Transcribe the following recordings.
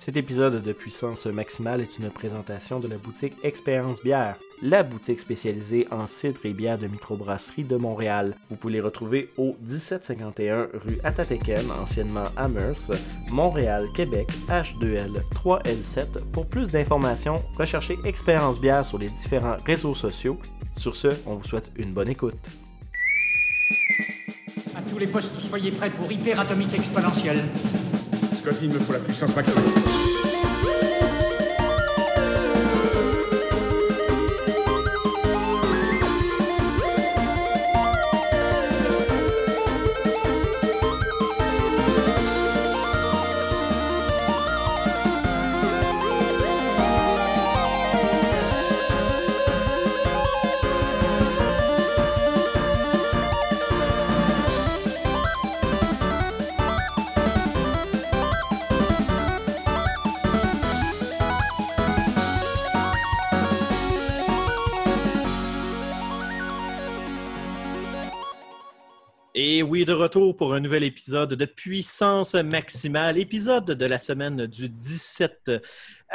Cet épisode de Puissance Maximale est une présentation de la boutique Expérience Bière, la boutique spécialisée en cidre et bière de microbrasserie de Montréal. Vous pouvez les retrouver au 1751 rue Atateken, anciennement Amherst, Montréal, Québec, H2L 3L7. Pour plus d'informations, recherchez Expérience Bière sur les différents réseaux sociaux. Sur ce, on vous souhaite une bonne écoute. À tous les postes, soyez prêts pour hyper atomique exponentielle. Scotty, il me faut la puissance maximale. Et oui, de retour pour un nouvel épisode de Puissance Maximale, épisode de la semaine du 17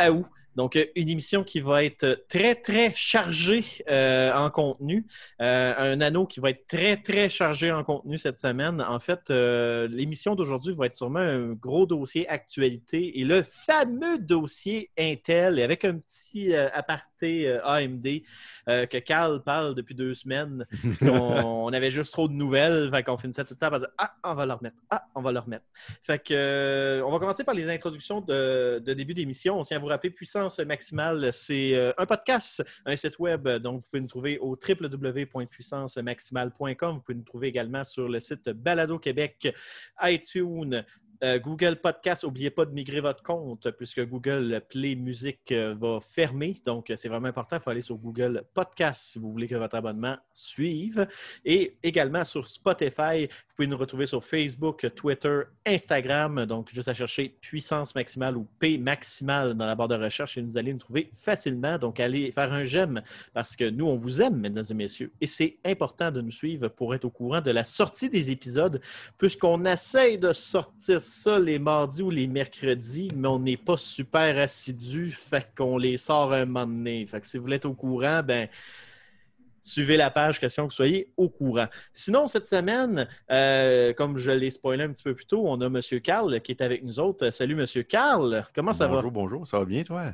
août. Donc, une émission qui va être très, très chargée euh, en contenu. Euh, un anneau qui va être très, très chargé en contenu cette semaine. En fait, euh, l'émission d'aujourd'hui va être sûrement un gros dossier actualité et le fameux dossier Intel avec un petit aparté euh, AMD euh, que Carl parle depuis deux semaines. on, on avait juste trop de nouvelles. Fait qu'on finissait tout le temps par dire Ah, on va le remettre. Ah, on va le remettre. Fait que, euh, on va commencer par les introductions de, de début d'émission. On tient à vous rappeler Puissance Maximale, c'est euh, un podcast, un site web. Donc, vous pouvez nous trouver au www.puissancemaximale.com. Vous pouvez nous trouver également sur le site Balado Québec, iTunes. Euh, Google Podcast, n'oubliez pas de migrer votre compte puisque Google Play Music euh, va fermer. Donc, c'est vraiment important. Il faut aller sur Google Podcast si vous voulez que votre abonnement suive. Et également sur Spotify, vous pouvez nous retrouver sur Facebook, Twitter, Instagram. Donc, juste à chercher puissance maximale ou P maximale dans la barre de recherche et vous allez nous trouver facilement. Donc, allez faire un j'aime parce que nous, on vous aime, mesdames et messieurs. Et c'est important de nous suivre pour être au courant de la sortie des épisodes puisqu'on essaye de sortir ça les mardis ou les mercredis, mais on n'est pas super assidu, fait qu'on les sort un moment donné. Fait que si vous voulez être au courant, ben suivez la page, question que vous soyez au courant. Sinon, cette semaine, euh, comme je l'ai spoilé un petit peu plus tôt, on a M. Carl qui est avec nous autres. Salut, M. Carl. Comment ça va? bonjour, bonjour. Ça va bien, toi?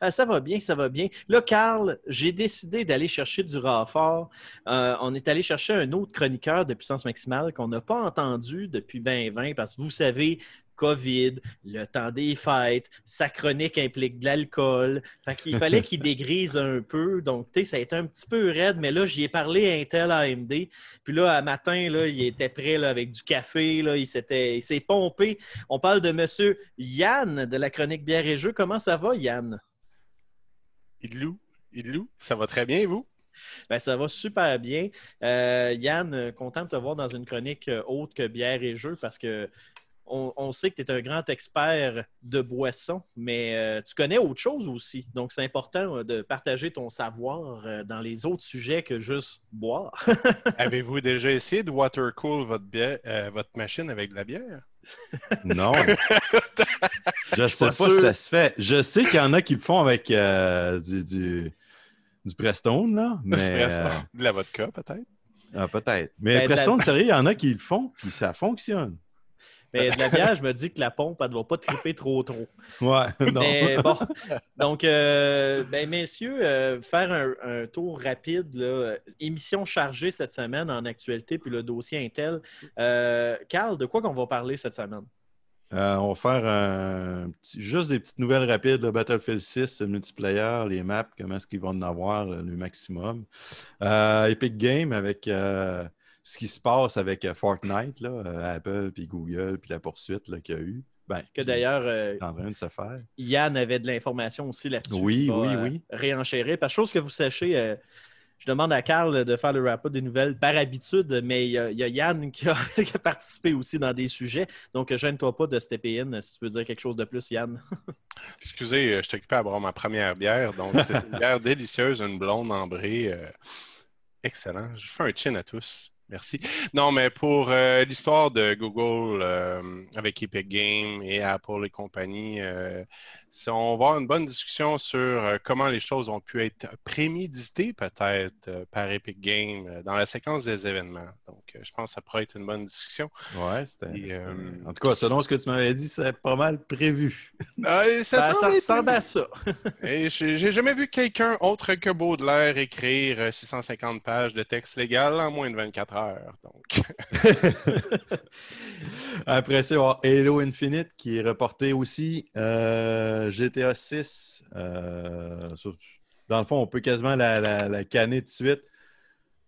Ah, ça va bien, ça va bien. Là, Carl, j'ai décidé d'aller chercher du renfort. Euh, on est allé chercher un autre chroniqueur de puissance maximale qu'on n'a pas entendu depuis 2020 parce que vous savez, COVID, le temps des fêtes, sa chronique implique de l'alcool. Fait qu'il fallait qu'il dégrise un peu. Donc, tu sais, ça a été un petit peu raide, mais là, j'y ai parlé Intel AMD. Puis là, à matin, là, il était prêt là, avec du café. Là, il s'était, il s'est pompé. On parle de monsieur Yann de la chronique Bière et Jeux. Comment ça va, Yann? Idlou, Idlou, ça va très bien, vous? Ben, ça va super bien. Euh, Yann, content de te voir dans une chronique euh, autre que bière et jeux parce que on, on sait que tu es un grand expert de boissons, mais euh, tu connais autre chose aussi. Donc, c'est important euh, de partager ton savoir euh, dans les autres sujets que juste boire. Avez-vous déjà essayé de water cool votre, bière- euh, votre machine avec de la bière? Non. je sais pas sûr. si ça se fait. Je sais qu'il y en a qui le font avec euh, du, du, du Prestone, là. Mais, De la vodka, peut-être? ah, peut-être. Mais Ben, la- Prestone, sérieux, il y en a qui le font, puis ça fonctionne. Mais de la bière, je me dis que la pompe, elle ne va pas triper trop trop. Ouais, non. Mais bon, donc, euh, ben, messieurs, euh, faire un, un tour rapide, là, émission chargée cette semaine en actualité, puis le dossier Intel. Euh, Carl, de quoi qu'on va parler cette semaine? Euh, on va faire un petit- juste des petites nouvelles rapides de Battlefield 6, le multiplayer, les maps, comment est-ce qu'ils vont en avoir le, maximum. Euh, Epic Game avec euh, ce qui se passe avec euh, Fortnite, là, euh, Apple, puis Google, puis la poursuite là, qu'il y a eu. Ben, Que qui d'ailleurs, euh, est en train de se faire. Yann avait de l'information aussi là-dessus. Oui, va, oui, euh, oui. Réenchérir. Parce que chose que vous sachez, euh, je demande à Carl de faire le wrap-up des nouvelles par habitude, mais il y, a- il y a Yann qui a, qui a participé aussi dans des sujets. Donc, gêne-toi pas de stepper in si tu veux dire quelque chose de plus, Yann. Excusez, euh, je suis occupé à boire ma première bière. Donc, c'est une bière délicieuse, une blonde ambrée. euh, excellent. Je fais un chin à tous. Merci. Non, mais pour euh, l'histoire de Google euh, avec Epic Games et Apple et compagnie, euh, on va avoir une bonne discussion sur euh, comment les choses ont pu être préméditées peut-être euh, par Epic Games euh, dans la séquence des événements. Donc, je pense que ça pourrait être une bonne discussion. Ouais, c'était. Euh, En tout cas, selon ce que tu m'avais dit, c'est pas mal prévu. Ah, ça, Ça, ressemble à ça. Et j'ai jamais vu quelqu'un autre que Baudelaire écrire euh, 650 pages de texte légal en moins de 24 heures. Donc, Après ça, il y Halo Infinite qui est reporté aussi. Euh, GTA 6. euh, dans le fond, on peut quasiment la, la, la canner de suite.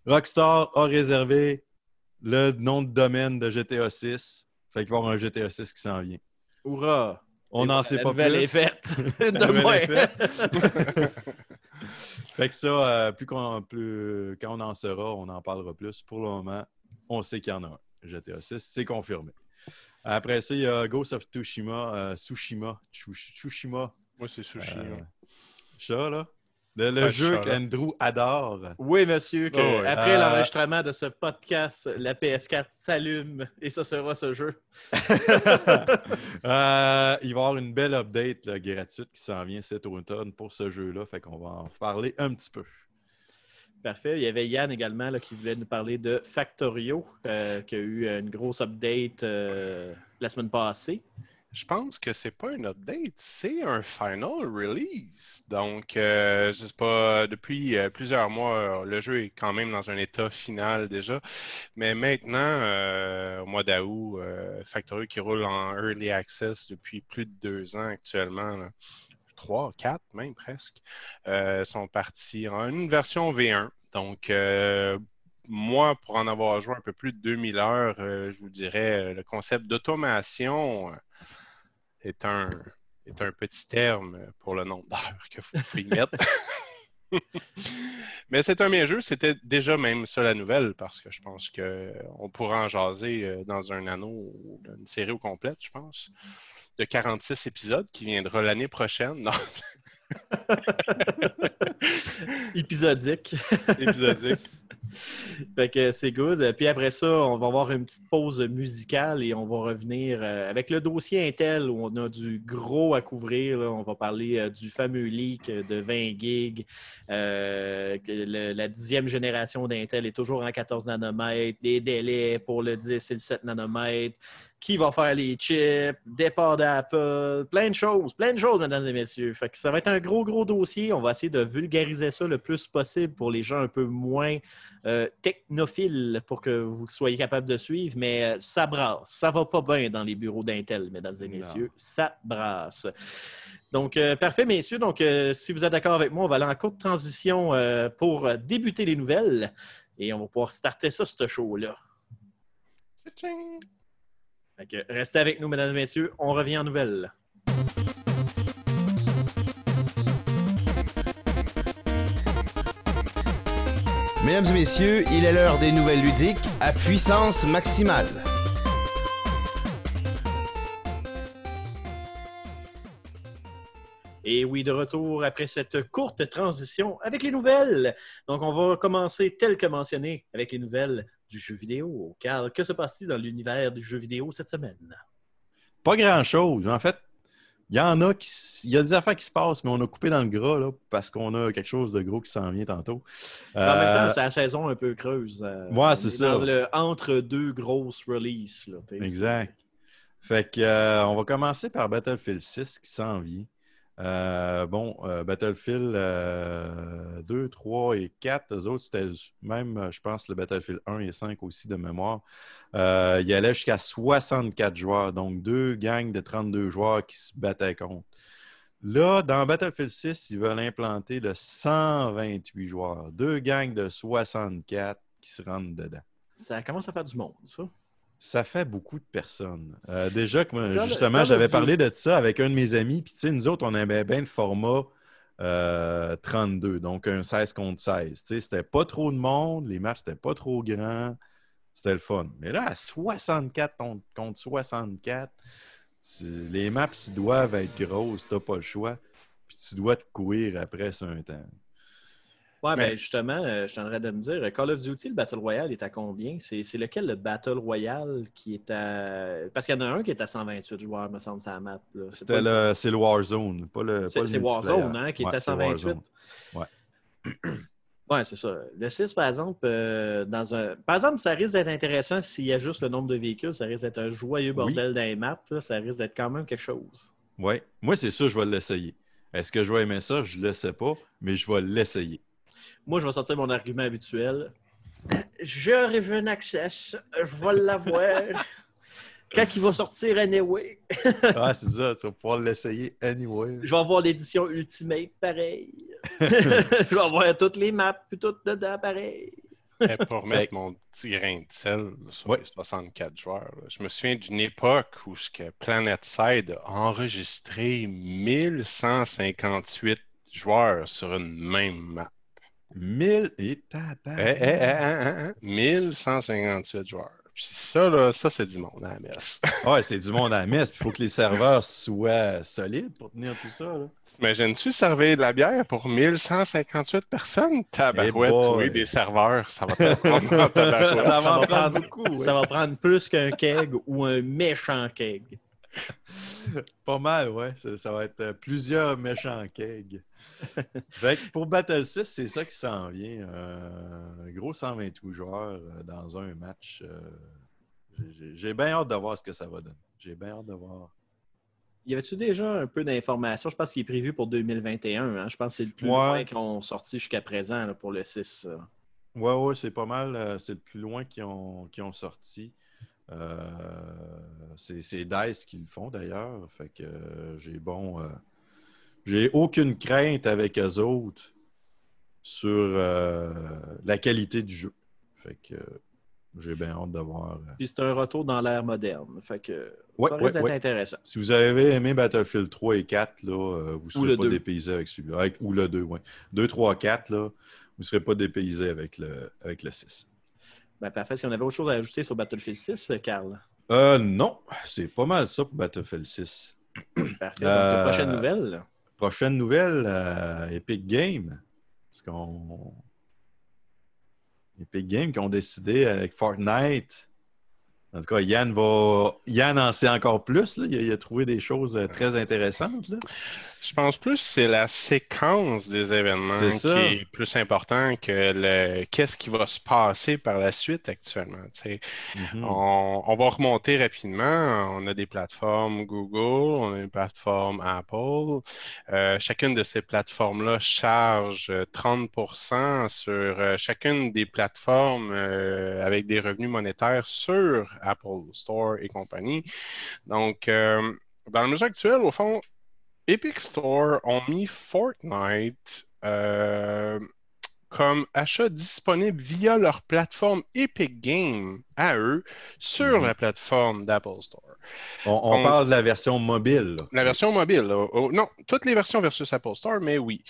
Rockstar a réservé le nom de domaine de GTA 6. Fait qu'il va y avoir un GTA 6 qui s'en vient. Hourra! On n'en sait pas plus. est faite. La De nouvelle moins. est faite. Fait que ça, euh, plus, qu'on- plus- quand on en saura, on en parlera plus. Pour le moment, on sait qu'il y en a un. GTA 6, c'est confirmé. Après ça, il y a Ghost of Tsushima, euh, Tsushima, Tsush- Tsushima, moi, c'est sushi. euh, là. ça, là. Le, le jeu qu'Andrew adore. Oui, monsieur, que Oh, après Euh, l'enregistrement de ce podcast, la PS4 s'allume et ça sera ce jeu. Euh, il va y avoir une belle update là, gratuite qui s'en vient cet automne pour ce jeu-là. Fait qu'on va en parler un petit peu. Parfait. Il y avait Yann également là, qui voulait nous parler de Factorio, euh, qui a eu une grosse update euh, la semaine passée. Je pense que c'est pas un update, c'est un final release. Donc, euh, je sais pas, depuis euh, plusieurs mois, le jeu est quand même dans un état final déjà. Mais maintenant, euh, au mois d'août, euh, Factorio qui roule en early access depuis plus de deux ans actuellement, trois, quatre même presque, euh, sont partis en une version V1. Donc, euh, moi, pour en avoir joué un peu plus de 2000 heures, euh, je vous dirais, le concept d'automation est un, est un petit terme pour le nombre d'heures qu'il faut, faut y mettre. Mais c'est un bien jeu. C'était déjà même ça la nouvelle parce que je pense qu'on pourra en jaser dans un anneau ou une série au complète, je pense, de 46 épisodes qui viendra l'année prochaine. Non, Épisodique. épisodique. fait que c'est good. Puis après ça, on va avoir une petite pause musicale et on va revenir euh, avec le dossier Intel où on a du gros à couvrir. On va parler euh, du fameux leak de 20 gigs. Euh, la dixième génération d'Intel est toujours en 14 nanomètres. Des délais pour le 10 et le 7 nanomètres. Qui va faire les chips, départ d'Apple, plein de choses, plein de choses, mesdames et messieurs. Ça va être un gros, gros dossier. On va essayer de vulgariser ça le plus possible pour les gens un peu moins euh, technophile pour que vous soyez capable de suivre, mais euh, ça brasse. Ça va pas bien dans les bureaux d'Intel, mesdames et messieurs. Ça brasse. Donc, euh, parfait, messieurs. Donc, euh, si vous êtes d'accord avec moi, on va aller en courte transition pour débuter les nouvelles et on va pouvoir starter ça, ce show-là. Restez avec nous, mesdames et messieurs. On revient en nouvelles. Mesdames et messieurs, il est l'heure des nouvelles ludiques à puissance maximale. Et oui, de retour après cette courte transition avec les nouvelles. Donc, on va commencer tel que mentionné avec les nouvelles du jeu vidéo. Car que se passe-t-il dans l'univers du jeu vidéo cette semaine? Pas grand-chose. En fait, il y en a qui. Il y a des affaires qui se passent, mais on a coupé dans le gras là, parce qu'on a quelque chose de gros qui s'en vient tantôt. En même Euh, temps, c'est la saison un peu creuse. euh, Ouais, c'est est ça. dans le entre deux grosses releases. là. Exact. Fait que, euh, on va commencer par Battlefield 6 qui s'en vient. Euh, bon, euh, Battlefield euh, 2, 3 et 4, eux autres, c'était même, euh, je pense, le Battlefield 1 et 5 aussi de mémoire. Euh, il allait jusqu'à 64 joueurs, donc deux gangs de 32 joueurs qui se battaient contre. Là, dans Battlefield 6, ils veulent implanter le 128 joueurs, deux gangs de 64 qui se rentrent dedans. Ça commence à faire du monde, ça. Ça fait beaucoup de personnes. Euh, déjà, que le- justement, j'avais parlé de ça avec un de mes amis. Puis, tu sais, nous autres, on aimait bien le format euh, 32, donc un 16 contre 16. Tu sais, c'était pas trop de monde, les matchs, c'était pas trop grand. C'était le fun. Mais là, à 64 contre, contre 64, tu- les maps tu doivent être grosses, t'as pas le choix. Puis tu dois te courir après sur un temps. Ouais, Mais- ben justement, euh, je t'en de me dire, Call of Duty, le Battle Royale est à combien? C'est c'est lequel le Battle Royale qui est à. Parce qu'il y en a un qui est à 128 joueurs, me semble, sur la map. là. C'est pas le, c'est le Warzone, pas le. C'est pas le c'est multiplayer. Warzone, hein, qui est à c'est 128. Warzone. Ouais. Ouais, c'est ça. Le 6, par exemple, euh, dans un. Par exemple, ça risque d'être intéressant s'il y a juste le nombre de véhicules. Ça risque d'être un joyeux bordel dans les maps. là. Ça risque d'être quand même quelque chose. Ouais. Moi, c'est sûr, je vais l'essayer. Est-ce que je vais aimer ça? Je ne le sais pas, mais je vais l'essayer. Moi, je vais sortir mon argument habituel. Je Reven Access, je vais l'avoir. Quand il va sortir anyway, ah, c'est ça, tu vas pouvoir l'essayer anyway. je vais avoir l'édition Ultimate pareil. je vais avoir toutes les maps puis toutes dedans pareil. Pour mettre mon petit grain de sel sur Ouais. les 64 joueurs, je me souviens d'une époque où ce que PlanetSide a enregistré 1158 joueurs sur une même map. 1000 et Eh, tabac. eh, eh, eh, eh, eh, 1158 joueurs. Puis ça, là, ça, c'est du monde à la messe. Ouais, c'est du monde à la messe. Il faut que les serveurs soient solides pour tenir tout ça. T'imagines-tu servir de la bière pour 1158 personnes? Tabarouette, oui, des serveurs, ça va prendre. Ça va va en prendre beaucoup. ouais. Ça va prendre plus qu'un keg ou un méchant keg. Pas mal, ouais. Ça, ça va être euh, plusieurs méchants kegs. Fait que pour Battle 6, c'est ça qui s'en vient. Euh, un gros 128 joueurs euh, dans un match. euh, j'ai- bien hâte de voir ce que ça va donner. J'ai bien hâte de voir. Y avait-tu déjà un peu d'informations? Je pense qu'il est prévu pour 2021. hein. Je pense que c'est le plus Ouais. loin qu'ils ont sorti jusqu'à présent là, pour le 6. euh. Ouais, ouais, c'est pas mal. euh, c'est le plus loin qu'ils ont, ont sorti. C'est DICE qui le font d'ailleurs. Fait que j'ai bon. J'ai aucune crainte avec eux autres sur euh, la qualité du jeu. Fait que euh, j'ai bien hâte de voir. euh. Puis c'est un retour dans l'ère moderne. Fait que Ouais, ça ouais, risque d'être ouais. intéressant. Si vous avez aimé Battlefield 3 et 4, là, euh, vous ne serez pas dépaysé avec celui-là. Ou le 2, oui. 2, 3, 4, là, vous ne serez pas dépaysé avec le, avec le 6. Ben, parfait. Est-ce qu'on avait autre chose à ajouter sur Battlefield 6, Carl? Euh, non, c'est pas mal ça pour Battlefield 6. Parfait. Donc, prochaine nouvelle. Prochaine nouvelle, euh, Epic Games. Parce qu'on. Epic Games qui ont décidé avec Fortnite. En tout cas, Yann va. Yann en sait encore plus. là. Il, a, trouvé des choses euh, très intéressantes. Je pense plus que c'est la séquence des événements qui est plus important que le qu'est-ce qui va se passer par la suite actuellement. Mhm. On, on va remonter rapidement. On a des plateformes Google, on a une plateforme Apple. Euh, chacune de ces plateformes-là charge euh, 30% sur euh, chacune des plateformes euh, avec des revenus monétaires sur Apple Store et compagnie. Donc, euh, dans la mesure actuelle, au fond, Epic Store ont mis Fortnite euh, comme achat disponible via leur plateforme Epic Games à eux sur Mhm. la plateforme d'Apple Store. On, parle de la version mobile. La version mobile. Oh, non, toutes les versions versus Apple Store, mais oui.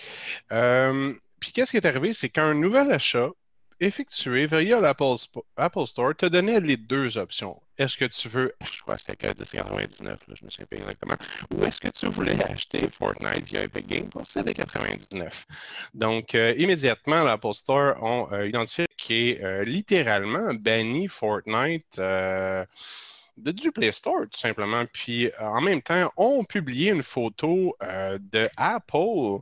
Euh, puis qu'est-ce qui est arrivé, c'est qu'un nouvel achat effectué via l'Apple Apple Store te donnait les deux options. Est-ce que tu veux, je crois que c'était 10,99, là, je me souviens pas exactement, ou est-ce que tu voulais acheter Fortnite via Epic Games pour 7,99? Donc, euh, immédiatement, l'Apple Store ont euh, identifié qui est euh, littéralement banni Fortnite. De, du Play Store, tout simplement. Puis euh, en même temps, on publié une photo euh, de Apple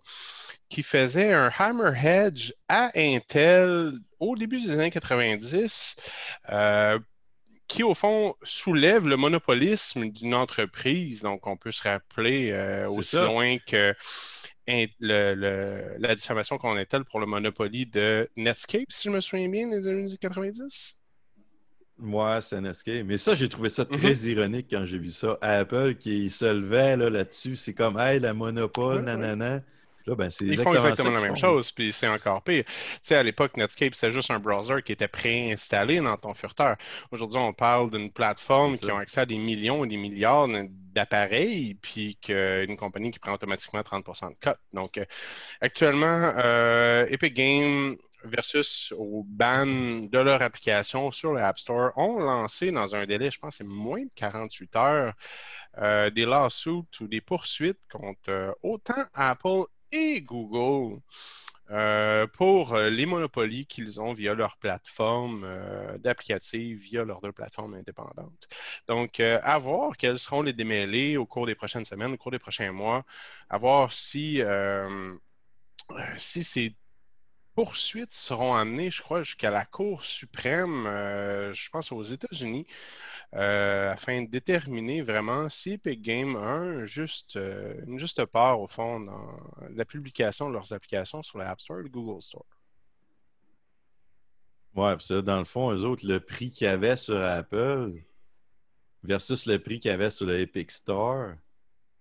qui faisait un hammerhead à Intel au début des années 90, euh, qui au fond soulève le monopolisme d'une entreprise. Donc, on peut se rappeler euh, aussi ça. loin que in- le- le- la diffamation qu'on Intel pour le monopole de Netscape, si je me souviens bien, des années 90. Ouais, c'est NSK. Mais ça, j'ai trouvé ça très Mhm. ironique quand j'ai vu ça. Apple qui se levait là, là-dessus. c'est comme, hey, la monopole, Ouais, ouais. nanana. Là, ben, Ils font exactement, la même font. chose, puis c'est encore pire. Tu sais, à l'époque, Netscape, c'était juste un browser qui était préinstallé dans ton furteur. Aujourd'hui, on parle d'une plateforme qui a accès à des millions et des milliards d'appareils, puis qu'une compagnie qui prend automatiquement 30% de cut. Donc, euh, actuellement, euh, Epic Games versus au ban de leur application sur le App Store ont lancé dans un délai, je pense, c'est moins de 48 heures, euh, des lawsuits ou des poursuites contre euh, autant Apple et Google euh, pour les monopolies qu'ils ont via leur plateforme d'applicative, via leurs deux plateformes indépendantes. Donc, à voir quels seront les démêlés au cours des prochaines semaines, au cours des prochains mois, à voir si, si ces poursuites seront amenées, je crois, jusqu'à la Cour suprême, euh, je pense aux États-Unis, euh, afin de déterminer vraiment si Epic Games a un juste, euh, une juste part, au fond, dans la publication de leurs applications sur l'App Store et le Google Store. Ouais, puis ça, dans le fond, eux autres, le prix qu'il y avait sur Apple versus le prix qu'il y avait sur le Epic Store,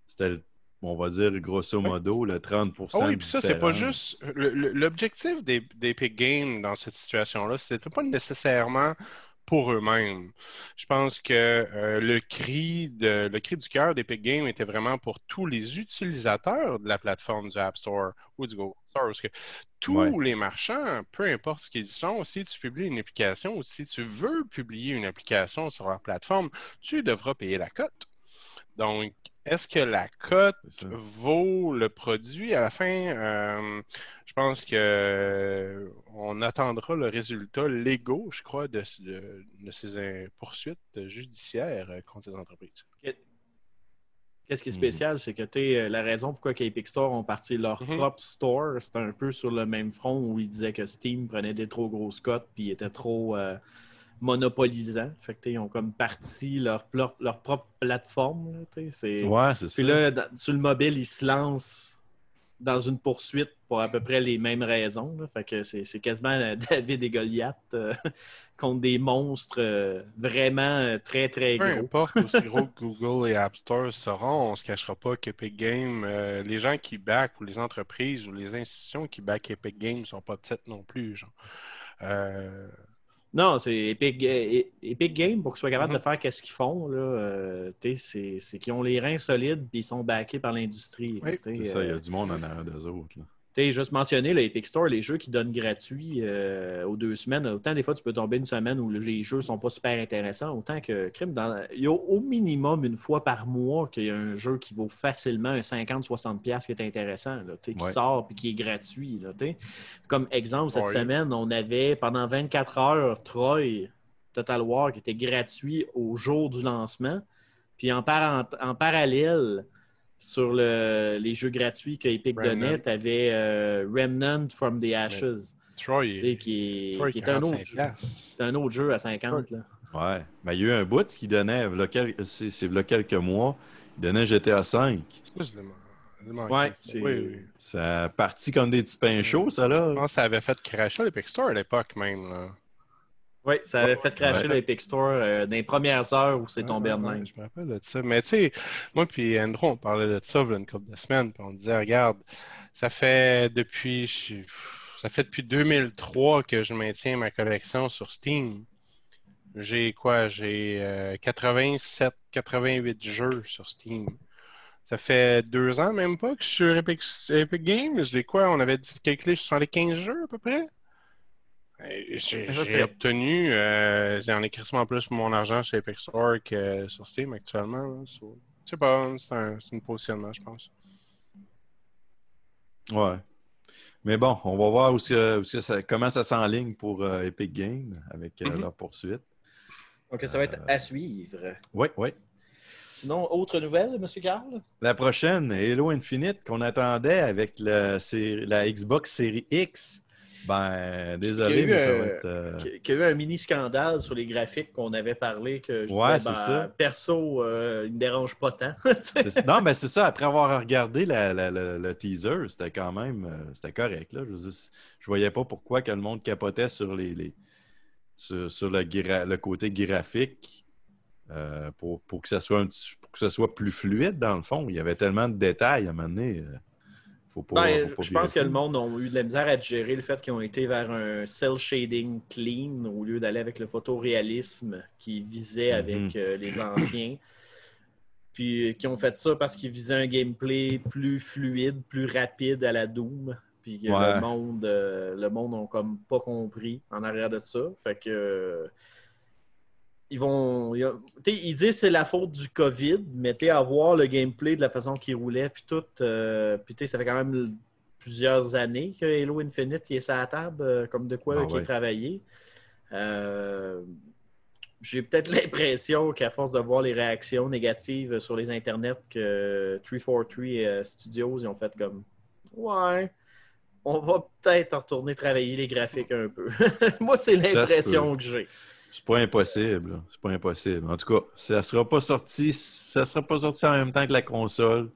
c'était, on va dire, grosso modo, le 30 Ah oui, puis ça, c'est pas juste. L'objectif des, d'Epic Games dans cette situation-là, c'était pas nécessairement pour eux-mêmes. Je pense que euh, le cri de, le cri du cœur d'Epic Games était vraiment pour tous les utilisateurs de la plateforme du App Store ou du Google Store. Parce que tous Ouais. les marchands, peu importe ce qu'ils sont, si tu publies une application ou si tu veux publier une application sur leur plateforme, tu devras payer la cote. Donc, est-ce que la cote vaut le produit à la fin? euh, je pense que euh, on attendra le résultat légaux, je crois, de, de- de ces euh, poursuites judiciaires contre ces entreprises. Qu'est-ce qui est Mhm. spécial, c'est que euh, la raison pourquoi Epic Store ont parti leur Mhm. propre store, c'était un peu sur le même front où ils disaient que Steam prenait des trop grosses cotes puis était trop euh, monopolisant. Fait que ils ont comme parti leur, leur propre plateforme. là, c'est... Ouais, c'est ça. Puis là, dans- sur le mobile, ils se lancent dans une poursuite pour à peu près les mêmes raisons. là. Fait que c'est, c'est quasiment David et Goliath euh, contre des monstres euh, vraiment euh, très très Peu gros. importe aussi gros que Google et App Store seront, on ne se cachera pas qu'Epic Games, euh, les gens qui back ou les entreprises ou les institutions qui back Epic Games ne sont pas petites non plus. Genre. Euh, Non, c'est Epic, euh, Epic Games, pour qu'ils soient capables Mhm. de faire qu'est-ce qu'ils font, là, euh, c'est, c'est qu'ils ont les reins solides puis ils sont backés par l'industrie. Oui, C'est ça, il y euh, a du monde en arrière d'eux autres. là. Juste mentionner le Epic Store, les jeux qui donnent gratuit euh, aux deux semaines. Autant des fois, tu peux tomber une semaine où les jeux sont pas super intéressants, autant que crime. Dans... Il y a au minimum une fois par mois qu'il y a un jeu qui vaut facilement un 50-60$ piastres qui est intéressant, là, qui Ouais. sort puis qui est gratuit. Là. Comme exemple, cette Ouais. semaine, on avait pendant 24 heures Troy Total War qui était gratuit au jour du lancement. Puis en, par- en parallèle, sur le- les jeux gratuits que Epic Remnant. donnait, tu avais Remnant from the Ashes, Troy est, qui est, Troy qui est est un 45 autre, jeu. piastres. c'est un autre jeu à 50. Là. Ouais. Mais il y a eu un bout qui donnait, c'est quelques mois, il donnait GTA V. Je je. Ouais, Oui, oui. Ça a parti comme des petits pains chauds, ça, Je là. pense que ça avait fait crasher l'Epic Store à l'époque même. Là. Oui, ça avait fait cracher Ouais. l'Epic Store euh, dans les premières heures où c'est tombé Ouais, en ouais, même. Je me rappelle de ça. Mais tu sais, moi puis Andrew, on parlait de ça il y a une couple de semaines, puis on disait, regarde, ça fait depuis je- ça fait depuis 2003 que je maintiens ma collection sur Steam. J'ai quoi? J'ai euh, 87, 88 jeux sur Steam. Ça fait deux ans même pas que je suis sur Epic, Epic Games. J'ai quoi? On avait dit calculé 75 jeux à peu près? Euh, J'ai obtenu, euh, j'en ai crissement plus pour mon argent chez Epic Store que sur Steam actuellement. je sais pas, c'est un, c'est un positionnement, je pense. Ouais. Mais bon, on va voir aussi, euh, aussi ça- comment ça s'enligne pour euh, Epic Games avec euh, Mhm. leur poursuite. Donc, ça va être à suivre. Oui, oui. Sinon, autre nouvelle, M. Carl? La prochaine, Halo Infinite, qu'on attendait avec série- la Xbox Series X. Ben, désolé, mais ça va être. euh, Qu'il y a eu un mini scandale sur les graphiques qu'on avait parlé que je Ouais, disais, ben, ça. Perso, euh, il ne me dérange pas tant. non, mais c'est ça. Après avoir regardé la- la- la- le teaser, c'était quand même euh, c'était correct. Là. Je, je voyais pas pourquoi que le monde capotait sur les, les- sur, sur le, côté graphique euh, pour, pour que ça soit un petit- pour que ça soit plus fluide dans le fond. Il y avait tellement de détails à un moment donné. Faut pas, Ben, faut pas je pense que le monde a eu de la misère à digérer le fait qu'ils ont été vers un cell shading clean au lieu d'aller avec le photoréalisme qui visait Mhm. avec euh, les anciens. Puis euh, qui ont fait ça parce qu'ils visaient un gameplay plus fluide, plus rapide à la Doom. Puis que Ouais. le monde, euh, le monde ont comme pas compris en arrière de ça. Fait que euh, ils vont. ils disent que c'est la faute du COVID, mais tu sais, à voir le gameplay de la façon qu'il roulait, puis tout. euh, puis tu sais, ça fait quand même plusieurs années que Halo Infinite il est sur la table, euh, comme de quoi Ah qui est travaillé. Euh, J'ai peut-être l'impression qu'à force de voir les réactions négatives sur les internets, que 343 euh, Studios ils ont fait comme Ouais, on va peut-être retourner travailler les graphiques un peu. Moi, c'est l'impression que j'ai. C'est pas impossible. C'est pas impossible. En tout cas, ça sera pas sorti. Ça sera pas sorti en même temps que la console.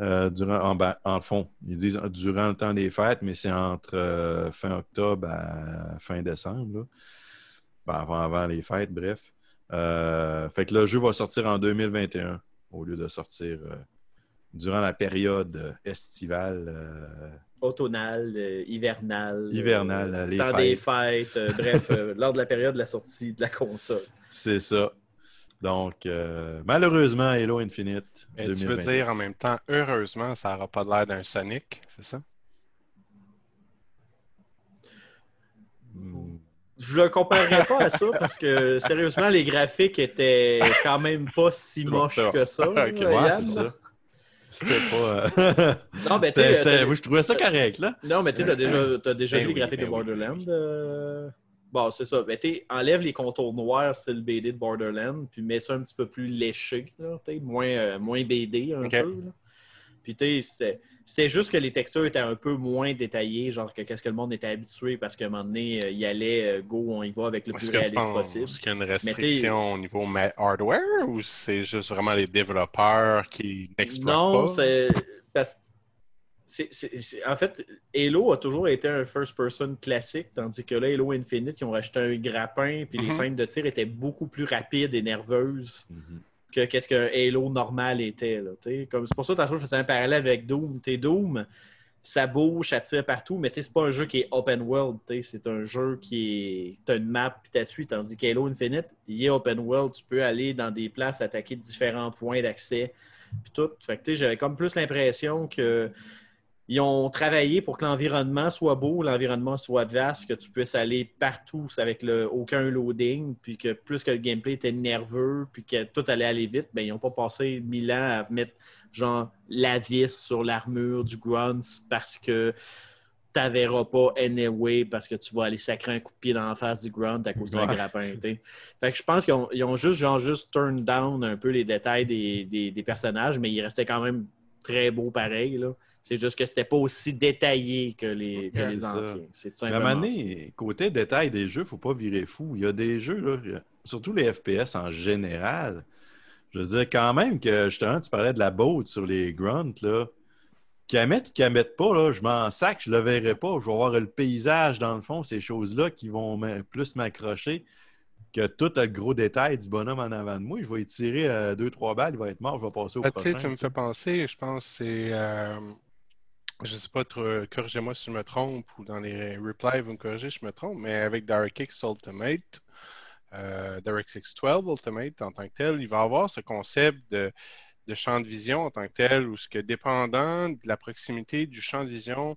euh, durant, en, fond, ils disent durant le temps des fêtes, mais c'est entre euh, fin octobre à fin décembre. Ben, avant, les fêtes, bref. Euh, fait que le jeu va sortir en 2021 au lieu de sortir durant la période estivale. Euh, Automnal, euh, hivernal. Hivernal, euh, les temps fêtes. des fêtes. euh, bref, euh, lors de la période de la sortie de la console. c'est ça. Donc, euh, malheureusement, Halo Infinite. Mais tu 2021. veux dire en même temps, heureusement, ça n'aura pas l'air d'un Sonic, c'est ça? Hmm. Je le comparerais pas à ça parce que sérieusement, les graphiques étaient quand même pas si moches que ça. Ouais, c'est ça. C'était pas. euh, Non, mais oui, je trouvais ça correct, là. Non, mais tu as déjà, t'as déjà Ben vu les oui, graphiques ben de oui, Borderlands. euh, Bon, c'est ça. Mais tu enlève les contours noirs style BD de Borderlands, puis mets ça un petit peu plus léché, là, moins, euh, moins BD un peu. là. Puis tu sais, c'était- c'était juste que les textures étaient un peu moins détaillées, genre que qu'est-ce que le monde était habitué, parce qu'à un moment donné, euh, il allait, euh, go, on y va avec le Est-ce plus réaliste penses possible. qu'il y a une restriction au niveau hardware ou c'est juste vraiment les développeurs qui n'exploitent Non, pas? c'est. parce- c'est- En fait, Halo a toujours été un first-person classique, tandis que là, Halo Infinite, ils ont rajouté un grappin, puis les Mhm. scènes de tir étaient beaucoup plus rapides et nerveuses Mhm. Que qu'est-ce qu'un Halo normal était. c'est pour ça que je faisais un parallèle avec Doom. T'es Doom, ça bouge, ça tire partout, mais c'est pas un jeu qui est open world. C'est un jeu qui est. T'as une map puis t'as suite, tandis qu'Halo Infinite, il est open world. Tu peux aller dans des places, attaquer différents points d'accès. Puis. Fait j'avais comme plus l'impression que. Ils ont travaillé pour que l'environnement soit beau, l'environnement soit vaste, que tu puisses aller partout avec le, aucun loading, puis que plus que le gameplay était nerveux, puis que tout allait aller vite, ben, ils n'ont pas passé mille ans à mettre genre la vis sur l'armure du Grunts parce que tu verras pas anyway parce que tu vas aller sacrer un coup de pied dans la face du Grunt à cause d'un Ouais. grappin. t'sais. Fait que je pense qu'ils ont, juste, genre, juste turn down un peu les détails des, des- des personnages, mais ils restaient quand même très beaux pareil. C'est juste que c'était pas aussi détaillé que les, que anciens. C'est à un moment donné, côté détail des jeux, faut pas virer fou. Il y a des jeux, là, surtout les FPS en général. Je veux dire, quand même que justement, tu parlais de la boat sur les grunts, là. Qu'à mettre ou qu'à mettre pas, là, je m'en sac, je le verrai pas. Je vais voir le paysage dans le fond, ces choses-là qui vont plus m'accrocher que tout le gros détail du bonhomme en avant de moi. Je vais y tirer euh, deux, trois balles, il va être mort, je vais passer au Ah, tu sais, prochain. ça me fait penser, je pense, c'est. euh, je sais pas, trop- corrigez-moi si je me trompe, ou dans les replies, vous me corrigez si je me trompe, mais avec DirectX Ultimate, euh, DirectX 12 Ultimate en tant que tel, il va avoir ce concept de, de champ de vision en tant que tel, où ce que dépendant de la proximité du champ de vision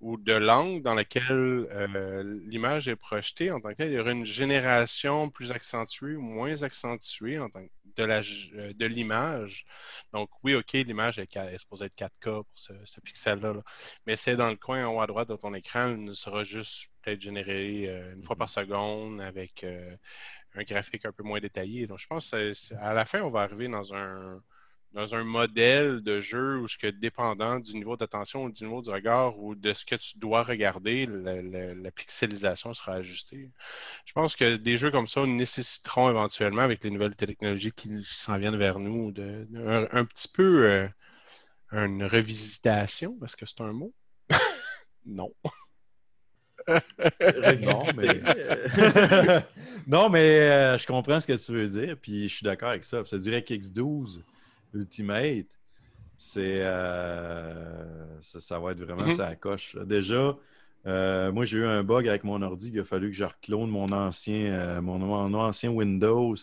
ou de l'angle dans lequel euh, l'image est projetée en tant que tel, il y aura une génération plus accentuée ou moins accentuée en tant que de euh, l'image. Donc, oui, OK, l'image est, est supposée être 4K pour ce, ce pixel-là. là. Mais c'est dans le coin en haut à droite de ton écran, il sera juste peut-être généré euh, une fois par seconde avec euh, un graphique un peu moins détaillé. Donc, je pense que c'est- c'est- à la fin, on va arriver dans un, dans un modèle de jeu où, ce que dépendant du niveau d'attention ou du niveau du regard ou de ce que tu dois regarder, la pixelisation sera ajustée. Je pense que des jeux comme ça nécessiteront éventuellement, avec les nouvelles technologies qui, s'en viennent vers nous, de, de- un, un petit peu euh, une revisitation. Est-ce que c'est un mot? non. Revisiter, mais- euh, non, mais euh, je comprends ce que tu veux dire, puis je suis d'accord avec ça. Ça dirait qu'X12 Ultimate, c'est euh, ça, ça va être vraiment Mhm. ça coche. Déjà, euh, moi j'ai eu un bug avec mon ordi, il a fallu que je reclone mon ancien, euh, mon, mon ancien Windows.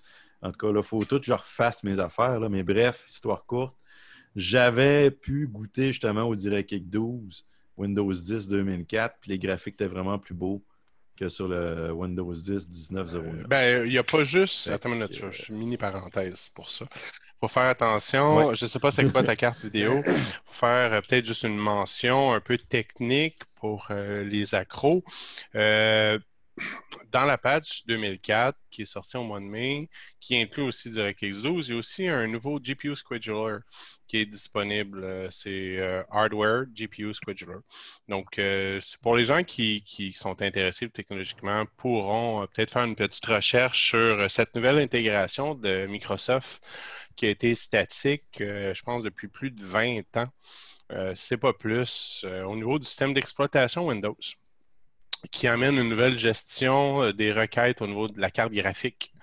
En tout cas, là, il faut tout que je refasse mes affaires. là. Mais bref, histoire courte. J'avais pu goûter justement au DirectX 12, Windows 10 2004, puis les graphiques étaient vraiment plus beaux que sur le Windows 10 19.09. Ben, il n'y a pas juste. Attends une minute, je une mini parenthèse pour ça. Faut faire attention. Ouais. Je ne sais pas c'est quoi ta carte vidéo. Faut faire euh, peut-être juste une mention un peu technique pour euh, les accros. Dans la patch 2004 qui est sortie au mois de mai, qui inclut aussi DirectX 12, il y a aussi un nouveau GPU Scheduler qui est disponible. Euh, C'est euh, Hardware GPU Scheduler. Donc, euh, pour les gens qui, sont intéressés technologiquement, pourront peut-être faire une petite recherche sur cette nouvelle intégration de Microsoft qui a été statique, je pense, depuis plus de 20 ans. C'est pas plus, au niveau du système d'exploitation Windows, qui amène une nouvelle gestion euh, des requêtes au niveau de la carte graphique.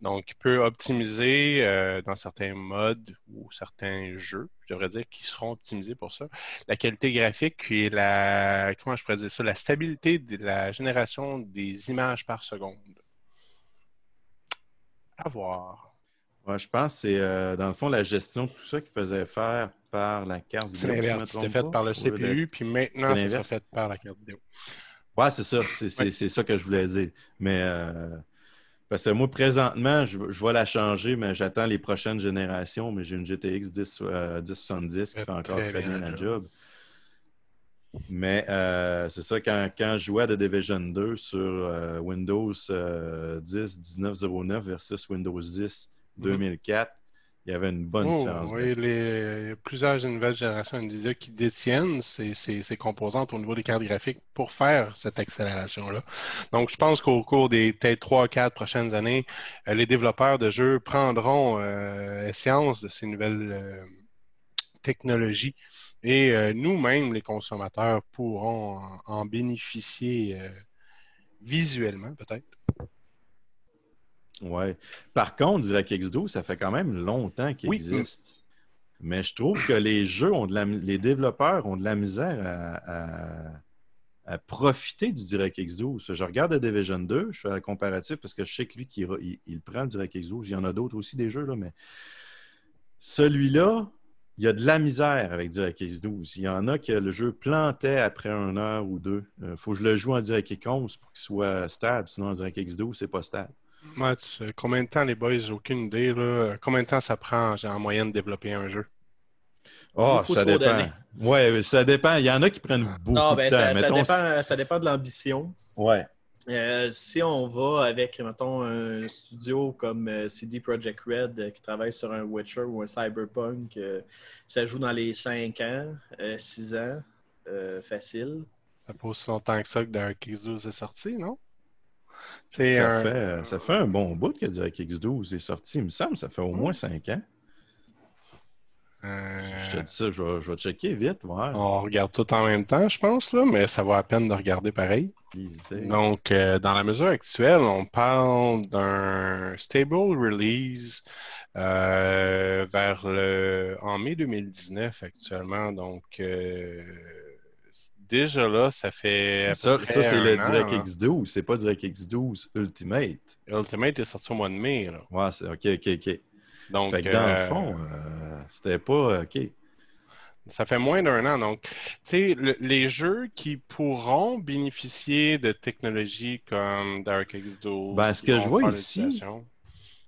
Donc, il peut optimiser euh, dans certains modes ou certains jeux, je devrais dire, qui seront optimisés pour ça, la qualité graphique et la, comment je pourrais dire ça, la stabilité de la génération des images par seconde. À voir. Ouais, je pense que c'est euh, dans le fond la gestion de tout ça qu'il faisait faire par la carte C'est vidéo. l'inverse. C'était fait par le CPU, puis maintenant, C'est fait par la carte vidéo. Ouais, c'est ça. C'est ça que je voulais dire. Mais euh, parce que moi, présentement, je, je vais la changer, mais j'attends les prochaines générations. Mais j'ai une GTX 10, euh, 1070 qui Fait encore très très bien bien la job. Mais euh, c'est ça, quand, quand je jouais à The Division 2 sur euh, Windows euh, 10 1909 versus Windows 10 2004, il y avait une bonne Oh, différence. oui, les, il y a plusieurs nouvelles générations NVIDIA qui détiennent ces, ces- ces composantes au niveau des cartes graphiques pour faire cette accélération-là. Donc, je pense qu'au cours des peut-être trois, quatre prochaines années, euh, les développeurs de jeux prendront euh, escience de ces nouvelles euh, technologies et euh, nous-mêmes, les consommateurs, pourront en, en bénéficier visuellement, peut-être. Ouais. Par contre, DirectX 12, ça fait quand même longtemps qu'il Oui. existe. Mais je trouve que les jeux ont de la, les développeurs ont de la misère à, à- à profiter du DirectX 12. Je regarde The Division 2, je fais un comparatif parce que je sais que lui, qui, il, il prend le DirectX 12. Il y en a d'autres aussi des jeux, là, mais celui-là, il y a de la misère avec DirectX 12. Il y en a que le jeu plantait après une heure ou deux. Il faut que je le joue en DirectX 11 pour qu'il soit stable. Sinon, en DirectX 12, c'est pas stable. Ouais, tu sais, combien de temps, les boys, j'ai aucune idée. Là. Combien de temps ça prend en moyenne de développer un jeu? Ah, Beaucoup ça trop dépend. Oui, ça dépend. Il y en a qui prennent beaucoup Non, ben, de temps. ça, ça dépend, ça dépend de l'ambition. Ouais. Euh, si on va avec, mettons, un studio comme euh, CD Projekt Red euh, qui travaille sur un Witcher ou un Cyberpunk, euh, ça joue dans les 5 ans, 6 ans, euh, facile. Ça pas aussi longtemps que ça que DirectX 12 est sorti, non? C'est Ça, un- fait, ça fait un bon bout que DirectX 12 est sorti. Il me semble ça fait au moins 5 ans. euh, Je te dis ça, je vais, je vais checker vite. voir. On regarde tout en même temps, je pense, là, mais ça vaut la peine de regarder pareil. Donc, euh, dans la mesure actuelle, on parle d'un stable release euh, vers le en mai 2019 actuellement. Donc, euh, déjà là, ça fait. Ça, ça, c'est le. DirectX 12. C'est pas DirectX 12 Ultimate. Ultimate est sorti au mois de mai. Là. Ouais, c'est OK, OK, OK. Donc, fait que dans euh, le fond, euh, c'était pas OK. Ça fait moins d'un an. Donc, tu sais, le- les jeux qui pourront bénéficier de technologies comme DirectX 12. Ben, ce que je vois ici.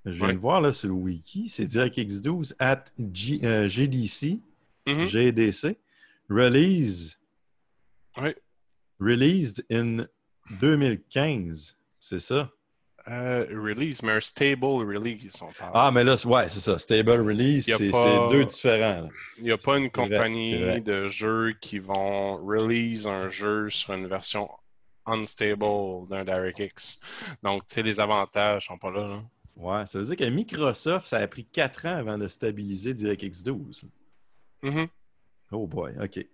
Je viens Ouais. de voir là, sur le wiki, c'est DirectX 12 at G- euh, GDC, Mhm. GDC, release, Oui. released in 2015. C'est ça? Euh, release, mais un stable release, on parle. Ah, mais là, ouais, c'est ça. Stable release, c'est pas- deux différents. là. Il n'y a pas une compagnie vrai. de jeux qui vont release un jeu sur une version unstable d'un DirectX. Donc, tu sais, les avantages sont pas là. là. Ouais, ça veut dire que Microsoft, ça a pris quatre ans avant de stabiliser DirectX 12. Mhm. Oh boy, OK.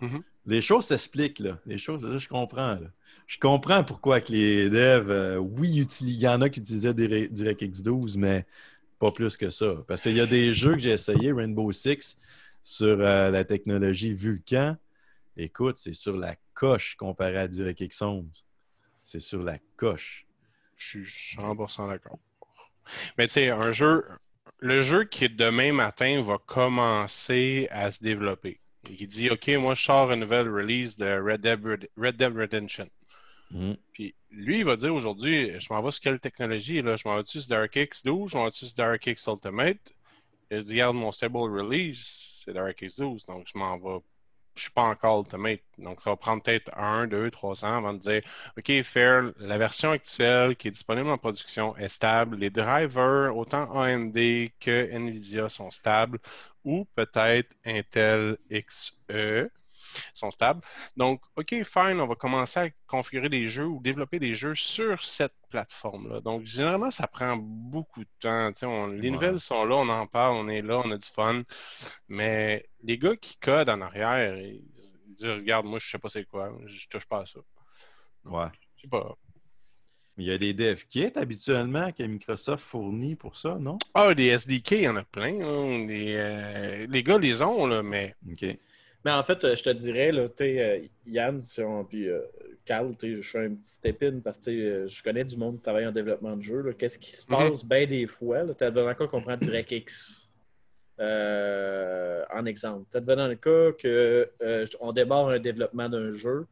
Mhm. Les choses s'expliquent, là. Les choses, je comprends. Je comprends pourquoi les devs, euh, oui, il y en a qui utilisaient Dire- DirectX 12, mais pas plus que ça. Parce qu'il y a des jeux que j'ai essayé, Rainbow Six, sur euh, la technologie Vulkan. Écoute, c'est sur la coche comparé à DirectX 11. C'est sur la coche. Je suis 100% d'accord. Mais tu sais, un jeu, le jeu qui demain matin va commencer à se développer. Il dit, OK, moi, je sors une nouvelle release de Red Dead, Red Red Dead Redemption. Mhm. Puis lui, il va dire aujourd'hui, je m'en vais sur quelle technologie? Là? Je m'en vais sur DirectX 12, je m'en vais sur DirectX Ultimate? Il dit, regarde, mon stable release, c'est DirectX 12, donc je m'en vais. Je suis pas encore Ultimate. Donc, ça va prendre peut-être un, deux, trois ans avant de dire, OK, fair, la version actuelle qui est disponible en production est stable. Les drivers, autant AMD que NVIDIA sont stables, ou peut-être Intel XE sont stables. Donc, OK, fine, on va commencer à configurer des jeux ou développer des jeux sur cette plateforme-là. Donc, généralement, ça prend beaucoup de temps. On- les Ouais. nouvelles sont là, on en parle, on est là, on a du fun. Mais les gars qui codent en arrière, ils disent Regarde, moi, je sais pas c'est quoi, je touche pas à ça. Ouais. Je sais pas. Il y a des dev kits habituellement que Microsoft fournit pour ça, non? Ah, des SDK, il y en a plein. hein. Les, euh, les gars les ont, là, mais OK. Mais en fait, euh, je te dirais, là, euh, Yann, si on- puis euh, Carl, je suis un petit épine parce que euh, je connais du monde qui travaille en développement de jeu. Qu'est-ce qui se Mhm. passe bien des fois? Tu as dans le cas qu'on prend DirectX euh, en exemple. Tu dans le cas qu'on démarre un développement d'un jeu,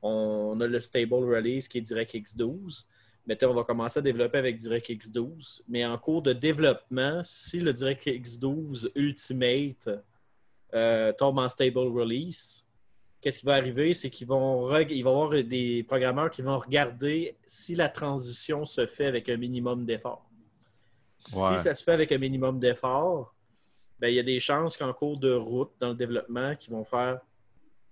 on a le stable release qui est DirectX 12. Mais on va commencer à développer avec DirectX 12. Mais en cours de développement, si le DirectX 12 Ultimate euh, tombe en stable release, qu'est-ce qui va arriver? C'est qu'ils vont reg- il va y avoir des programmeurs qui vont regarder si la transition se fait avec un minimum d'effort. Ouais. Si ça se fait avec un minimum d'effort, ben, il y a des chances qu'en cours de route dans le développement, qu'ils vont faire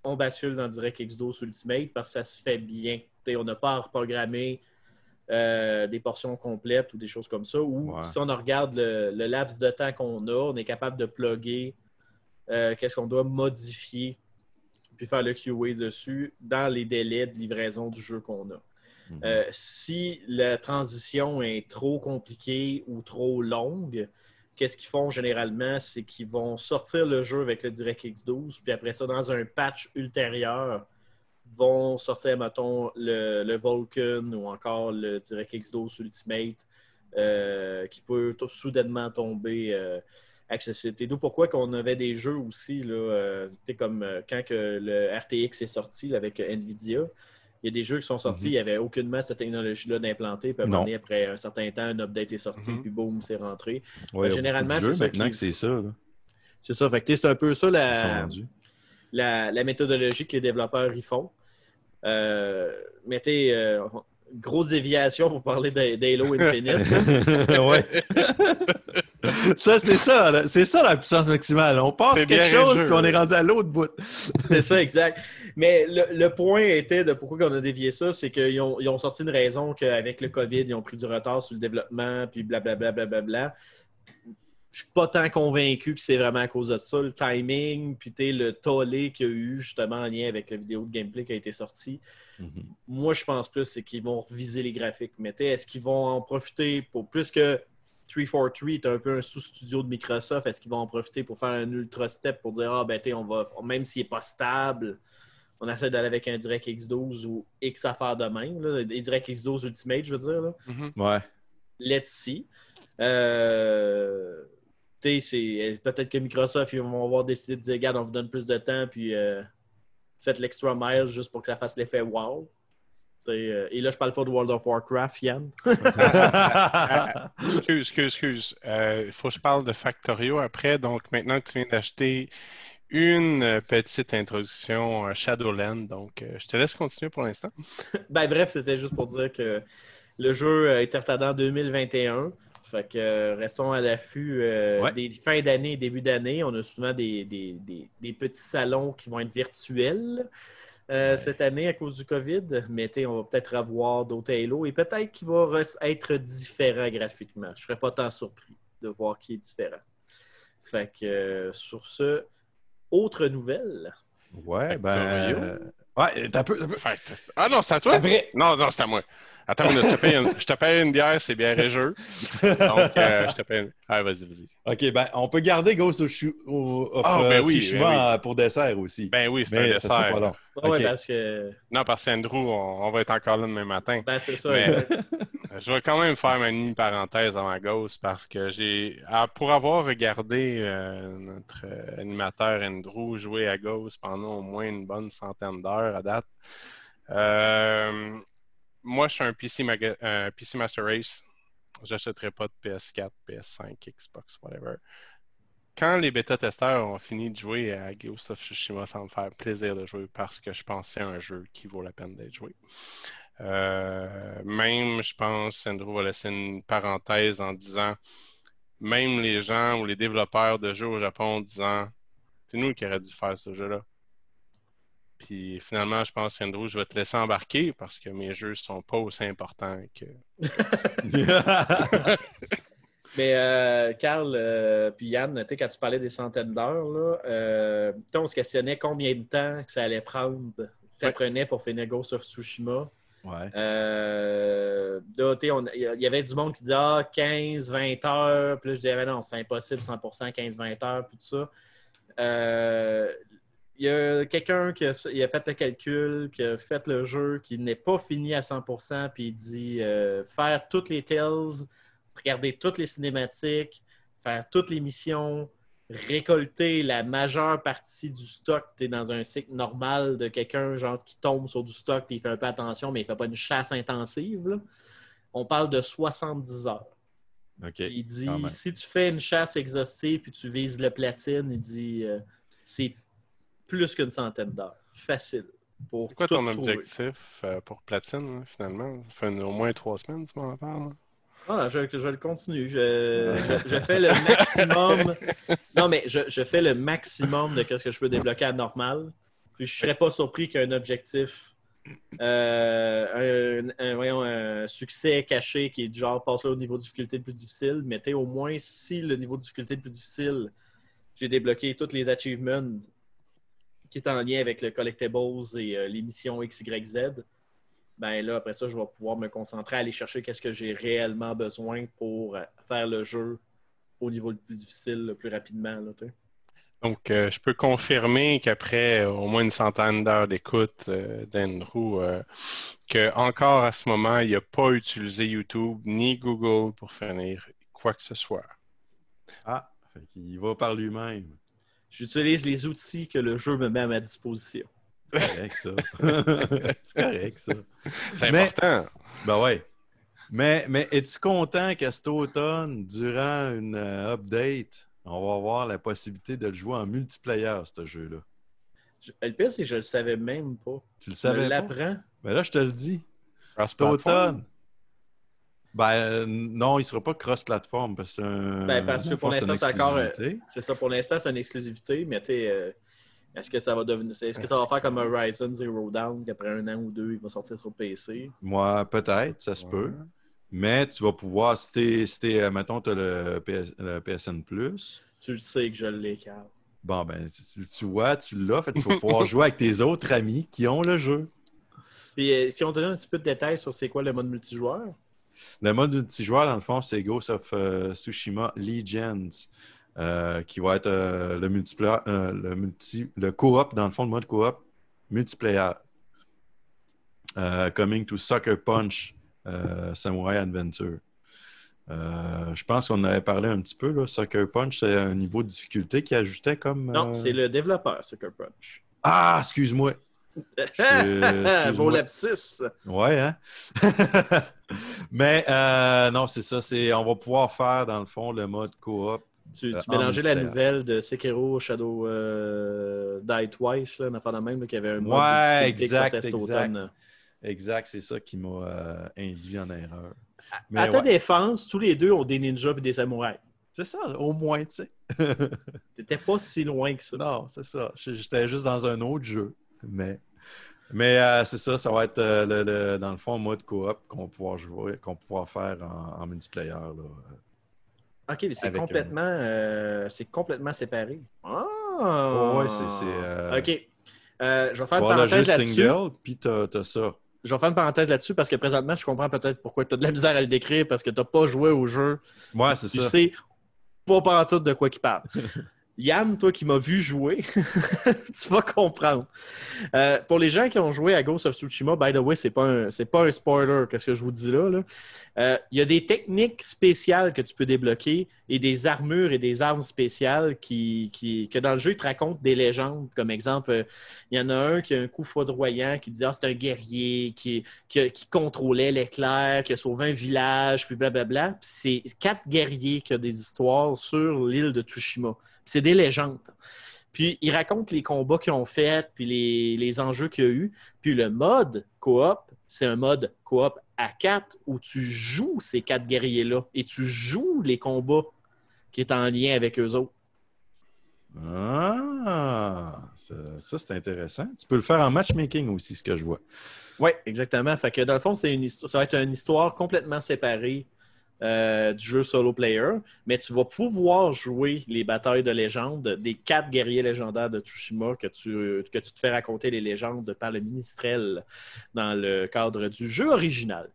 on bascule dans DirectX 12 Ultimate parce que ça se fait bien. T'sais, on n'a pas à reprogrammer euh, des portions complètes ou des choses comme ça. Ou Ouais. si on regarde le, le laps de temps qu'on a, on est capable de plugger euh, qu'est-ce qu'on doit modifier puis faire le QA dessus dans les délais de livraison du jeu qu'on a. Mhm. Euh, si la transition est trop compliquée ou trop longue, qu'est-ce qu'ils font généralement? C'est qu'ils vont sortir le jeu avec le DirectX 12, puis après ça, dans un patch ultérieur, vont sortir, mettons, le, le Vulkan ou encore le DirectX 12 Ultimate, euh, qui peut t- soudainement tomber euh, accessible. Et d'où pourquoi qu'on avait des jeux aussi, là, euh, comme euh, quand que le RTX est sorti là, avec NVIDIA, il y a des jeux qui sont sortis, Mhm. il n'y avait aucunement cette technologie-là d'implanter. Puis à après un certain temps, un update est sorti, Mhm. puis boum, c'est rentré. Ouais, généralement, c'est ça maintenant qui- que c'est ça. C'est ça. Fait c'est un peu ça la, la, la méthodologie que les développeurs y font. Euh, mettez euh, grosse déviation pour parler d'Ha- d'Halo Infinite. ouais. ça, c'est ça. C'est ça la puissance maximale. On passe quelque chose jeu, puis on est rendu à l'autre bout. c'est ça, exact. Mais le, le point était de pourquoi on a dévié ça, c'est qu'ils ont, ils ont sorti une raison qu'avec le COVID, ils ont pris du retard sur le développement, puis blablabla. Blablabla. Je suis pas tant convaincu que c'est vraiment à cause de ça. Le timing, puis le tollé qu'il y a eu justement en lien avec la vidéo de gameplay qui a été sortie. Moi, je pense plus c'est qu'ils vont reviser les graphiques. Mais est-ce qu'ils vont en profiter pour plus que 343 est un peu un sous-studio de Microsoft, est-ce qu'ils vont en profiter pour faire un ultra step pour dire ah ben on va même s'il n'est pas stable, on essaie d'aller avec un DirectX 12 ou X affaires de même, là, DirectX 12 Ultimate, je veux dire. Là. Ouais. Let's see. Euh, tu sais, c'est- peut-être que Microsoft ils vont avoir décidé de dire regarde, on vous donne plus de temps, puis euh, faites l'extra mile juste pour que ça fasse l'effet wow. Euh, et là, je parle pas de World of Warcraft, Yann. Ah, Excuse, excuse, excuse. Euh, Il faut que je parle de Factorio après. Donc, maintenant que tu viens d'acheter une euh, petite introduction à Shadowland, donc euh, je te laisse continuer pour l'instant. Ben bref, c'était juste pour dire que le jeu euh, est retardé en 2021. Fait que euh, restons à l'affût euh, Ouais. des fins d'année et début d'année. On a souvent des, des- des- des petits salons qui vont être virtuels euh, cette année à cause du COVID. Mais on va peut-être avoir d'autres Halo et peut-être qu'il va être différent graphiquement. Je ne serais pas tant surpris de voir qui est différent. Fait que euh, sur ce, autre nouvelle? Ouais, ben. Euh, Ouais, t'as peu. Ah non, c'est à toi? Après, Non, non, c'est à moi. Attends, une je te paye une, je te paye une bière, c'est bière et jeu. Donc, euh, je te paye une. Ah, vas-y, vas-y. Ok, ben, on peut garder Ghost of, Shu- au- of, Ah, euh, ben oui, ben euh, pour dessert aussi. Ben oui, c'est un mais ça sera dessert. pas long. ouais, Ok. parce que Non, parce qu'Andrew, on, on va être encore là demain matin. ben, c'est ça. Mais- exact. Je vais quand même faire ma mini parenthèse avant Ghost parce que j'ai, ah, pour avoir regardé euh, notre euh, animateur Andrew jouer à Ghost pendant au moins une bonne centaine d'heures à date, euh, moi, je suis un PC, Master Race. J'achèterai pas de PS4, PS5, Xbox, whatever. Quand les bêta-testeurs ont fini de jouer à Ghost of Tsushima, ça me faire plaisir de jouer parce que je pense que c'est un jeu qui vaut la peine d'être joué. Euh, même, je pense, Andrew va laisser une parenthèse en disant, même les gens ou les développeurs de jeux au Japon disant, c'est nous qui aurions dû faire ce jeu-là. Puis finalement, je pense, Andrew, je vais te laisser embarquer parce que mes jeux sont pas aussi importants que. Mais euh, Carl euh, puis Yann, quand tu parlais des centaines d'heures, là, euh, on se questionnait combien de temps que ça allait prendre, ça Ouais. prenait pour finir Ghost of Tsushima. Ouais. Euh, Il y avait du monde qui disait ah, 15, 20 heures. Puis là, je disais, Ah, non, c'est impossible, 100% 15, 20 heures, puis tout ça. Euh, il y a quelqu'un qui a, il a fait le calcul, qui a fait le jeu, qui n'est pas fini à 100% puis il dit euh, faire toutes les tells, regarder toutes les cinématiques, faire toutes les missions, récolter la majeure partie du stock. Tu es dans un cycle normal de quelqu'un genre qui tombe sur du stock puis il fait un peu attention, mais il ne fait pas une chasse intensive. là. On parle de 70 heures. OK. Il dit si tu fais une chasse exhaustive puis tu vises le platine, il dit euh, c'est plus qu'une centaine d'heures. Facile. Pour C'est quoi ton objectif euh, pour Platine, là, finalement? Ça fait au moins trois semaines, tu m'en parles. Ah, je, je le continue. Je, je- je fais le maximum. Non, mais je, fais le maximum de ce que je peux débloquer à normal. Puis je ne serais pas surpris qu'il y ait un objectif, euh, un, un- voyons, un succès caché qui est du genre passer au niveau de difficulté le plus difficile. Sais, au moins, si le niveau de difficulté le plus difficile, j'ai débloqué tous les achievements qui est en lien avec le collectibles et euh, les missions X, Y, Z ben là, après ça, je vais pouvoir me concentrer à aller chercher qu'est-ce que j'ai réellement besoin pour euh, faire le jeu au niveau le plus difficile, le plus rapidement. Là. Donc, euh, je peux confirmer qu'après au moins une centaine d'heures d'écoute euh, d'Andrew, euh, que encore à ce moment, il n'a pas utilisé YouTube ni Google pour finir quoi que ce soit. Ah, fait qu'il va par lui-même. J'utilise les outils que le jeu me met à ma disposition. C'est correct, ça. c'est correct, ça. C'est Mais- important. Ben ouais. Mais, mais es-tu content qu'à cet automne, durant une euh, update, on va avoir la possibilité de le jouer en multiplayer, ce jeu-là? Je- le pire, c'est que je le savais même pas. Tu le Je savais pas? l'apprends. Ben là, je te le dis. Cet automne. Ben euh, non, il ne sera pas cross-platform parce que un. Ben, parce que pour l'instant, c'est encore, euh, exclusivité. C'est ça, pour l'instant, c'est une exclusivité, mais tu sais, euh, est-ce que ça va devenir. Est-ce que ça va faire comme Horizon Zero Dawn, qu'après un an ou deux, il va sortir sur PC? Moi, peut-être, ça se peut. Mais tu vas pouvoir, si t'es, si t'es, mettons, tu as le, PS le PSN Plus, Tu le sais que je l'ai, Carl. bon, ben, si tu vois, tu l'as, fait, tu vas pouvoir jouer avec tes autres amis qui ont le jeu. Puis euh, si on te donne un petit peu de détails sur c'est quoi le mode multijoueur, Le mode multijoueur, dans le fond, c'est Ghost of euh, Tsushima Legends, euh, qui va être euh, le multiplayer, le multi, le co-op, dans le fond, le mode co-op multiplayer. Coming to Sucker Punch Samurai Adventure. Euh, je pense qu'on avait parlé un petit peu. Là. Sucker Punch, c'est un niveau de difficulté qui ajoutait comme. non, c'est le développeur, Sucker Punch. Ah, excuse-moi. Beau lapsus. Ouais, hein? Mais euh, non, c'est ça. C'est, on va pouvoir faire, dans le fond, le mode coop. Tu, tu Euh, mélangeais la nouvelle de Sekiro Shadow euh, Die Twice, là, une affaire de même, qui avait un mode Ouais, exact, exact. automne. Exact, c'est ça qui m'a induit en erreur. À Mais ta ouais, défense, tous les deux ont des ninjas et des samouraïs. c'est ça, au moins, tu sais. T'étais pas si loin que ça. non, c'est ça. J'étais juste dans un autre jeu. Mais, mais euh, c'est ça, ça va être euh, le, le- dans le fond mode coop qu'on va pouvoir jouer, qu'on va pouvoir faire en, en multiplayer. Là. Ok, mais c'est complètement, euh, c'est complètement séparé. Ah! Oh, ouais, c'est- euh, Ok. Euh, je vais Tu faire une le parenthèse là-dessus. single, puis t'as as ça. Je vais faire une parenthèse là-dessus parce que présentement, je comprends peut-être pourquoi tu as de la misère à le décrire parce que tu n'as pas joué au jeu. Ouais, c'est Tu ça. sais pas par tout de quoi il parle. Yann, toi qui m'as vu jouer, tu vas comprendre. Euh, pour les gens qui ont joué à Ghost of Tsushima, by the way, c'est pas un, pas un spoiler, qu'est-ce que je vous dis là. là. Euh, Il y a des techniques spéciales que tu peux débloquer et des armures et des armes spéciales qui, qui- que dans le jeu, ils te racontent des légendes. Comme exemple, euh, il y en a un qui a un coup foudroyant qui dit Ah, c'est un guerrier qui, qui, qui contrôlait l'éclair, qui a sauvé un village, puis blablabla. Puis c'est quatre guerriers qui ont des histoires sur l'île de Tsushima. C'est des légendes. Puis ils racontent les combats qu'ils ont faits, puis les, les enjeux qu'il y a eu. Puis le mode coop, c'est un mode coop à quatre où tu joues ces quatre guerriers-là et tu joues les combats qui est en lien avec eux autres. Ah, ça, ça, c'est intéressant. Tu peux le faire en matchmaking aussi, ce que je vois. Oui, exactement. Fait que dans le fond, c'est une ça va être une histoire complètement séparée euh, du jeu solo player, mais tu vas pouvoir jouer les batailles de légende des quatre guerriers légendaires de Tsushima que tu, que tu te fais raconter les légendes par le ministrel dans le cadre du jeu original.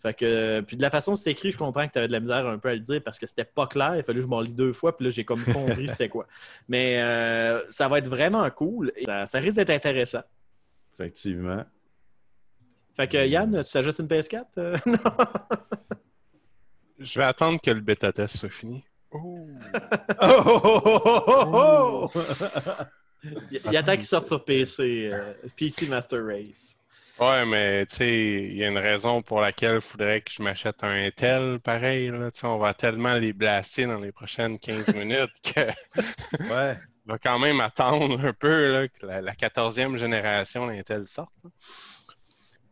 Fait que, puis de la façon dont c'est écrit, je comprends que tu avais de la misère un peu à le dire parce que c'était pas clair. Il fallu que je m'en lis deux fois, puis là, j'ai comme compris c'était quoi. Mais euh, ça va être vraiment cool. et Ça, ça risque d'être intéressant. Effectivement. Fait que Yann, tu t'ajoutes une PS4? Euh, non. Je vais attendre que le bêta test soit fini. Oh, oh, oh, oh! Il, il attend qu'il sorte sur PC, euh, PC Master Race. Ouais, mais tu sais, il y a une raison pour laquelle il faudrait que je m'achète un Intel pareil. Là, Tu sais, on va tellement les blaster dans les prochaines 15 minutes que Ouais. je vais quand même attendre un peu là, que la, la 14e génération d'Intel sorte. là.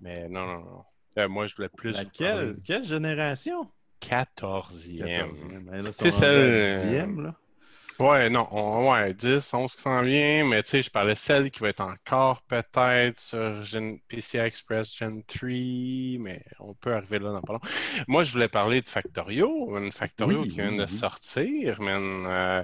Mais non, non, non. Euh, moi, je voulais plus. Laquelle? Quelle génération? De 14e. 14e. Ben C'est celle, 10e, là. Ouais, non, on- ouais, 10, 11 qui s'en vient, mais tu sais, je parlais de celle qui va être encore peut-être sur Gen- PCI Express Gen 3, mais on peut arriver là dans pas long. Moi, je voulais parler de Factorio, une Factorio Oui, qui vient oui, de oui. sortir, man. Euh,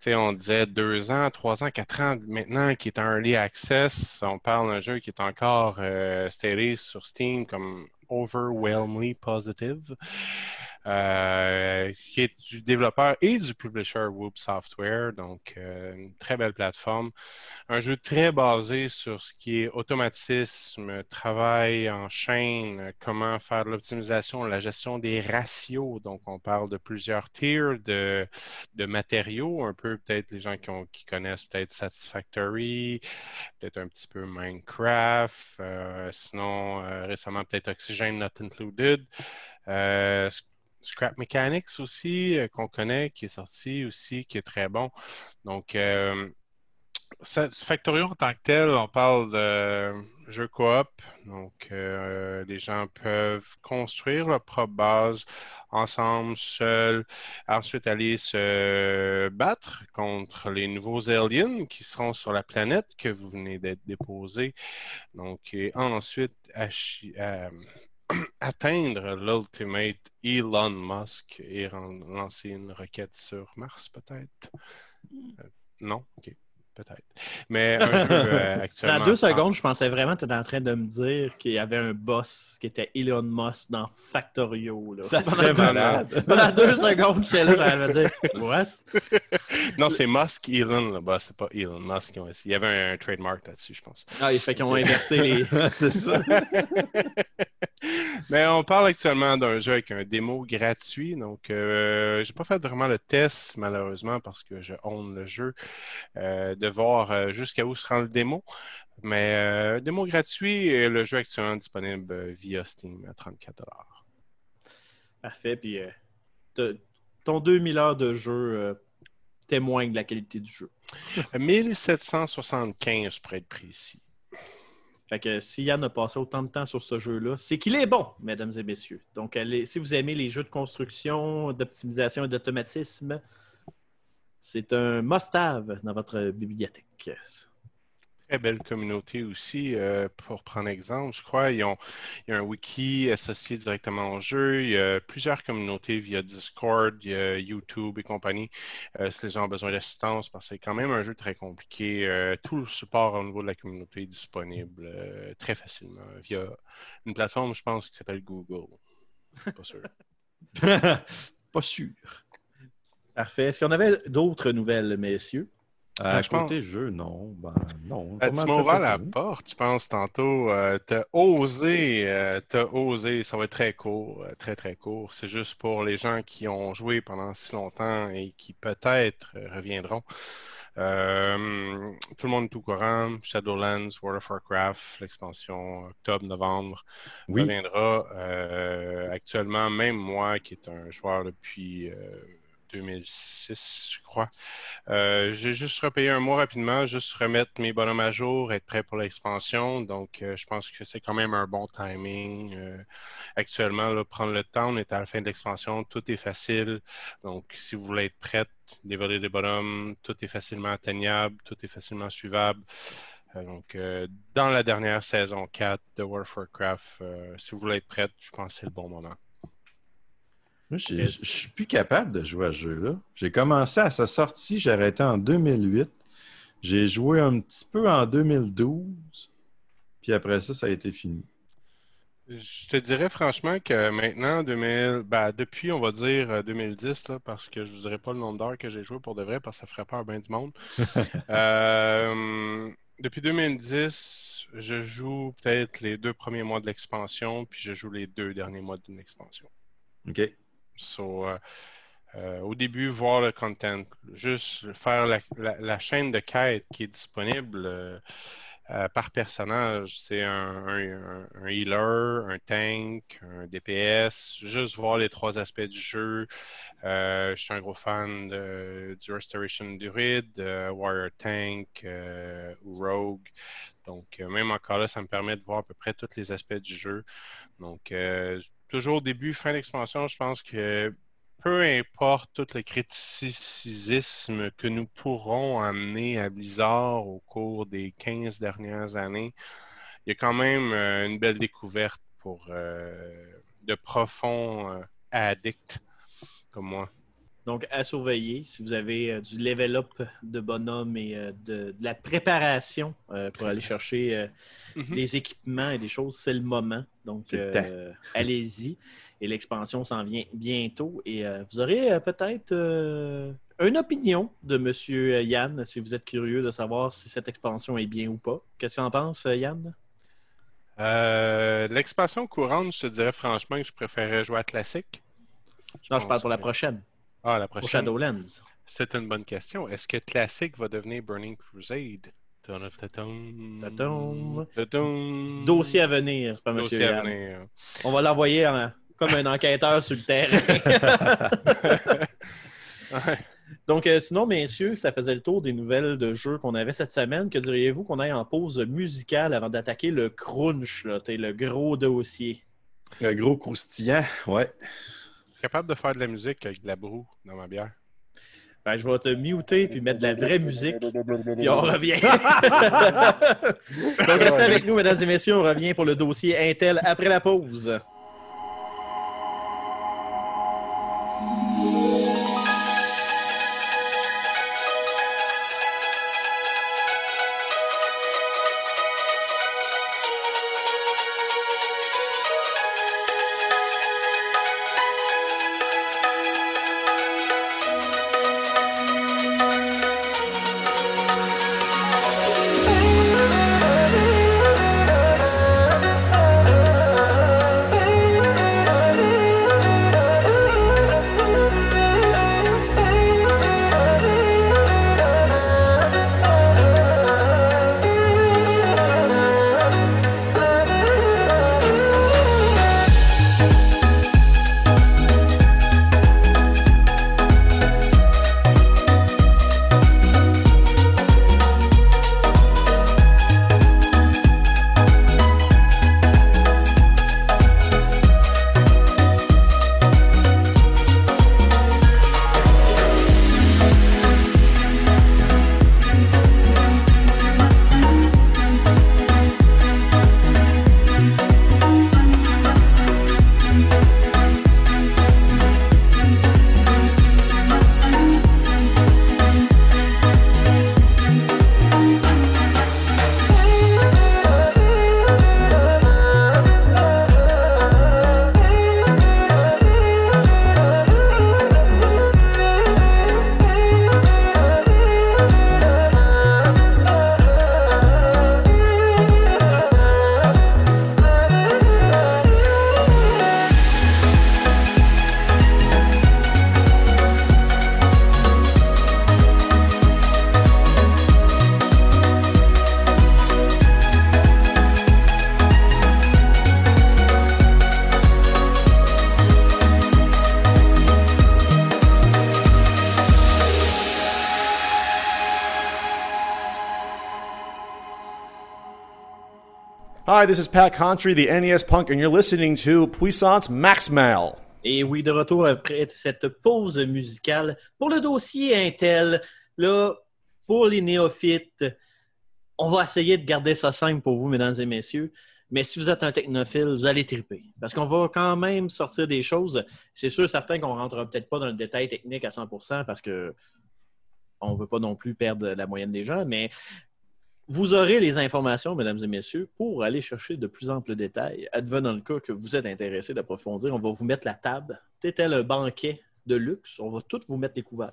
tu sais, on disait deux ans, trois ans, quatre ans maintenant qui est en early access. On parle d'un jeu qui est encore euh, staté sur Steam comme overwhelmingly positive. Euh, qui est du développeur et du publisher Whoop Software, donc euh, une très belle plateforme. Un jeu très basé sur ce qui est automatisme, travail en chaîne, comment faire de l'optimisation, la gestion des ratios. Donc, on parle de plusieurs tiers de, matériaux, un peu peut-être les gens qui, connaissent peut-être Satisfactory, peut-être un petit peu Minecraft, euh, sinon récemment peut-être Oxygen Not Included. Scrap Mechanics aussi, euh, qu'on connaît, qui est sorti aussi, qui est très bon. Donc, euh, Factorio en tant que tel, on parle de jeu coop. Donc, euh, les gens peuvent construire leur propre base ensemble, seuls, ensuite aller se battre contre les nouveaux aliens qui seront sur la planète que vous venez d'être déposés. Donc, et ensuite, euh, atteindre l'ultimate Elon Musk et lancer une roquette sur Mars, peut-être? Euh, non? Peut-être. Mais un jeu euh, actuellement... Dans deux sans- secondes, je pensais vraiment que tu étais en train de me dire qu'il y avait un boss qui était Elon Musk dans Factorio. Là. Ça serait malade. Pendant deux secondes, j'étais là, j'allais me dire What? non, c'est Musk Elon là-bas, c'est pas Elon Musk. qui ont- Il y avait un, trademark là-dessus, je pense. Ah, il fait qu'ils ont inversé les. C'est ça. Mais on parle actuellement d'un jeu avec un démo gratuit. Donc, euh, j'ai pas fait vraiment le test, malheureusement, parce que je own le jeu, euh, de voir euh, jusqu'à où se rend le démo. Mais euh, démo gratuit et le jeu actuellement disponible euh, via Steam à 34 Parfait. Puis ton 2000 heures de jeu témoigne de la qualité du jeu. 1775 pour être précis. Fait que si Yann a passé autant de temps sur ce jeu-là, c'est qu'il est bon, mesdames et messieurs. Donc, allez- si vous aimez les jeux de construction, d'optimisation et d'automatisme, c'est un must-have dans votre bibliothèque. Très belle communauté aussi. euh, pour prendre exemple, je crois, ils ont, il y a un wiki associé directement au jeu. Il y a plusieurs communautés via Discord, il y a YouTube et compagnie. euh, si les gens ont besoin d'assistance, parce que c'est quand même un jeu très compliqué. euh, tout le support au niveau de la communauté est disponible euh, très facilement via une plateforme, je pense, qui s'appelle Google. Pas sûr. Pas sûr. Parfait. Est-ce qu'on avait d'autres nouvelles, messieurs? À je pense- côté jeu, non. Ben, non. Euh, Pas tu m'as ouvert la porte, je pense, tantôt. Euh, t'as osé, euh, t'as osé. Ça va être très court, euh, très, très court. C'est juste pour les gens qui ont joué pendant si longtemps et qui peut-être euh, reviendront. Euh, tout le monde est au courant. Shadowlands, World of Warcraft, l'expansion octobre-novembre Oui. reviendra. Euh, actuellement, même moi, qui est un joueur depuis euh, 2006, je crois, euh, j'ai juste repayé un mois rapidement, juste remettre mes bonhommes à jour, être prêt pour l'expansion. Donc, euh, je pense que c'est quand même un bon timing. Euh, actuellement, prendre le temps, on est à la fin de l'expansion, tout est facile. Donc, si vous voulez être prête, dévoiler des bonhommes, tout est facilement atteignable, tout est facilement suivable. Donc, dans la dernière saison 4 de World of Warcraft, si vous voulez être prête, je pense que c'est le bon moment. Moi, je suis plus capable de jouer à ce jeu-là. J'ai commencé à sa sortie, j'ai arrêté en 2008. J'ai joué un petit peu en 2012. Puis après ça, ça a été fini. Je te dirais franchement que maintenant, 2000, ben, depuis, on va dire euh, 2010, là, parce que je ne vous dirai pas le nombre d'heures que j'ai joué pour de vrai, parce que ça ferait peur à bien du monde. Euh, depuis 2010, je joue peut-être les deux premiers mois de l'expansion, puis je joue les deux derniers mois d'une expansion. OK. So, euh, euh, au début, voir le content, juste faire la, la- chaîne de quête qui est disponible euh, par personnage. C'est un, healer, un tank, un DPS, juste voir les trois aspects du jeu. Je suis un gros fan du Restoration Druid, Warrior Tank ou Rogue. Donc, même encore là, ça me permet de voir à peu près tous les aspects du jeu. Donc, toujours début, fin d'expansion, je pense que peu importe tout le criticisme que nous pourrons amener à Blizzard au cours des 15 dernières années, il y a quand même euh, une belle découverte pour euh, de profonds euh, addicts comme moi. Donc, à surveiller, si vous avez euh, du level up de bonhomme et euh, de, de la préparation euh, pour aller chercher euh, Mhm. des équipements et des choses, c'est le moment. Donc, euh, allez-y. Et l'expansion s'en vient bientôt. Et euh, vous aurez peut-être euh, une opinion de M. Yann, si vous êtes curieux de savoir si cette expansion est bien ou pas. Qu'est-ce que tu en penses, Yann? Euh, L'expansion courante, je te dirais franchement que je préférais jouer à classique. Non, je parle pour la prochaine, Ah, la pour prochaine. Shadowlands. C'est une bonne question. Est-ce que classique va devenir Burning Crusade? Dossier à venir, pas M. Dossier à venir. On va l'envoyer en- comme un enquêteur sur le terrain. Ouais. Donc, euh, sinon, messieurs, ça faisait le tour des nouvelles de jeux qu'on avait cette semaine. Que diriez-vous qu'on aille en pause musicale avant d'attaquer le crunch, là, le gros dossier? Un gros croustillant, ouais. Capable de faire de la musique avec de la broue dans ma bière? Ben, je vais te muter puis mettre de la vraie musique, puis on revient. Donc, restez avec nous, mesdames et messieurs. On revient pour le dossier Intel après la pause. Hi, this is Pat Contry, the NES Punk, and you're listening to Puissance Maximal. Et oui, de retour après cette pause musicale pour le dossier Intel. Là, pour les néophytes, on va essayer de garder ça simple pour vous, mesdames et messieurs. Mais si vous êtes un technophile, vous allez triper. Parce qu'on va quand même sortir des choses. C'est sûr, certain qu'on ne rentrera peut-être pas dans le détail technique à 100% parce que on ne veut pas non plus perdre la moyenne des gens, mais vous aurez les informations, mesdames et messieurs, pour aller chercher de plus amples détails. Advenant le cas que vous êtes intéressé d'approfondir, on va vous mettre la table. Tel un banquet de luxe, on va tous vous mettre les couverts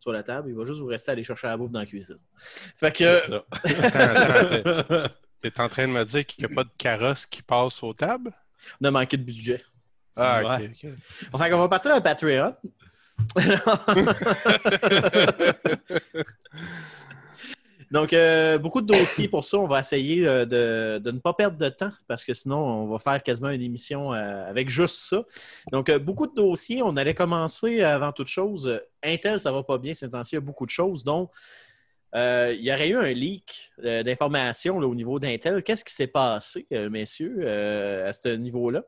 sur la table. Il va juste vous rester à aller chercher la bouffe dans la cuisine. Fait que. C'est ça. Attends, attends, T'es en train de me dire qu'il n'y a pas de carrosse qui passe aux tables? On a manqué de budget. Ah, ok, Ouais. ok. Fait qu'on va partir un Patreon. Donc, euh, beaucoup de dossiers pour ça. On va essayer euh, de, ne pas perdre de temps parce que sinon, on va faire quasiment une émission euh, avec juste ça. Donc, beaucoup de dossiers. On allait commencer avant toute chose. Intel, ça va pas bien ces temps-ci. Il y a beaucoup de choses. Donc, il y aurait eu un leak d'informations au niveau d'Intel. Qu'est-ce qui s'est passé, messieurs, à ce niveau-là?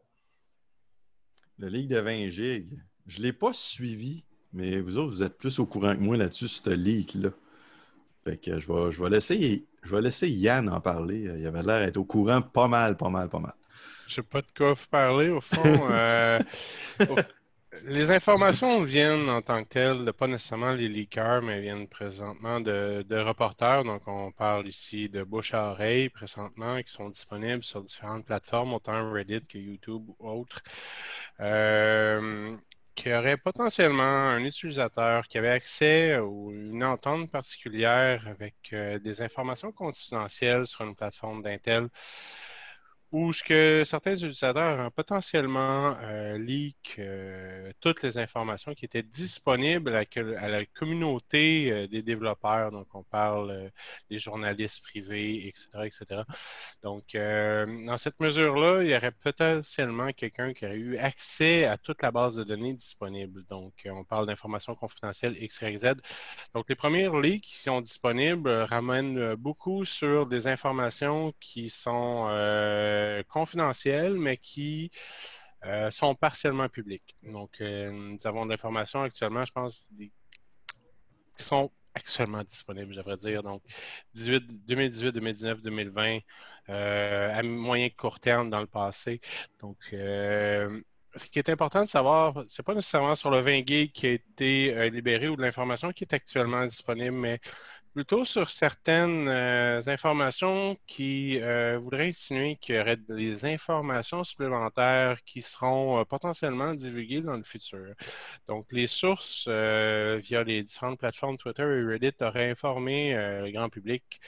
Le Ligue de 20 gigs, je ne l'ai pas suivi, mais vous autres, vous êtes plus au courant que moi là-dessus, ce leak-là. Fait que je vais, je, vais laisser, je vais laisser Yann en parler. Il avait l'air d'être au courant pas mal, pas mal, pas mal. Je sais pas de quoi vous parler, au fond. Euh, au- les informations viennent en tant que telles, de pas nécessairement les leakers, mais viennent présentement de, de reporters. Donc, on parle ici de bouche à oreille présentement, qui sont disponibles sur différentes plateformes, autant Reddit que YouTube ou autres. Euh, qu'il y aurait potentiellement un utilisateur qui avait accès à une entente particulière avec euh, des informations confidentielles sur une plateforme d'Intel où ce que certains utilisateurs ont potentiellement euh, leak euh, toutes les informations qui étaient disponibles à, la communauté euh, des développeurs. Donc, on parle euh, des journalistes privés, etc., etc. Donc, dans cette mesure-là, il y aurait potentiellement quelqu'un qui aurait eu accès à toute la base de données disponible. Donc, on parle d'informations confidentielles X, Y, Z. Donc, les premiers leaks qui sont disponibles ramènent beaucoup sur des informations qui sont euh, confidentielles, mais qui euh, sont partiellement publiques. Donc, euh, nous avons de l'information actuellement, je pense, qui sont actuellement disponibles, je devrais dire. Donc, 18, 2018, 2019, 2020, euh, à moyen court terme dans le passé. Donc, ce qui est important de savoir, c'est pas nécessairement sur le 20 gig qui a été libéré ou de l'information qui est actuellement disponible, mais plutôt sur certaines euh, informations qui euh, voudraient insinuer qu'il y aurait des informations supplémentaires qui seront euh, potentiellement divulguées dans le futur. Donc, les sources via les différentes plateformes Twitter et Reddit auraient informé le grand public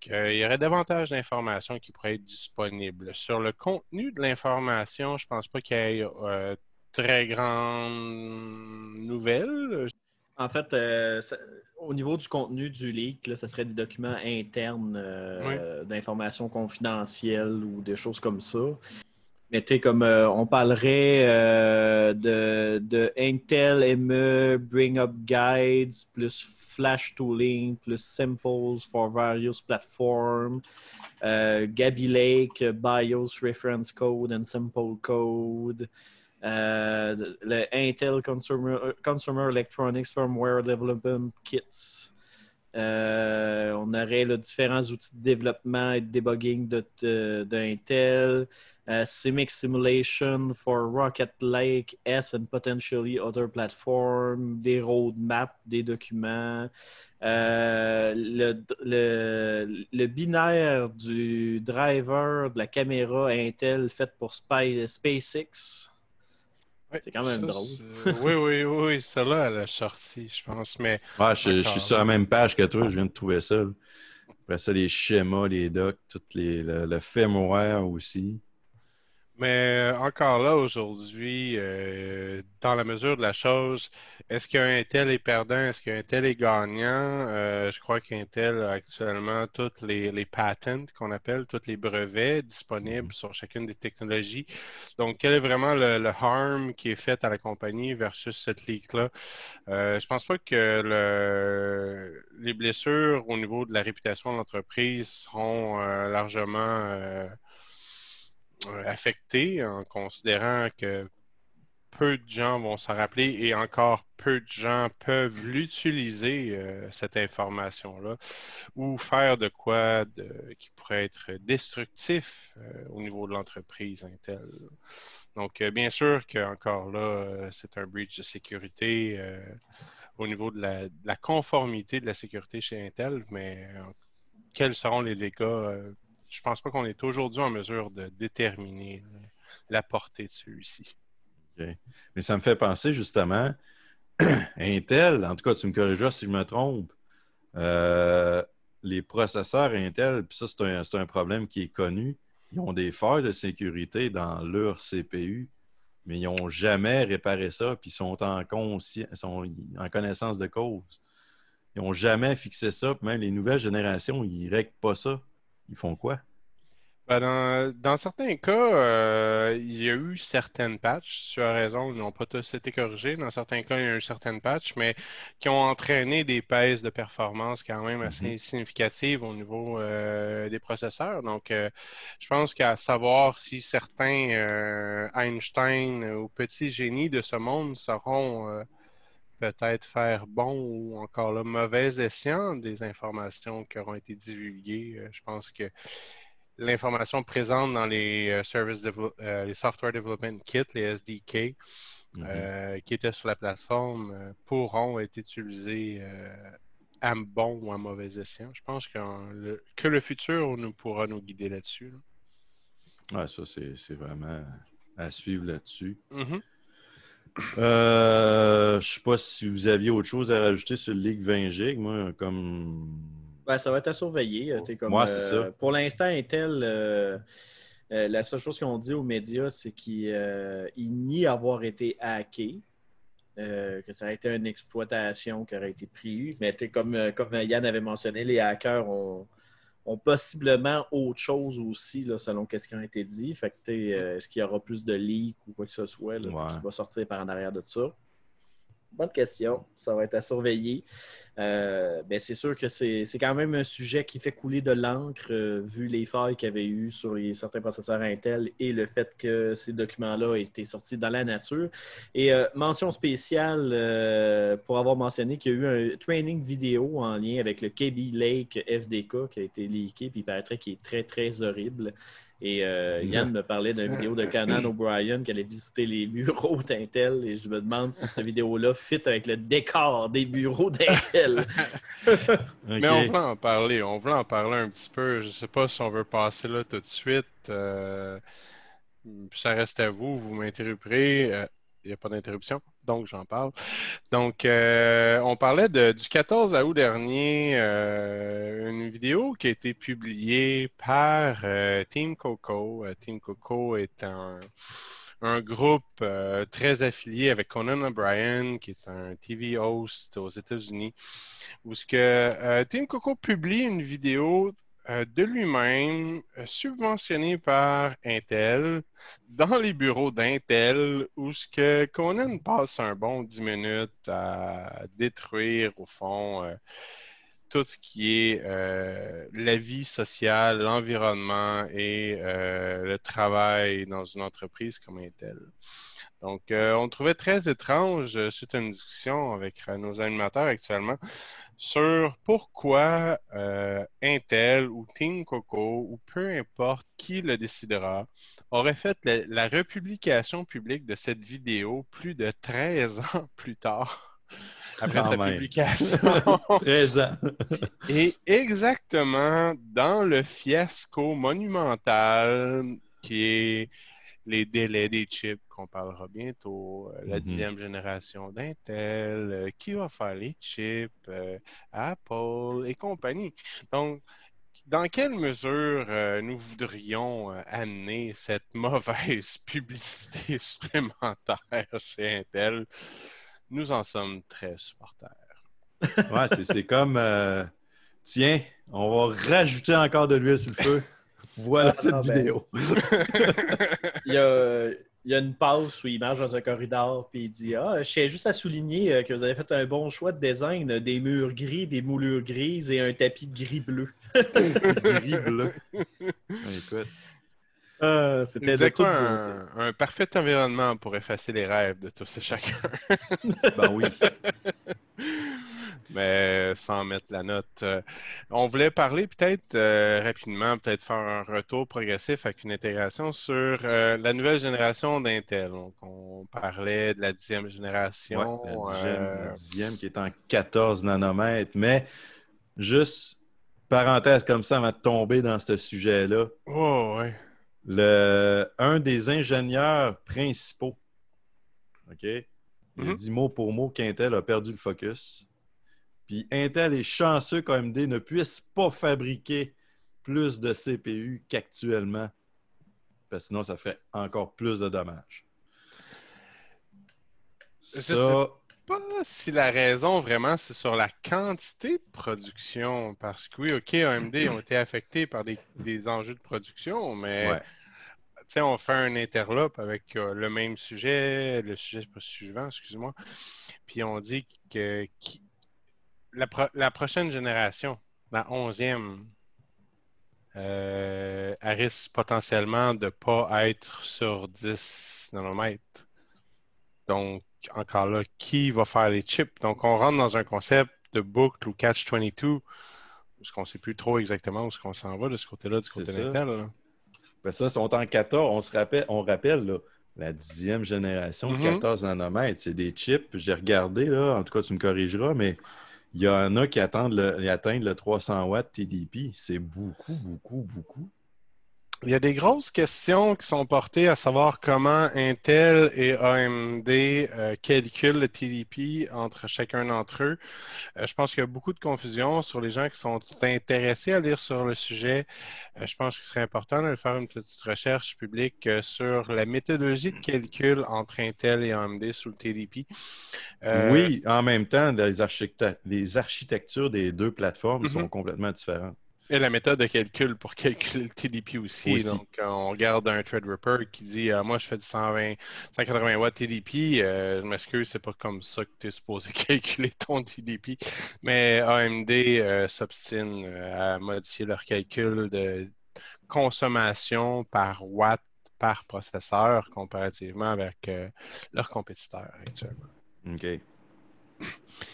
qu'il y aurait davantage d'informations qui pourraient être disponibles. Sur le contenu de l'information, je pense pas qu'il y ait très grande nouvelle. En fait, euh, ça- au niveau du contenu du leak, là, ça serait des documents internes euh, d'informations confidentielles ou des choses comme ça. Mais tu sais, comme euh, on parlerait de, de Intel ME Bring Up Guides, plus Flash Tooling, plus Simples for various platforms, Gabi Lake, BIOS Reference Code and Simple Code. Euh, le Intel Consumer, Electronics Firmware Development Kits. Euh, on aurait là, différents outils de développement et de debugging de, de- d'Intel. Euh, Simulation for Rocket Lake S and potentially other platforms. Des roadmaps, des documents. Le, binaire du driver de la caméra Intel faite pour SpaceX. C'est quand même Ça, drôle. oui, oui, oui, celle-là, elle a sorti, je pense, mais Ouais, je, suis sur la même page que toi, je viens de trouver ça. là. Après ça, les schémas, les docs, tout les, le, le firmware aussi. Mais euh, encore là, aujourd'hui, euh, dans la mesure de la chose, est-ce qu'un tel est perdant? Est-ce qu'un tel est gagnant? Euh, je crois qu'Intel a actuellement toutes les, les patents qu'on appelle, tous les brevets disponibles sur chacune des technologies. Donc, quel est vraiment le, le harm qui est fait à la compagnie versus cette leak-là? Euh, je pense pas que le, les blessures au niveau de la réputation de l'entreprise seront largement affectées en considérant que peu de gens vont s'en rappeler et encore peu de gens peuvent l'utiliser, euh, cette information-là, ou faire de quoi qui pourrait être destructif euh, au niveau de l'entreprise Intel. Donc, euh, bien sûr qu'encore là, c'est un breach de sécurité au niveau de la, de la conformité de la sécurité chez Intel, mais quels seront les dégâts? Je pense pas qu'on est aujourd'hui en mesure de déterminer la portée de celui-ci. Mais ça me fait penser justement, Intel, en tout cas, tu me corrigeras si je me trompe, euh, les processeurs Intel, puis ça, c'est un, problème qui est connu, ils ont des failles de sécurité dans leur CPU, mais ils n'ont jamais réparé ça, puis ils sont en, sont en connaissance de cause. Ils n'ont jamais fixé ça, puis même les nouvelles générations, ils ne règlent pas ça. Ils font quoi? Ben, dans, dans certains cas, euh, il y a eu certaines patchs, tu as raison, ils n'ont pas tous été corrigés. Dans certains cas, il y a eu certaines patchs, mais qui ont entraîné des pèses de performance quand même assez significatives au niveau euh, des processeurs. Donc, euh, je pense qu'à savoir si certains Einstein ou petits génies de ce monde sauront euh, peut-être faire bon ou encore là, mauvais escient des informations qui auront été divulguées. Euh, je pense que l'information présente dans les euh, service euh, les software development kits, les SDK, Mhm. euh, qui étaient sur la plateforme, pourront être utilisés euh, à bon ou à mauvais escient. Je pense que le, que le futur nous pourra nous guider là-dessus. là. Ouais, ça, c'est vraiment à suivre là-dessus. Mhm. Euh, je sais pas si vous aviez autre chose à rajouter sur le Ligue 20 Gig. Moi, comme. Ben, ça va être à surveiller. euh, comme, Ouais, c'est euh, ça. Pour l'instant, Intel, euh, euh, la seule chose qu'ils ont dit aux médias, c'est qu'ils euh, ils nient avoir été hackés. euh, que ça a été une exploitation qui aurait été prise. Mais comme, euh, comme Yann avait mentionné, les hackers ont, ont possiblement autre chose aussi, là, selon ce qui a été dit. Fait que, euh, est-ce qu'il y aura plus de leaks ou quoi que ce soit là, Ouais. qui va sortir par en arrière de ça? Bonne question. Ça va être à surveiller. Euh, ben, c'est sûr que c'est quand même un sujet qui fait couler de l'encre, euh, vu les failles qu'il y avait eu sur les- certains processeurs Intel et le fait que ces documents-là aient été sortis dans la nature. Et euh, mention spéciale pour avoir mentionné qu'il y a eu un training vidéo en lien avec le KB Lake FDK qui a été leaké, puis il paraîtrait est très, très horrible. Et euh, Yann me parlait d'une vidéo de Conan O'Brien qui allait visiter les bureaux d'Intel et je me demande si cette vidéo-là fit avec le décor des bureaux d'Intel. Mais on voulait en parler, on voulait en parler un petit peu. Je ne sais pas si on veut passer là tout de suite. Euh, ça reste à vous, vous m'interromprez. Il n'y a pas d'interruption, donc j'en parle. Donc, euh, on parlait du 14 août dernier, euh, une vidéo qui a été publiée par euh, Team Coco. Team Coco est un, un groupe très affilié avec Conan O'Brien, qui est un TV host aux États-Unis, où ce que Team Coco publie une vidéo de lui-même, euh, subventionné par Intel, dans les bureaux d'Intel, où ce que Conan passe un bon 10 minutes à détruire, au fond, euh, tout ce qui est euh, la vie sociale, l'environnement et euh, le travail dans une entreprise comme Intel. Donc, euh, on trouvait très étrange, euh, suite à une discussion avec euh, nos animateurs actuellement, sur pourquoi euh, Intel ou Team Coco ou peu importe qui le décidera aurait fait la, la republication publique de cette vidéo plus de 13 ans plus tard après Quand sa même. publication. 13 ans. Et exactement dans le fiasco monumental qui est les délais des chips qu'on parlera bientôt, euh, la Mhm. dixième génération d'Intel, euh, qui va faire les chips, euh, Apple et compagnie. Donc, dans quelle mesure euh, nous voudrions euh, amener cette mauvaise publicité supplémentaire chez Intel? Nous en sommes très supporters. Ouais, c'est- c'est comme euh, tiens, on va rajouter encore de l'huile sur le feu. Voilà Ah, cette ben. vidéo. Il y a, il y a une passe où il marche dans un corridor puis il dit Ah, je tiens juste à souligner euh, que vous avez fait un bon choix de design, euh, des murs gris, des moulures grises et un tapis gris-bleu. Gris bleu. Écoute. Ah, C'était de un, un parfait environnement pour effacer les rêves de tous et chacun. Ben oui. Mais sans mettre la note. euh, on voulait parler peut-être euh, rapidement, peut-être faire un retour progressif avec une intégration sur euh, la nouvelle génération d'Intel. Donc, on parlait de la dixième Ouais, génération. la, dixième, euh, la dixième qui est en 14 nanomètres. Mais juste parenthèse comme ça avant de tomber dans ce sujet-là. Oh, ouais. Le, un des ingénieurs principaux, OK? Il a Mhm. dit mot pour mot qu'Intel a perdu le focus. Puis Intel est chanceux qu'AMD ne puisse pas fabriquer plus de CPU qu'actuellement. Parce que sinon, ça ferait encore plus de dommages. Je Ça, pas si la raison vraiment c'est sur la quantité de production. Parce que oui, OK, AMD ont été affectés par des, des enjeux de production, mais ouais. sais, on fait un interlope avec euh, le même sujet, le sujet pas suivant, excuse-moi. Puis on dit que qui- la, pro- la prochaine génération, la onzième, euh, elle risque potentiellement de ne pas être sur 10 nanomètres. Donc, encore là, qui va faire les chips? Donc, on rentre dans un concept de boucle ou catch-22, parce qu'on ne sait plus trop exactement où est-ce qu'on s'en va de ce côté-là, du côté ça. d'Intel. Ben ça, sont en 14. On se rappelle, on rappelle là, la dixième génération de Mhm. 14 nanomètres. C'est des chips. J'ai regardé, là, en tout cas, tu me corrigeras, mais il y en a qui attendent le, atteignent le 300 watts TDP. C'est beaucoup, beaucoup, beaucoup. Il y a des grosses questions qui sont portées à savoir comment Intel et AMD euh, calculent le TDP entre chacun d'entre eux. Euh, je pense qu'il y a beaucoup de confusion sur les gens qui sont intéressés à lire sur le sujet. Euh, je pense qu'il serait important de faire une petite recherche publique sur la méthodologie de calcul entre Intel et AMD sur le TDP. Oui, en même temps, les, architectures des deux plateformes Mhm. sont complètement différentes. Et la méthode de calcul pour calculer le TDP aussi. Aussi. Donc, euh, on regarde un Threadripper qui dit euh, Moi, je fais du 120, 180 watts TDP. Euh, je m'excuse, c'est pas comme ça que tu es supposé calculer ton TDP. Mais AMD euh, s'obstine à modifier leur calcul de consommation par watt par processeur comparativement avec euh, leurs compétiteurs actuellement. OK.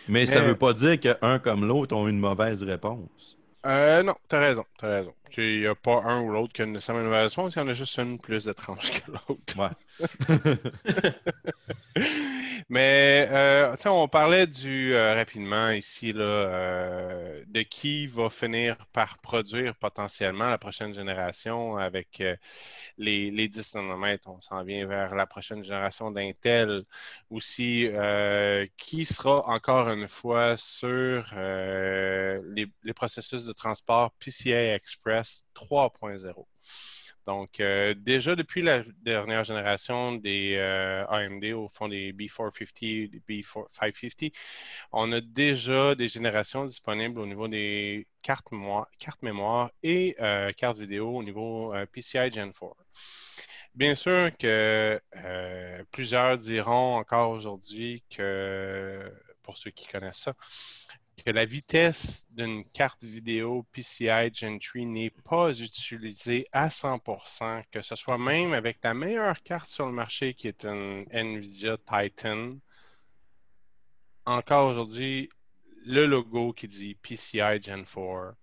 Mais ça ne Mais- veut pas dire qu'un comme l'autre ont une mauvaise réponse. Euh, non, t'as raison, t'as raison. Il n'y a pas un ou l'autre qui a nécessairement une mauvaise réponse, il y en a juste une plus étrange que l'autre. Ouais. Mais, euh, on parlait du, euh, rapidement ici, là, euh, de qui va finir par produire potentiellement la prochaine génération avec euh, les, les 10 nanomètres. On s'en vient vers la prochaine génération d'Intel. Aussi, qui sera encore une fois sur les, les processus de transport PCI Express 3.0. Donc, euh, déjà depuis la dernière génération des euh, AMD, au fond des B450, des B550, on a déjà des générations disponibles au niveau des cartes, moi- cartes mémoire et euh, cartes vidéo au niveau PCI Gen 4. Bien sûr que plusieurs diront encore aujourd'hui que, pour ceux qui connaissent ça, que la vitesse d'une carte vidéo PCI Gen 3 n'est pas utilisée à 100%, que ce soit même avec la meilleure carte sur le marché qui est une NVIDIA Titan. Encore aujourd'hui, le logo qui dit PCI Gen 4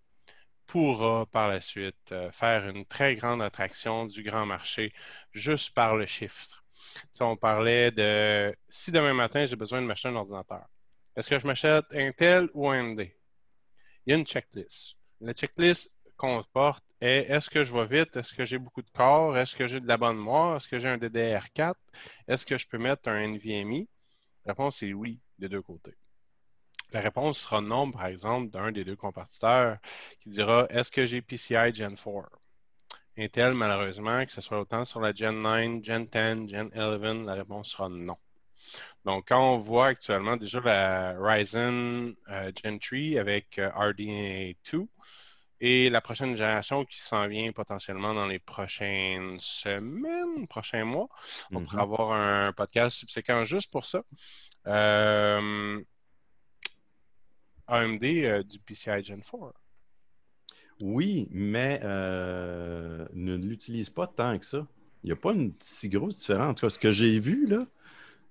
pourra par la suite euh, faire une très grande attraction du grand marché juste par le chiffre. Sais, on parlait de si demain matin j'ai besoin de m'acheter un ordinateur, est-ce que je m'achète Intel ou AMD? Il y a une checklist. La checklist comporte est est-ce que je vais vite? Est-ce que j'ai beaucoup de corps? Est-ce que j'ai de la bonne mémoire? Est-ce que j'ai un DDR4? Est-ce que je peux mettre un NVMe? La réponse est oui, des deux côtés. la réponse sera non, par exemple, d'un des deux compartiteurs qui dira Est-ce que j'ai PCI Gen 4 Intel, malheureusement, que ce soit autant sur la Gen 9, Gen 10, Gen 11, la réponse sera non. Donc, quand on voit actuellement déjà la Ryzen euh, Gen 3 avec euh, RDNA 2 et la prochaine génération qui s'en vient potentiellement dans les prochaines semaines, prochains mois, on pourra avoir un podcast subséquent juste pour ça. Euh, AMD du PCI Gen 4. Oui, mais ne l'utilise pas tant que ça. Il n'y a pas une si grosse différence. En tout cas, ce que j'ai vu, là,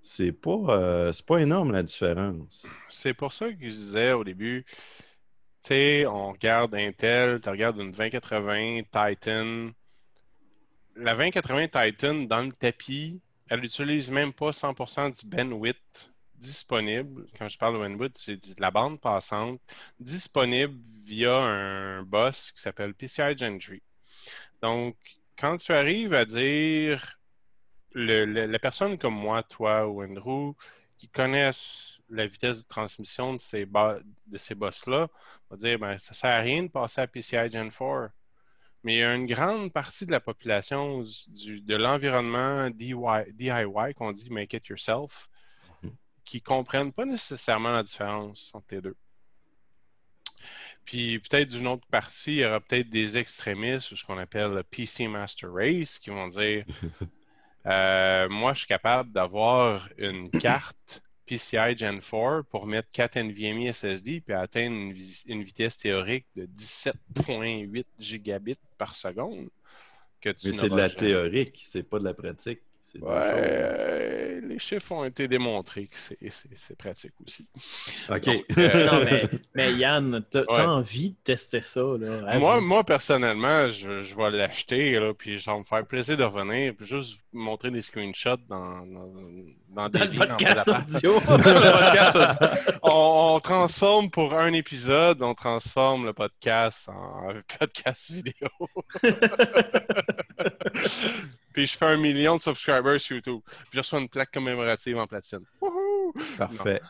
c'est pas, euh, c'est pas énorme la différence. C'est pour ça que je disais au début, tu sais, on regarde Intel, tu regardes une 2080 Titan. La 2080 Titan, dans le tapis, elle n'utilise même pas 100% du bandwidth disponible. Quand je parle de bandwidth, c'est de la bande passante disponible via un boss qui s'appelle PCI Gen 3. Donc, quand tu arrives à dire le- le- la personne comme moi, toi ou Andrew, qui connaissent la vitesse de transmission de ces, de ces boss-là, va dire ben, ça sert à rien de passer à PCI Gen 4. Mais il y a une grande partie de la population du- de l'environnement DIY, DIY qu'on dit Make It Yourself, Mhm. qui ne comprennent pas nécessairement la différence entre les deux. Puis peut-être d'une autre partie, il y aura peut-être des extrémistes ou ce qu'on appelle le PC Master Race qui vont dire euh, Moi, je suis capable d'avoir une carte PCI Gen 4 pour mettre 4 NVMe SSD puis atteindre une, une vitesse théorique de 17,8 gigabits par seconde. Que tu Mais c'est de la jamais. théorique, c'est pas de la pratique. Ouais, choses. euh, les chiffres ont été démontrés que c'est- c'est c'est pratique aussi. OK. Donc, euh, Non, mais, mais Yann, t'as t'as Ouais. envie de tester ça, là. Moi, moi, personnellement, je, je vais l'acheter, là, puis ça va me faire plaisir de revenir, puis juste vous montrer des screenshots dans, dans, dans des le podcast audio. Audio. on transforme pour un épisode, on transforme le podcast en podcast vidéo. Puis je fais un million de subscribers sur YouTube. Puis je reçois une plaque commémorative en platine. Wouhou! Parfait.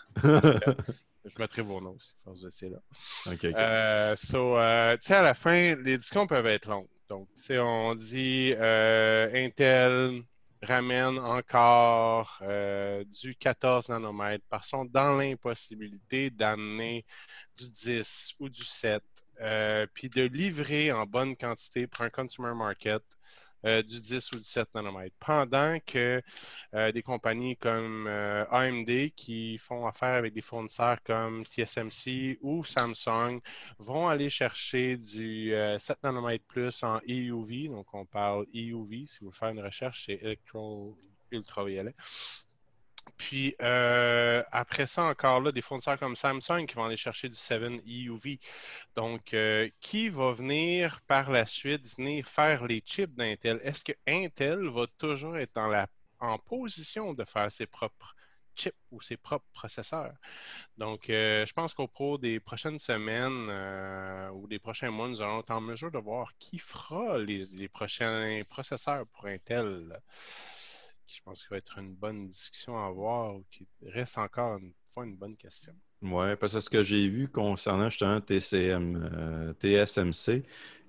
Je mettrai vos noms aussi, force de c'est là. OK, OK. Euh, so, euh, tu sais, à la fin, les discours peuvent être longs. Donc, tu sais, on dit euh, Intel ramène encore euh, du 14 nanomètres parce qu'ils sont dans l'impossibilité d'amener du 10 ou du 7, euh, puis de livrer en bonne quantité pour un consumer market euh, du 10 ou du 7 nanomètres. Pendant que euh, des compagnies comme euh, AMD qui font affaire avec des fournisseurs comme TSMC ou Samsung vont aller chercher du euh, 7 nanomètres plus en EUV. Donc, on parle EUV. Si vous voulez faire une recherche, c'est électro ultraviolet. Puis euh, après ça, encore là, des fournisseurs comme Samsung qui vont aller chercher du 7 EUV. Donc, euh, qui va venir par la suite venir faire les chips d'Intel? Est-ce que Intel va toujours être en position de faire ses propres chips ou ses propres processeurs? Donc, euh, je pense qu'au cours des prochaines semaines ou des prochains mois, nous allons être en mesure de voir qui fera les prochains processeurs pour Intel. Je pense qu'il va être une bonne discussion à avoir ou qui reste encore une fois une bonne question. Oui, parce que ce que j'ai vu concernant justement TCM, euh, TSMC,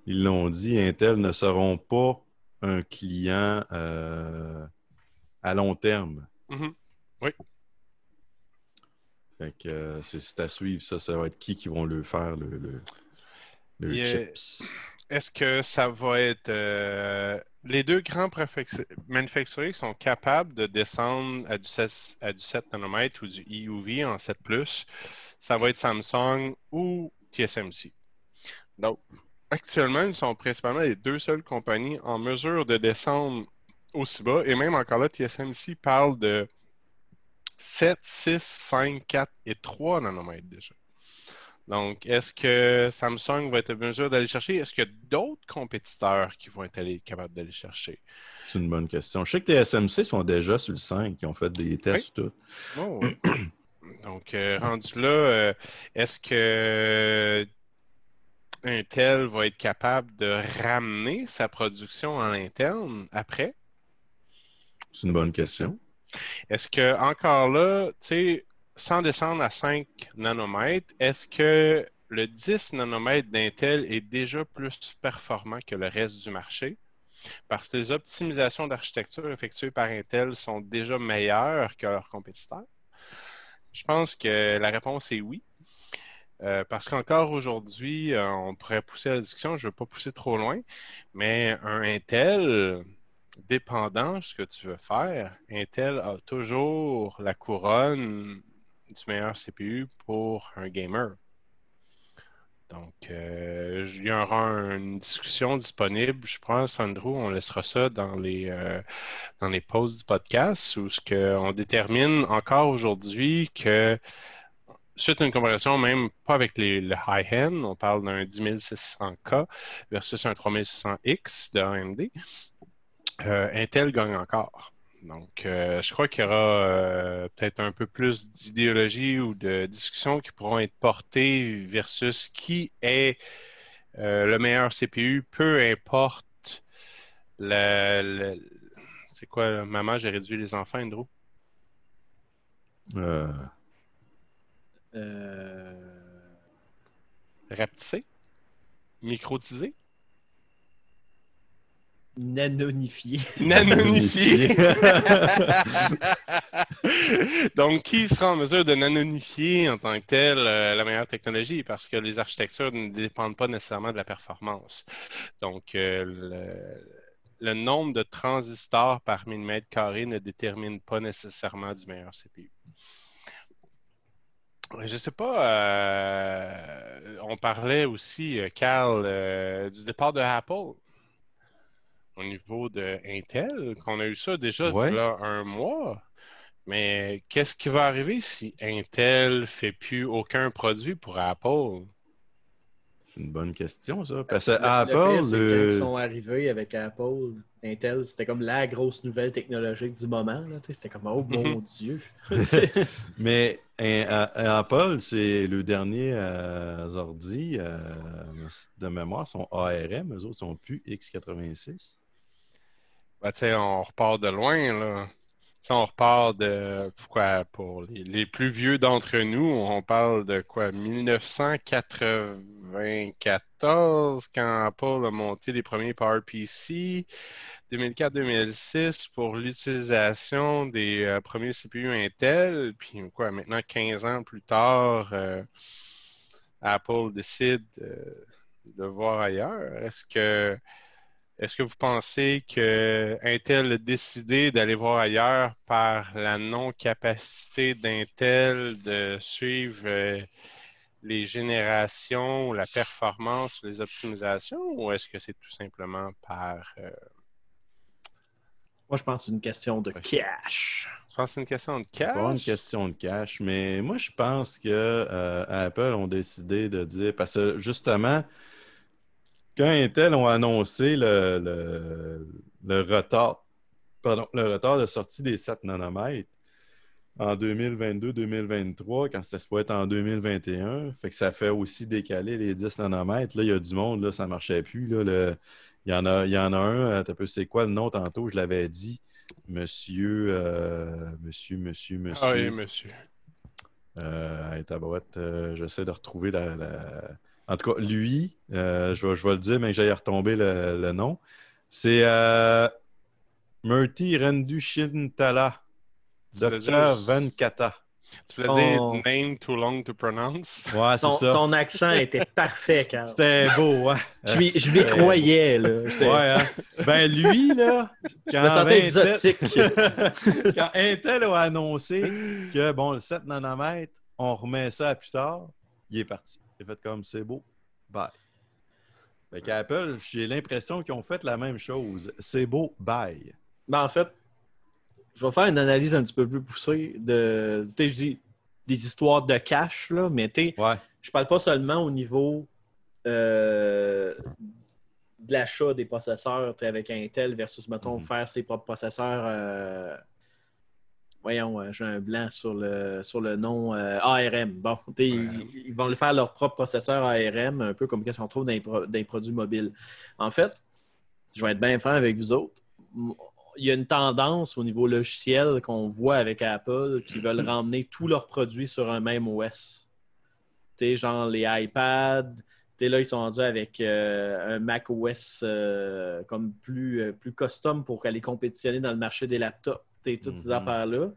ils l'ont dit, Intel ne seront pas un client euh, à long terme. Mhm. Fait que euh, c'est à suivre, ça, ça va être qui qui vont le faire, le, le, chips. Est-ce que ça va être les deux grands manufacturiers sont capables de descendre à du, 16 à du 7 nanomètres ou du EUV en 7 ça va être Samsung ou TSMC. Donc, actuellement, ils sont principalement les deux seules compagnies en mesure de descendre aussi bas. Et même encore là, TSMC parle de 7, 6, 5, 4 et 3 nanomètres déjà. Donc, est-ce que Samsung va être en mesure d'aller chercher? Est-ce qu'il y a d'autres compétiteurs qui vont être allés- capables d'aller chercher? C'est une bonne question. Je sais que TSMC sont déjà sur le 5, ils ont fait des tests tout. Oh, oui. Donc, euh, rendu là, euh, est-ce que Intel va être capable de ramener sa production en interne après? C'est une bonne question. Est-ce que encore là, tu sais, sans descendre à 5 nanomètres, est-ce que le 10 nanomètres d'Intel est déjà plus performant que le reste du marché? Parce que les optimisations d'architecture effectuées par Intel sont déjà meilleures que leurs compétiteurs? Je pense que la réponse est oui. Euh, parce qu'encore aujourd'hui, euh, on pourrait pousser la discussion, je ne veux pas pousser trop loin, mais un Intel, dépendant de ce que tu veux faire, Intel a toujours la couronne du meilleur CPU pour un gamer. Donc, euh, il y aura une discussion disponible. Je pense, Andrew, on laissera ça dans les, euh, dans les posts du podcast où ce que on détermine encore aujourd'hui que suite à une comparaison, même pas avec les, le high-end, on parle d'un 10600K versus un 3600X de AMD, euh, Intel gagne encore. Donc, euh, je crois qu'il y aura euh, peut-être un peu plus d'idéologie ou de discussions qui pourront être portées versus qui est euh, le meilleur CPU, peu importe le, le- c'est quoi, maman, j'ai réduit les enfants, Andrew? Euh, Euh, Rapetissé? Microtisé? Nanonifié. Nanonifié. Donc, qui sera en mesure de nanonifier en tant que tel euh, la meilleure technologie? Parce que les architectures ne dépendent pas nécessairement de la performance. Donc, euh, le, le nombre de transistors par millimètre carré ne détermine pas nécessairement du meilleur CPU. Je ne sais pas, euh, on parlait aussi, euh, Carl, euh, du départ de Apple au niveau de Intel, qu'on a eu ça déjà Ouais. il y a un mois. Mais qu'est-ce qui va arriver si Intel fait plus aucun produit pour Apple? c'est une bonne question, ça. Parce que Le- le Apple, le- quand ils sont arrivés avec Apple, Intel, c'était comme la grosse nouvelle technologique du moment. C'était comme, oh mon Dieu. mais un- un- Apple, c'est le dernier euh, ordi euh, de mémoire, sont ARM, eux autres sont plus x86. Sais, on repart de loin, là. On repart de, pour les, les plus vieux d'entre nous, on parle de quoi, 1994, quand Apple a monté les premiers PowerPC, 2004-2006 pour l'utilisation des euh, premiers CPU Intel, puis quoi, maintenant 15 ans plus tard, euh, Apple décide euh, de voir ailleurs. Est-ce que est-ce que vous pensez que Intel a décidé d'aller voir ailleurs par la non-capacité d'Intel de suivre euh, les générations, la performance, les optimisations, ou est-ce que c'est tout simplement par... euh, Moi, je pense que c'est une question de cash. tu penses que c'est une question de C'est pas une cash? question de cash, mais moi, je pense que euh, Apple ont décidé de dire, parce que justement, quand Intel ont annoncé le, le- le retard, pardon, le retard de sortie des 7 nanomètres en 2022-2023, quand c'était supposé être en 2021, fait que ça fait aussi décaler les 10 nanomètres. Là, il y a du monde, là, ça ne marchait plus. Là, le- il, y en a, il y en a un, euh, peu, c'est quoi le nom tantôt, je l'avais dit. Monsieur, euh, monsieur, monsieur, monsieur. Ah oui, monsieur. Euh, euh, j'essaie de retrouver la, la- En tout cas, lui, euh, je, vais, je vais le dire, mais que j'aille retomber le, le nom. C'est euh, Murti Rendu Shintala, Tu veux Docteur dire- Venkata. Tu voulais Oh. dire name too long to pronounce? Ouais, c'est Ton, ça. ton accent était parfait, Carl. C'était beau, ouais. Je m'y- m'y croyais, là. Ouais, hein. Ben lui, là, Je me sentais Intel- exotique. quand Intel a annoncé que, bon, le 7 nanomètres, on remet ça à plus tard, il est parti. A fait comme, c'est beau, bye. Fait qu'Apple, j'ai l'impression qu'ils ont fait la même chose. C'est beau, bye. Ben, en fait, je vais faire une analyse un petit peu plus poussée de. Tu sais, je dis des histoires de cash, là, mais tu sais, Ouais. je parle pas seulement au niveau euh, de l'achat des processeurs avec Intel versus, mettons, Mhm. faire ses propres processeurs. euh, Voyons, euh, j'ai un blanc sur le, sur le nom euh, ARM. Bon, ils, ils vont le faire leur propre processeur ARM, un peu comme ce qu'on trouve dans les, pro- dans les produits mobiles. En fait, je vais être bien franc avec vous autres. Il y a une tendance au niveau logiciel qu'on voit avec Apple qui veulent ramener tous leurs produits sur un même OS. Tu sais, genre les iPads. Tu sais, là, ils sont rendus avec euh, un Mac OS euh, comme plus, euh, plus custom pour aller compétitionner dans le marché des laptops. Sais, toutes ces Mhm. affaires-là.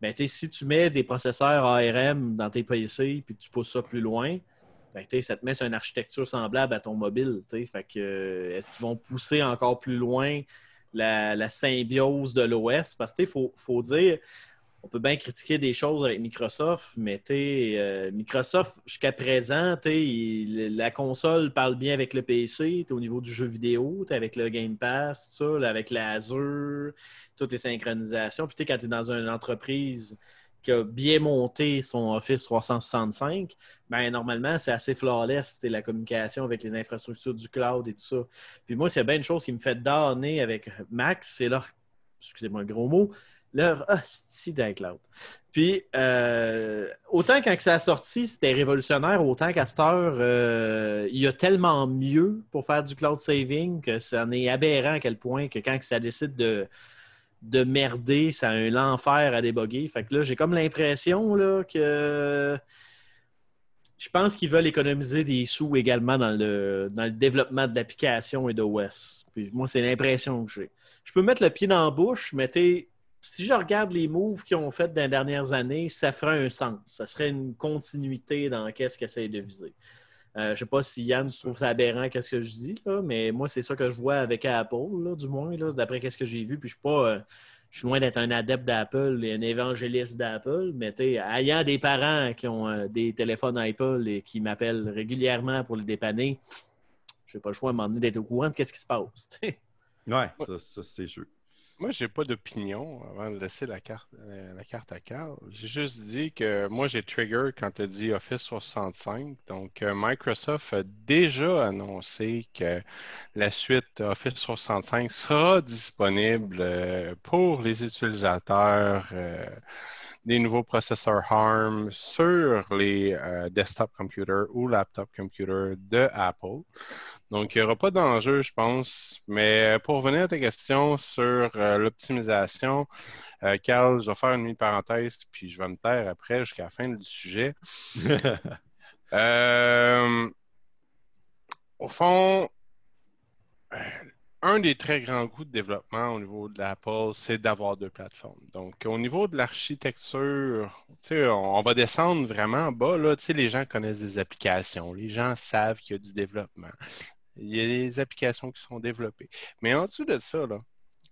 Ben, si tu mets des processeurs ARM dans tes PC puis que tu pousses ça plus loin, ben, ça te met sur une architecture semblable à ton mobile. Fait que, euh, est-ce qu'ils vont pousser encore plus loin la, la symbiose de l'OS? Parce que il faut, faut dire, on peut bien critiquer des choses avec Microsoft, mais euh, Microsoft, jusqu'à présent, la console parle bien avec le PC, t'es au niveau du jeu vidéo, t'es avec le Game Pass, ça, avec l'Azure, toutes les synchronisations. Puis quand tu es dans une entreprise qui a bien monté son Office 365, ben normalement, c'est assez flawless, la communication avec les infrastructures du cloud et tout ça. Puis moi, c'est bien une chose qui me fait donner avec Mac, c'est leur, excusez-moi gros mot, leur hostie d'iCloud. Puis, euh, autant quand ça a sorti, c'était révolutionnaire, autant qu'à cette heure, euh, il y a tellement mieux pour faire du cloud saving que ça en est aberrant à quel point que quand ça décide de, de merder, ça a un enfer à déboguer. Fait que là, j'ai comme l'impression que je pense qu'ils veulent économiser des sous également dans le, dans le développement de l'application et d'OS. Puis moi, c'est l'impression que j'ai. Je peux mettre le pied dans la bouche, mais si je regarde les moves qu'ils ont fait dans les dernières années, ça ferait un sens. Ça serait une continuité dans qu'est-ce qu'ils essayent de viser. Euh, je ne sais pas si Yann tu trouves ça aberrant qu'est-ce que je dis, là, mais moi, c'est ça que je vois avec Apple, là, du moins, d'après qu'est-ce que j'ai vu. Puis je suis pas. euh, je suis loin d'être un adepte d'Apple et un évangéliste d'Apple, mais tu sais, ayant des parents qui ont euh, des téléphones Apple et qui m'appellent régulièrement pour les dépanner, je n'ai pas le choix à donné d'être au courant de qu'est-ce qui se passe. Ouais, ça, ça, c'est sûr. Moi, j'ai pas d'opinion avant de laisser la carte, euh, la carte à Carl. J'ai juste dit que moi, j'ai trigger quand tu dit Office 65. Donc, euh, Microsoft a déjà annoncé que la suite Office 65 sera disponible euh, pour les utilisateurs des nouveaux processeurs ARM sur les euh, desktop computers ou laptop computers de Apple. Donc, il n'y aura pas d'enjeu, je pense. Mais pour revenir à ta question sur euh, l'optimisation, euh, Carl, je vais faire une mini-parenthèse, puis je vais me taire après jusqu'à la fin du sujet. Euh, au fond, un des très grands goûts de développement au niveau de l'Apple, c'est d'avoir deux plateformes. Donc, au niveau de l'architecture, on, va descendre vraiment bas. Là, les gens connaissent des applications, les gens savent qu'il y a du développement. Il y a des applications qui sont développées. Mais en dessous de ça,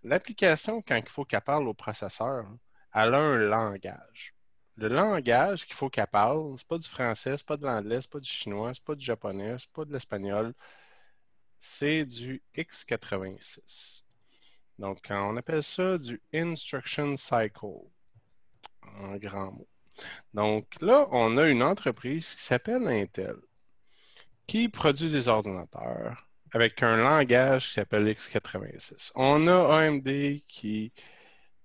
l'application, quand il faut qu'elle parle au processeur, elle a un langage. Le langage qu'il faut qu'elle parle, c'est pas du français, c'est pas de l'anglais, c'est pas du chinois, c'est pas du japonais, c'est pas de l'espagnol. C'est du x86. Donc, on appelle ça du instruction cycle, en grand mot. Donc là, on a une entreprise qui s'appelle Intel, qui produit des ordinateurs avec un langage qui s'appelle x86. On a AMD qui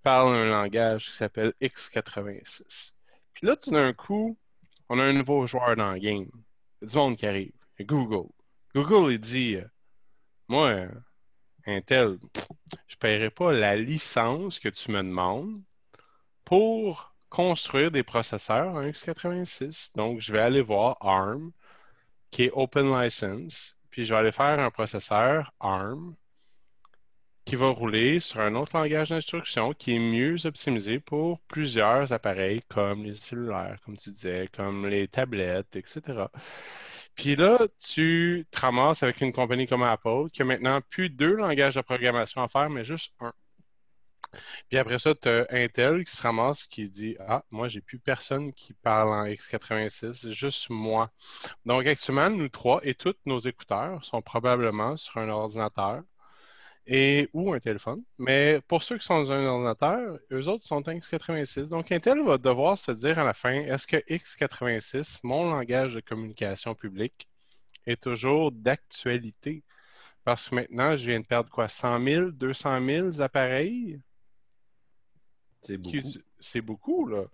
parle un langage qui s'appelle x86. Puis là, tout d'un coup, on a un nouveau joueur dans le game. Il y a du monde qui arrive. Google. Google, il dit euh, Moi, Intel, je ne paierai pas la licence que tu me demandes pour construire des processeurs en x86. Donc, je vais aller voir ARM, qui est Open License, puis je vais aller faire un processeur ARM qui va rouler sur un autre langage d'instruction qui est mieux optimisé pour plusieurs appareils comme les cellulaires, comme tu disais, comme les tablettes, etc. Puis là, tu te ramasses avec une compagnie comme Apple qui a maintenant plus deux langages de programmation à faire, mais juste un. Puis après ça, tu as Intel qui se ramasse qui dit Ah, moi, j'ai plus personne qui parle en x86, c'est juste moi. Donc, actuellement, nous trois et tous nos écouteurs sont probablement sur un ordinateur et, ou un téléphone. Mais pour ceux qui sont dans un ordinateur, eux autres sont en x86. Donc, Intel va devoir se dire à la fin est-ce que x86, mon langage de communication publique, est toujours d'actualité? Parce que maintenant, je viens de perdre quoi 100 000, 200 000 appareils? C'est beaucoup. C'est beaucoup, là.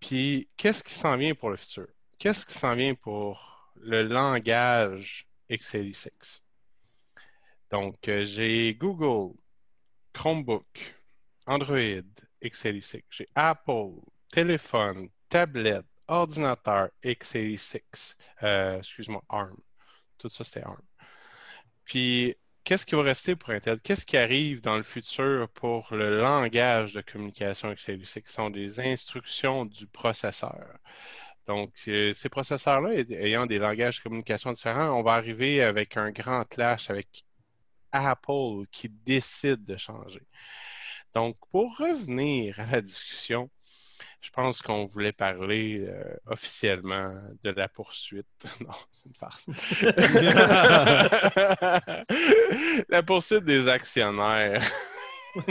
Puis, qu'est-ce qui s'en vient pour le futur? Qu'est-ce qui s'en vient pour le langage x86? Donc, euh, j'ai Google Chromebook, Android, x86. J'ai Apple, téléphone, tablette, ordinateur, x86. Euh, Excuse-moi, ARM. Tout ça, c'était ARM. Puis, qu'est-ce qui va rester pour Intel? Qu'est-ce qui arrive dans le futur pour le langage de communication x86? Ce sont des instructions du processeur. Donc, euh, ces processeurs-là, ayant des langages de communication différents, on va arriver avec un grand clash avec Apple qui décide de changer. Donc, pour revenir à la discussion, je pense qu'on voulait parler euh, officiellement de la poursuite. non, c'est une farce. la poursuite des actionnaires.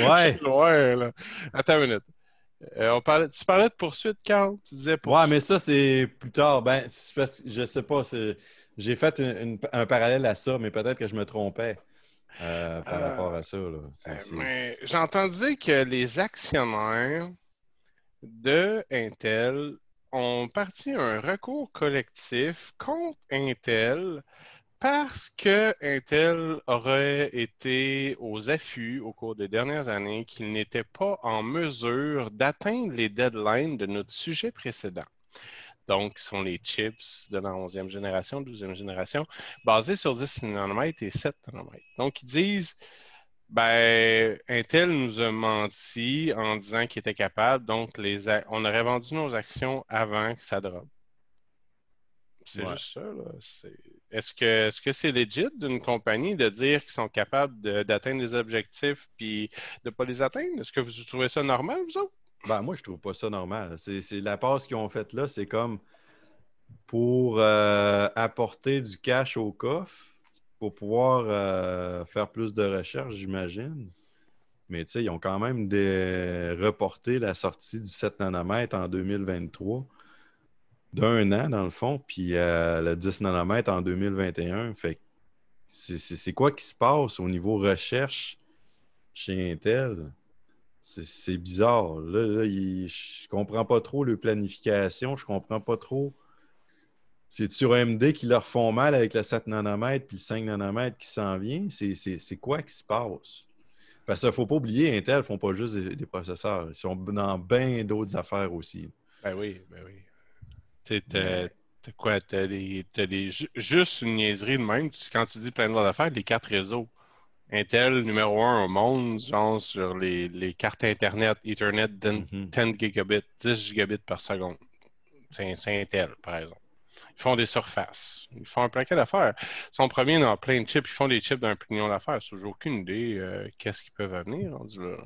Ouais. Là. Attends une minute. Euh, on parlait, tu parlais de poursuite, Carl? Tu disais Ouais, mais ça, c'est plus tard. Ben, je sais pas. c'est- J'ai fait une- une- un parallèle à ça, mais peut-être que je me trompais euh, par Euh, rapport à ça. mais J'ai entendu que les actionnaires de Intel ont parti un recours collectif contre Intel parce que Intel aurait été aux affûts au cours des dernières années qu'il n'était pas en mesure d'atteindre les deadlines de notre sujet précédent. Donc, ce sont les chips de la 11e génération, 12e génération, basés sur 10 nanomètres et 7 nanomètres. Donc, ils disent ben, Intel nous a menti en disant qu'il était capable, donc les on aurait vendu nos actions avant que ça drop. C'est Ouais. juste ça, là. C'est- Est-ce que est-ce que c'est legit d'une compagnie de dire qu'ils sont capables d'atteindre des objectifs puis de ne pas les atteindre? Est-ce que vous trouvez ça normal, vous autres? Ben, moi, je trouve pas ça normal. C'est la passe qu'ils ont faite là, c'est comme pour euh, apporter du cash au coffre, pour pouvoir euh, faire plus de recherches, j'imagine. Mais tu sais, ils ont quand même reporté la sortie du 7 nanomètres en 2023 d'un an, dans le fond, puis euh, le 10 nanomètres en 2021. Fait c'est quoi qui se passe au niveau recherche chez Intel? C'est- bizarre. Là, là, il- je comprends pas trop le planification. Je comprends pas trop. C'est sur AMD qui leur font mal avec le 7 nanomètres puis le 5 nanomètres qui s'en vient? C'est- quoi qui se passe? Parce qu'il ne faut pas oublier, Intel ne font pas juste des, des processeurs. Ils sont dans bien d'autres affaires aussi. Ben oui, ben oui. Tu sais, t'as- quoi? T'as des, juste une niaiserie de même. Quand tu dis plein d'autres affaires, les quatre réseaux. Intel numéro un au monde, genre sur les, les cartes Internet, Ethernet de Mhm. 10 gigabits, 10 gigabits par seconde. C'est Intel, par exemple. Ils font des surfaces. Ils font un paquet d'affaires. Ils sont premiers dans plein de chips. Ils font des chips d'un million d'affaires. Ça, J'ai aucune idée euh, qu'est-ce qu'ils peuvent là.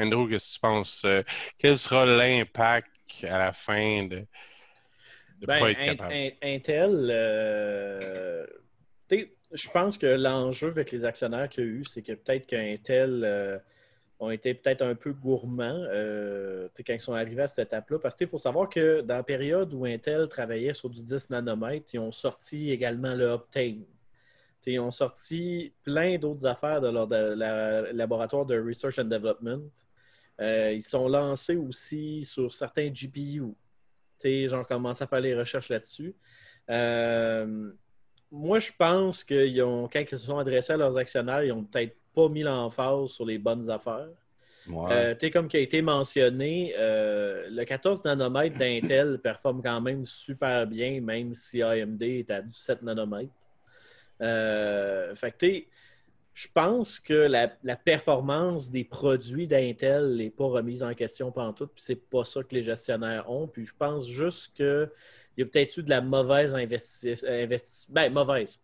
Andrew, qu'est-ce que tu penses? Euh, quel sera l'impact à la fin de ne Ben, pas être capable? Int- Intel, euh, je pense que l'enjeu avec les actionnaires qu'il y a eu, c'est que peut-être qu'Intel euh, ont été peut-être un peu gourmands euh, quand ils sont arrivés à cette étape-là. Parce qu'il faut savoir que dans la période où Intel travaillait sur du 10 nanomètres, ils ont sorti également le Optane. Ils ont sorti plein d'autres affaires de leur laboratoire de Research and Development. Euh, ils sont lancés aussi sur certains GPU. Tu sais, genre, commencé à faire les recherches là-dessus. Euh, moi, je pense qu'ils ont, quand ils se sont adressés à leurs actionnaires, ils n'ont peut-être pas mis l'emphase sur les bonnes affaires. Ouais. Euh, comme qui a été mentionné, euh, le 14 nanomètres d'Intel performe quand même super bien, même si AMD est à 17 nanomètres. Euh, fait que, je pense que la, la performance des produits d'Intel n'est pas remise en question pantoute, puis c'est pas ça que les gestionnaires ont. Puis je pense juste qu'il y a peut-être eu de la mauvaise investissement. ben, mauvaise.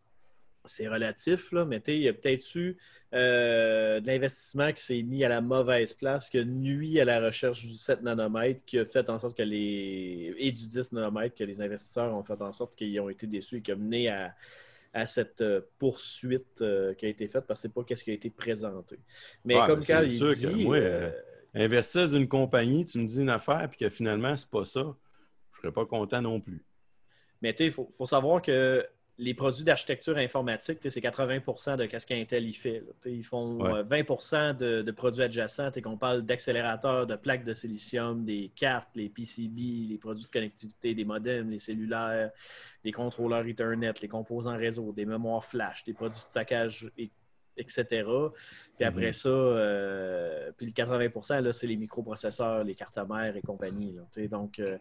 C'est relatif, là, mais tu sais, il y a peut-être eu euh, de l'investissement qui s'est mis à la mauvaise place, qui a nuit à la recherche du 7 nanomètres, qui a fait en sorte que les. et du 10 nanomètres, que les investisseurs ont fait en sorte qu'ils ont été déçus et qui a mené à, à cette euh, poursuite euh, qui a été faite parce que c'est pas ce qui a été présenté. Mais Ouais, comme Carl il sûr que dit, moi, euh, Investir d'une compagnie, tu me dis une affaire, puis que finalement, c'est pas ça, je serais pas content non plus. mais tu sais, il faut, faut savoir que les produits d'architecture informatique, c'est 80% de ce qu'Intel y fait. Ils font Ouais. euh, 20 de, de produits adjacents. sais, qu'on parle d'accélérateurs, de plaques de silicium, des cartes, les PCB, les produits de connectivité, des modems, les cellulaires, les contrôleurs Ethernet, les composants réseau, des mémoires flash, des produits de stockage etc. Puis après ça, euh, puis le 80% là, c'est les microprocesseurs, les cartes mères et compagnie. là, donc, euh,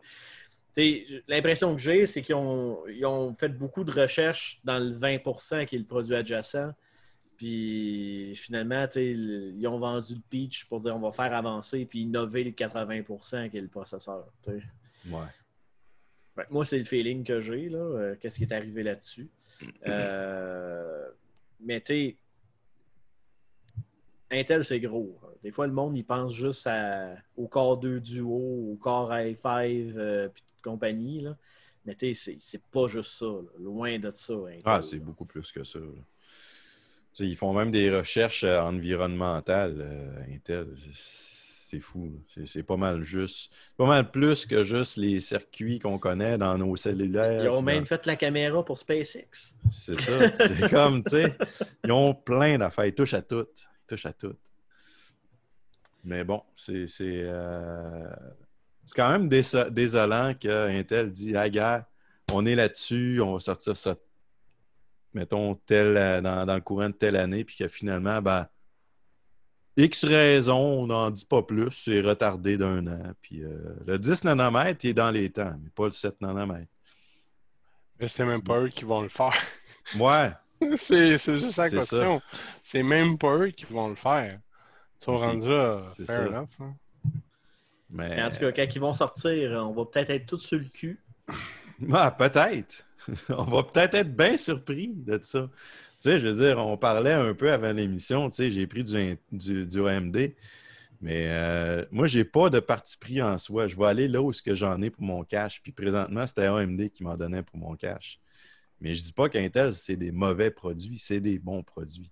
l'impression que j'ai, c'est qu'ils ont, ils ont fait beaucoup de recherches dans le 20% qui est le produit adjacent. Puis finalement, ils ont vendu le pitch pour dire on va faire avancer puis innover le 80% qui est le processeur. Ouais. Fait moi, c'est le feeling que j'ai, là. euh, Qu'est-ce qui est arrivé là-dessus. Euh, mais tu sais, Intel, c'est gros. Des fois, le monde, il pense juste à- au Core 2 Duo, au Core i5, euh, puis compagnie. Là. Mais tu sais, c'est- pas juste ça. là. Loin de ça. Intel, Ah, c'est beaucoup plus que ça. ils font même des recherches euh, environnementales, euh, Intel. C'est fou. C'est- pas mal juste. Pas mal plus que juste les circuits qu'on connaît dans nos cellulaires. Ils ont dans- même fait la caméra pour SpaceX. C'est ça. C'est comme, tu sais, ils ont plein d'affaires. Ils touchent à tout. Ils touchent à tout. Mais bon, c'est c'est, euh, c'est quand même déso- désolant qu'Intel dit Ah, gars, on est là-dessus, on va sortir ça, mettons, tel, euh, dans, dans le courant de telle année, puis que finalement, ben, X raison, on n'en dit pas plus, c'est retardé d'un an. Puis euh, le 10 nanomètres, il est dans les temps, mais pas le 7 nanomètres. Mais c'est même pas eux qui vont le faire. Ouais, c'est juste la question. C'est même pas eux qui vont le faire. Ils sont C'est- rendus là, fair enough. hein. Mais. En tout cas, quand ils vont sortir, on va peut-être être tous sur le cul. Ah, peut-être. on va peut-être être bien surpris de ça. Tu sais, je veux dire, on parlait un peu avant l'émission, tu sais, j'ai pris du, du, du AMD, mais euh, moi, j'ai pas de parti pris en soi. Je vais aller là où ce que j'en ai pour mon cash. Puis présentement, c'était AMD qui m'en donnait pour mon cash. Mais je dis pas qu'Intel, c'est des mauvais produits, c'est des bons produits.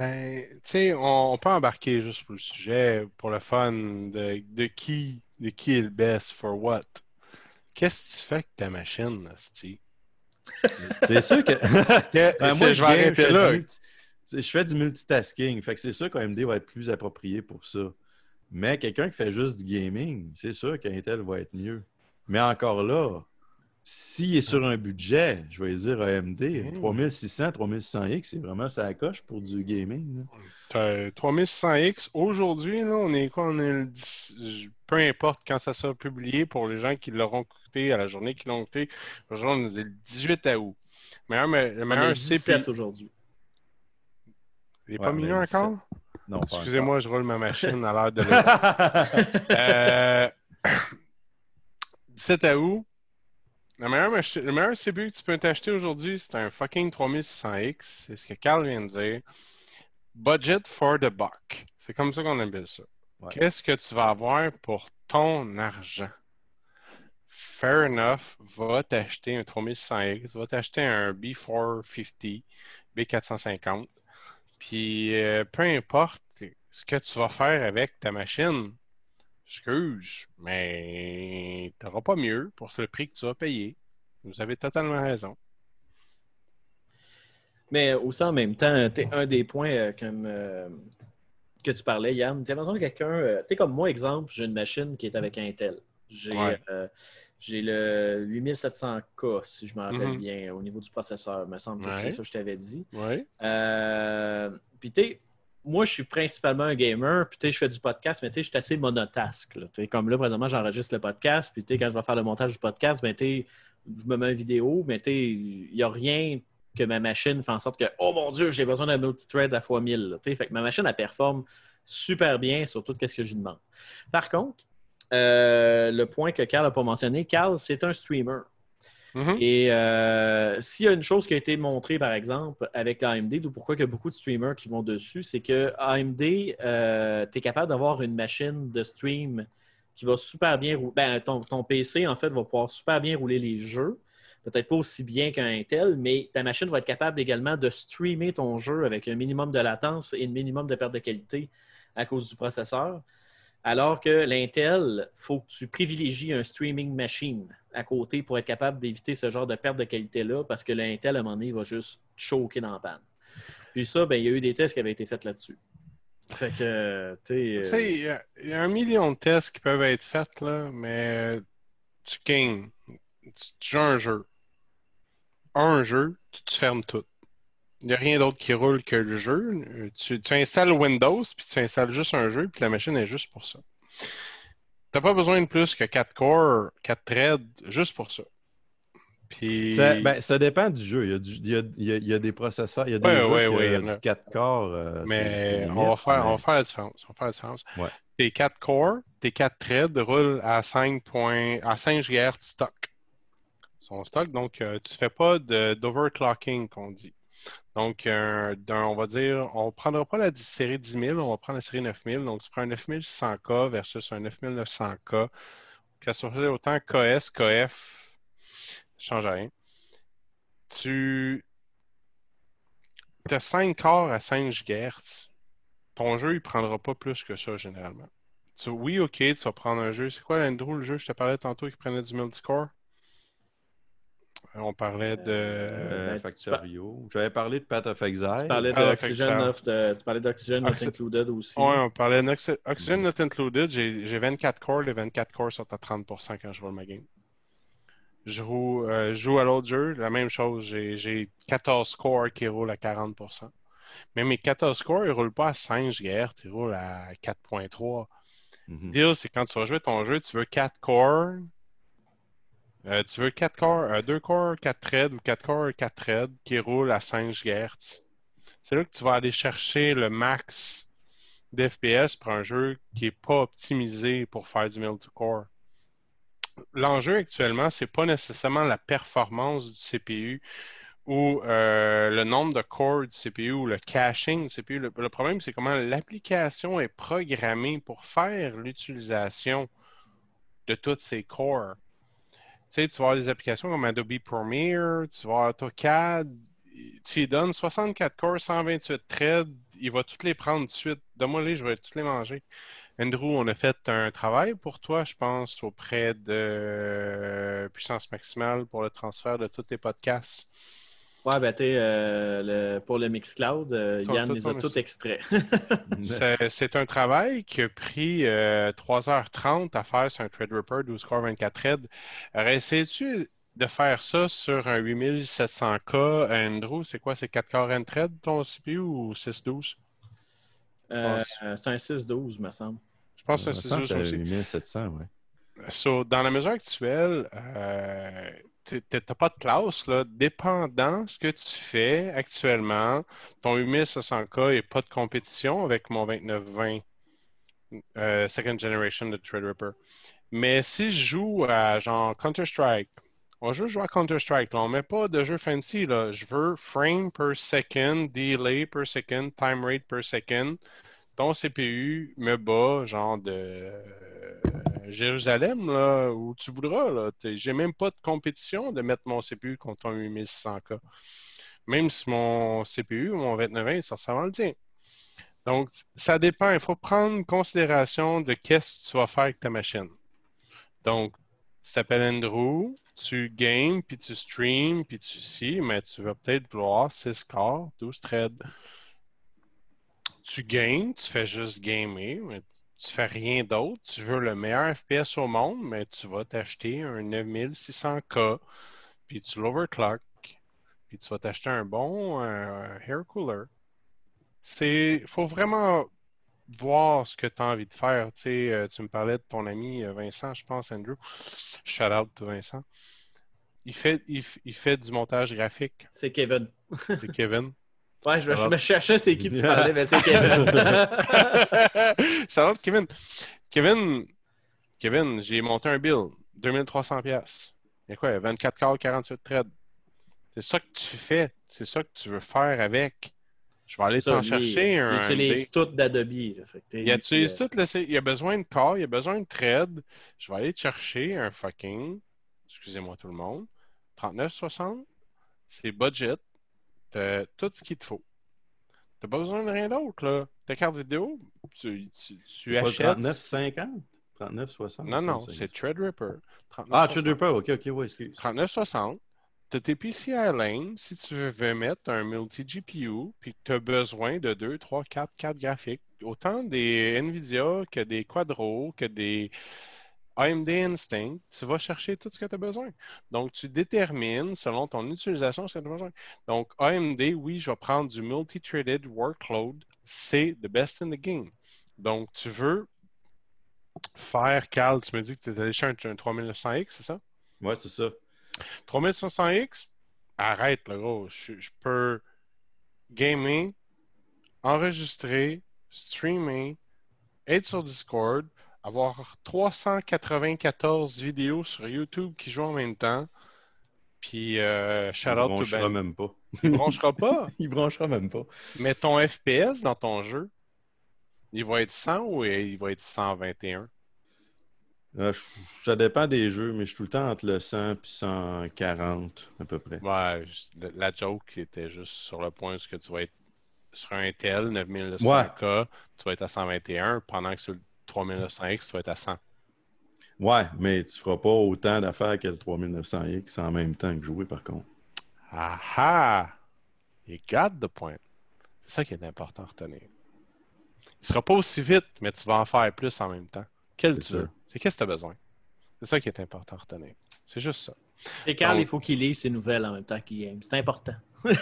Ben, tu sais, on, on peut embarquer juste pour le sujet, pour le fun, de, de qui, de qui est le best, for what. Qu'est-ce que tu fais avec ta machine, Steve? C'est sûr que. Ben, moi, je vais arrêter fais là. du je fais du multitasking. Fait que c'est sûr qu'AMD va être plus approprié pour ça. Mais quelqu'un qui fait juste du gaming, c'est sûr qu'Intel va être mieux. Mais encore là, s'il est sur un budget, je vais dire AMD, Mm. 3600, 3600X, c'est vraiment ça coche pour du gaming. là. T'as 3600X. Aujourd'hui, là, on est quoi? On est le 10 je- Peu importe quand ça sera publié pour les gens qui l'auront coûté à la journée qui l'ont coûté. Aujourd'hui, on est le 18 août. Meilleur, me- le On est meilleur 17 CPU. aujourd'hui. Il n'est Ouais, pas mais mieux 17. encore? Non, pas Excusez-moi, je roule ma machine à l'heure de encore. Euh, 17 août. La meilleure machi- le meilleur CPU que tu peux t'acheter aujourd'hui, c'est un fucking 3600X. C'est ce que Carl vient de dire. Budget for the buck. C'est comme ça qu'on appelle ça. Ouais. Qu'est-ce que tu vas avoir pour ton argent? Fair enough, va t'acheter un 3600X, va t'acheter un B450, B450. Puis euh, peu importe ce que tu vas faire avec ta machine, excuse, mais tu n'auras pas mieux pour le prix que tu vas payer. Vous avez totalement raison. Mais aussi en même temps, un des points euh, comme, euh, que tu parlais, Yann. Tu as quelqu'un, euh, tu comme moi, exemple, j'ai une machine qui est avec Intel. J'ai Ouais. le 8700K, si je me rappelle Mhm. bien, au niveau du processeur. Il me semble que Ouais. c'est ça que je t'avais dit. Oui. Euh, puis, tu moi, je suis principalement un gamer, puis tu sais, je fais du podcast, mais tu sais, je suis assez monotasque. Tu sais, Comme là, présentement, j'enregistre le podcast, puis tu sais, quand je vais faire le montage du podcast, ben, tu sais, je me mets une vidéo, mais tu sais, il n'y a rien que ma machine fait en sorte que, oh mon Dieu, j'ai besoin d'un multithread à fois 1000. là. Tu sais, Fait que ma machine, elle performe super bien sur tout ce que je lui demande. Par contre, euh, le point que Carl n'a pas mentionné, Carl, c'est un streamer. Mhm. Et euh, s'il y a une chose qui a été montrée, par exemple, avec AMD, d'où pourquoi il y a beaucoup de streamers qui vont dessus, c'est que AMD, euh, tu es capable d'avoir une machine de stream qui va super bien rouler. Ben, ton, ton PC, en fait, va pouvoir super bien rouler les jeux. Peut-être pas aussi bien qu'un Intel, mais ta machine va être capable également de streamer ton jeu avec un minimum de latence et un minimum de perte de qualité à cause du processeur. Alors que l'Intel, il faut que tu privilégies un streaming machine à côté pour être capable d'éviter ce genre de perte de qualité-là, parce que l'Intel, à un moment donné, il va juste choquer dans la panne. Puis ça, ben, il y a eu des tests qui avaient été faits là-dessus. Fait que, tu Tu sais, euh, il y y, a un million de tests qui peuvent être faits, là, mais tu gagnes. Tu, tu joues un jeu. Un jeu, tu, tu fermes tout. Il n'y a rien d'autre qui roule que le jeu. Tu, tu installes Windows, puis tu installes juste un jeu, puis la machine est juste pour ça. Tu n'as pas besoin de plus que 4 cores, 4 threads, juste pour ça. Puis... Ça, ben, ça dépend du jeu. Il y a, du- il y a- il y a- des processeurs, il y a des Ouais, jeux ouais, que, ouais, il y en du a. 4 corps. euh, Mais on, va faire, on mais- va faire la différence. On va faire la différence. Tes 4 cores, tes 4 threads roulent à 5, points- à 5 GHz stock. Sont stock, donc euh, tu ne fais pas de- d'overclocking, qu'on dit. Donc, euh, on va dire, on ne prendra pas la série 10 000, on va prendre la série 9000. Donc, tu prends un 9600K versus un 9900K. Que ce soit autant KS, KF, change rien. Tu as 5 corps à 5 GHz ton jeu, il ne prendra pas plus que ça, généralement. Tu- oui, ok, tu vas prendre un jeu. C'est quoi, Andrew, le jeu je te parlais tantôt qui prenait du multiscore? On parlait de. Euh, ben, Factorio. J'avais parlé de Path of Exile. Tu parlais Ah, d'Oxygen Not, de- tu parlais d'Oxygen Not Included aussi. Ouais, on parlait d'Oxy- Oxygen Not Included. J'ai j'ai 24 cores. Les 24 cores sont à 30% quand je roule ma game. Je joue, euh, je joue à l'autre jeu, la même chose. J'ai j'ai 14 cores qui roulent à 40%. Mais mes 14 cores, ils ne roulent pas à 5 GHz, ils roulent à 4.3. Mhm. Le deal, c'est quand tu vas jouer ton jeu, tu veux 4 cores. Euh, tu veux 4 cores, 2 cores, 4 threads ou 4 cores, 4 threads qui roulent à 5 GHz. C'est là que tu vas aller chercher le max d'FPS pour un jeu qui n'est pas optimisé pour faire du multi-core. L'enjeu actuellement, c'est pas nécessairement la performance du CPU ou euh, le nombre de cores du CPU ou le caching du CPU. Le, le problème, c'est comment l'application est programmée pour faire l'utilisation de toutes ces cores. Tu sais, tu vas avoir des applications comme Adobe Premiere, tu vas avoir AutoCAD, tu lui donnes 64 cores, 128 threads, il va toutes les prendre de suite. Donne-moi les, je vais toutes les manger. Andrew, on a fait un travail pour toi, je pense, auprès de euh, Puissance Maximale pour le transfert de tous tes podcasts. Ouais, ben, tu sais, euh, le- pour le Mixcloud, euh, Yann les a tous extraits. C'est c'est un travail qui a pris euh, 3h30 à faire sur un Threadripper 12 core 24 threads. Essayes-tu de faire ça sur un 8700K, Andrew? C'est quoi? C'est 4 core and thread ton CPU ou 612? Euh, c'est un 6-12, me semble. Je pense que c'est me 612 semble que aussi. 8700, ouais. So, dans la mesure actuelle, euh, tu n'as pas de classe. Là. Dépendant ce que tu fais actuellement, ton 8700K n'est pas de compétition avec mon 2920 euh, Second Generation de Threadripper. Mais si je joue à genre Counter-Strike, on à Counter-Strike, on ne met pas de jeu fancy. Là. Je veux frame per second, delay per second, time rate per second. Ton CPU me bat, genre de euh, Jérusalem, là, où tu voudras. Là. J'ai même pas de compétition de mettre mon CPU contre ton 8600K. Même si mon CPU, mon 2920, ça ressemble le tien. Donc, ça dépend. Il faut prendre en considération de qu'est-ce que tu vas faire avec ta machine. Donc, tu t'appelles Andrew, tu games, puis tu streams, puis tu si, mais tu vas peut-être vouloir 6 corps, 12 threads. Tu games, tu fais juste gamer, mais tu fais rien d'autre. Tu veux le meilleur FPS au monde, mais tu vas t'acheter un 9600K, puis tu l'overclock, puis tu vas t'acheter un bon euh, air cooler. C'est, faut vraiment voir ce que tu as envie de faire. Tu sais, euh, tu me parlais de ton ami euh, Vincent, je pense, Andrew. Shout out to Vincent. Il fait, il fait du montage graphique. C'est Kevin. C'est Kevin. Ouais, je, me cherchais c'est qui tu parlais, mais c'est Kevin. Shout out Kevin. Kevin, Kevin, j'ai monté un bill. 2300 pièces. Il y a quoi? 24 corps, 48 threads. C'est ça que tu fais. C'est ça que tu veux faire avec. Je vais aller t'en chercher il un. utilise tout d'Adobe. Il utilise euh, tout le- Il a besoin de corps, il a besoin de thread. Je vais aller te chercher un fucking. Excusez-moi tout le monde. 39,60. C'est budget. T'as tout ce qu'il te faut. T'as pas besoin de rien d'autre, là. Ta carte vidéo, tu, tu, achètes. 39,50? 39,60? Non, non, c'est Threadripper. Ah, 39,60. Threadripper, ok, ok, ouais, excuse. 3960. Tu as tes PCI Lane si tu veux mettre un multi-GPU puis que tu as besoin de 2, 3, 4, 4 graphiques. Autant des NVIDIA que des Quadro, que des AMD Instinct, tu vas chercher tout ce que tu as besoin. Donc, tu détermines selon ton utilisation ce que tu as besoin. Donc, AMD, oui, je vais prendre du multi-threaded workload. C'est the best in the game. Donc, tu veux faire, Carl, tu me dis que tu es allé chercher un, un 3900X, c'est ça? Ouais, c'est ça. 3500X, arrête, le gros. Je, je peux gamer, enregistrer, streamer, être sur Discord, avoir 394 vidéos sur YouTube qui jouent en même temps. Puis, euh, shout Il out to branchera Ben. même pas. Il branchera pas? Il branchera même pas. Mais ton FPS dans ton jeu, il va être 100 ou il va être 121? Euh, je- ça dépend des jeux, mais je suis tout le temps entre le 100 et 140 à peu près. Ouais, la joke était juste sur le point où que tu vas être sur un Intel 9900K, tu vas être à 121, pendant que sur le 3900X, tu vas être à 100. Ouais, mais tu feras pas autant d'affaires que le 3900X en même temps que jouer, par contre. Ah ah! You got the point. C'est ça qui est important à retenir. Il sera pas aussi vite, mais tu vas en faire plus en même temps. Quel C'est tu ça. veux. C'est qu'est-ce que tu as besoin? C'est ça qui est important à retenir. C'est juste ça. Et Carl, Donc- il faut qu'il lise ses nouvelles en même temps qu'il game. C'est important. ouais,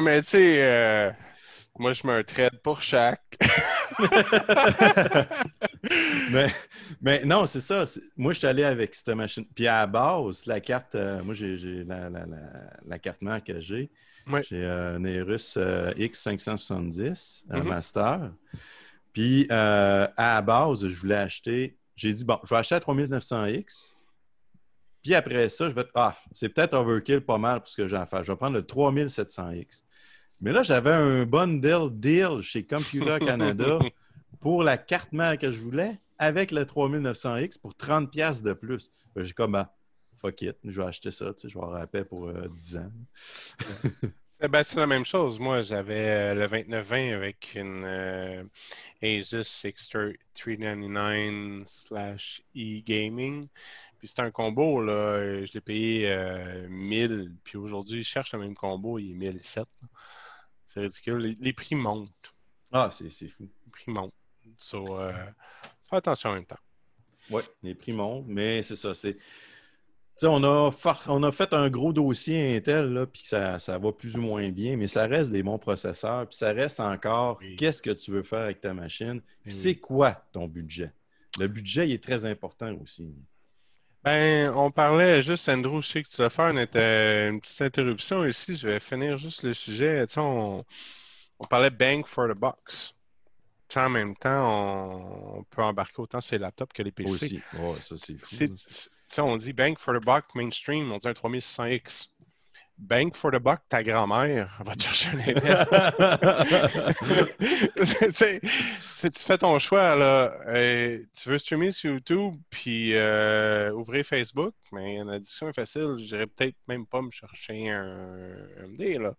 mais tu sais, euh, moi je me trade pour chaque. mais, mais non, c'est ça. Moi, je suis allé avec cette machine. Puis à la base, la carte, euh, moi, j'ai la, la, la, la carte mère que j'ai. J'ai euh, Aorus euh, X570, un Mhm. master. Puis euh, à la base, je voulais acheter. J'ai dit, bon, je vais acheter la 3900X. Puis après ça, je vais. Ah, c'est peut-être overkill pas mal pour ce que j'ai à faire. Je vais prendre le 3700X. Mais là, j'avais un bundle deal chez Computer Canada pour la carte mère que je voulais avec le 3900X pour 30$ piastres de plus. J'ai comme, ah, fuck it, je vais acheter ça, tu sais, je vais avoir la paix pour euh, 10 ans. Eh ben, c'est la même chose. Moi, j'avais euh, le 2920 avec une euh, Asus X399 slash e-gaming. Puis c'était un combo, là. euh, Je l'ai payé euh, 1000. Puis aujourd'hui, je cherche le même combo, il est 1007. là. C'est ridicule. Les, les prix montent. Ah, c'est fou. Les prix montent. So, euh, fais attention en même temps. Oui, les prix montent, mais c'est ça. C'est... On a, on a fait un gros dossier Intel, puis ça, ça va plus ou moins bien, mais ça reste des bons processeurs, puis ça reste encore Oui. qu'est-ce que tu veux faire avec ta machine, Oui. c'est quoi ton budget? Le budget, il est très important aussi. Ben, on parlait juste, Andrew, je sais que tu vas faire une, inter- une petite interruption ici. Je vais finir juste le sujet. Tu sais, on, on parlait bang for the box. Tu sais, en même temps, on, on peut embarquer autant sur les laptops que les PC. Aussi. Ça, c'est fou. C'est- là. c'est- tu sais, on dit bang for the buck mainstream, on dit un 3600X. Bang for the buck, ta grand-mère va te chercher un Intel. Tu fais ton choix, là. Euh, tu veux streamer sur YouTube, puis euh, ouvrir Facebook, mais la discussion est facile. Je dirais peut-être même pas me chercher un MD, là.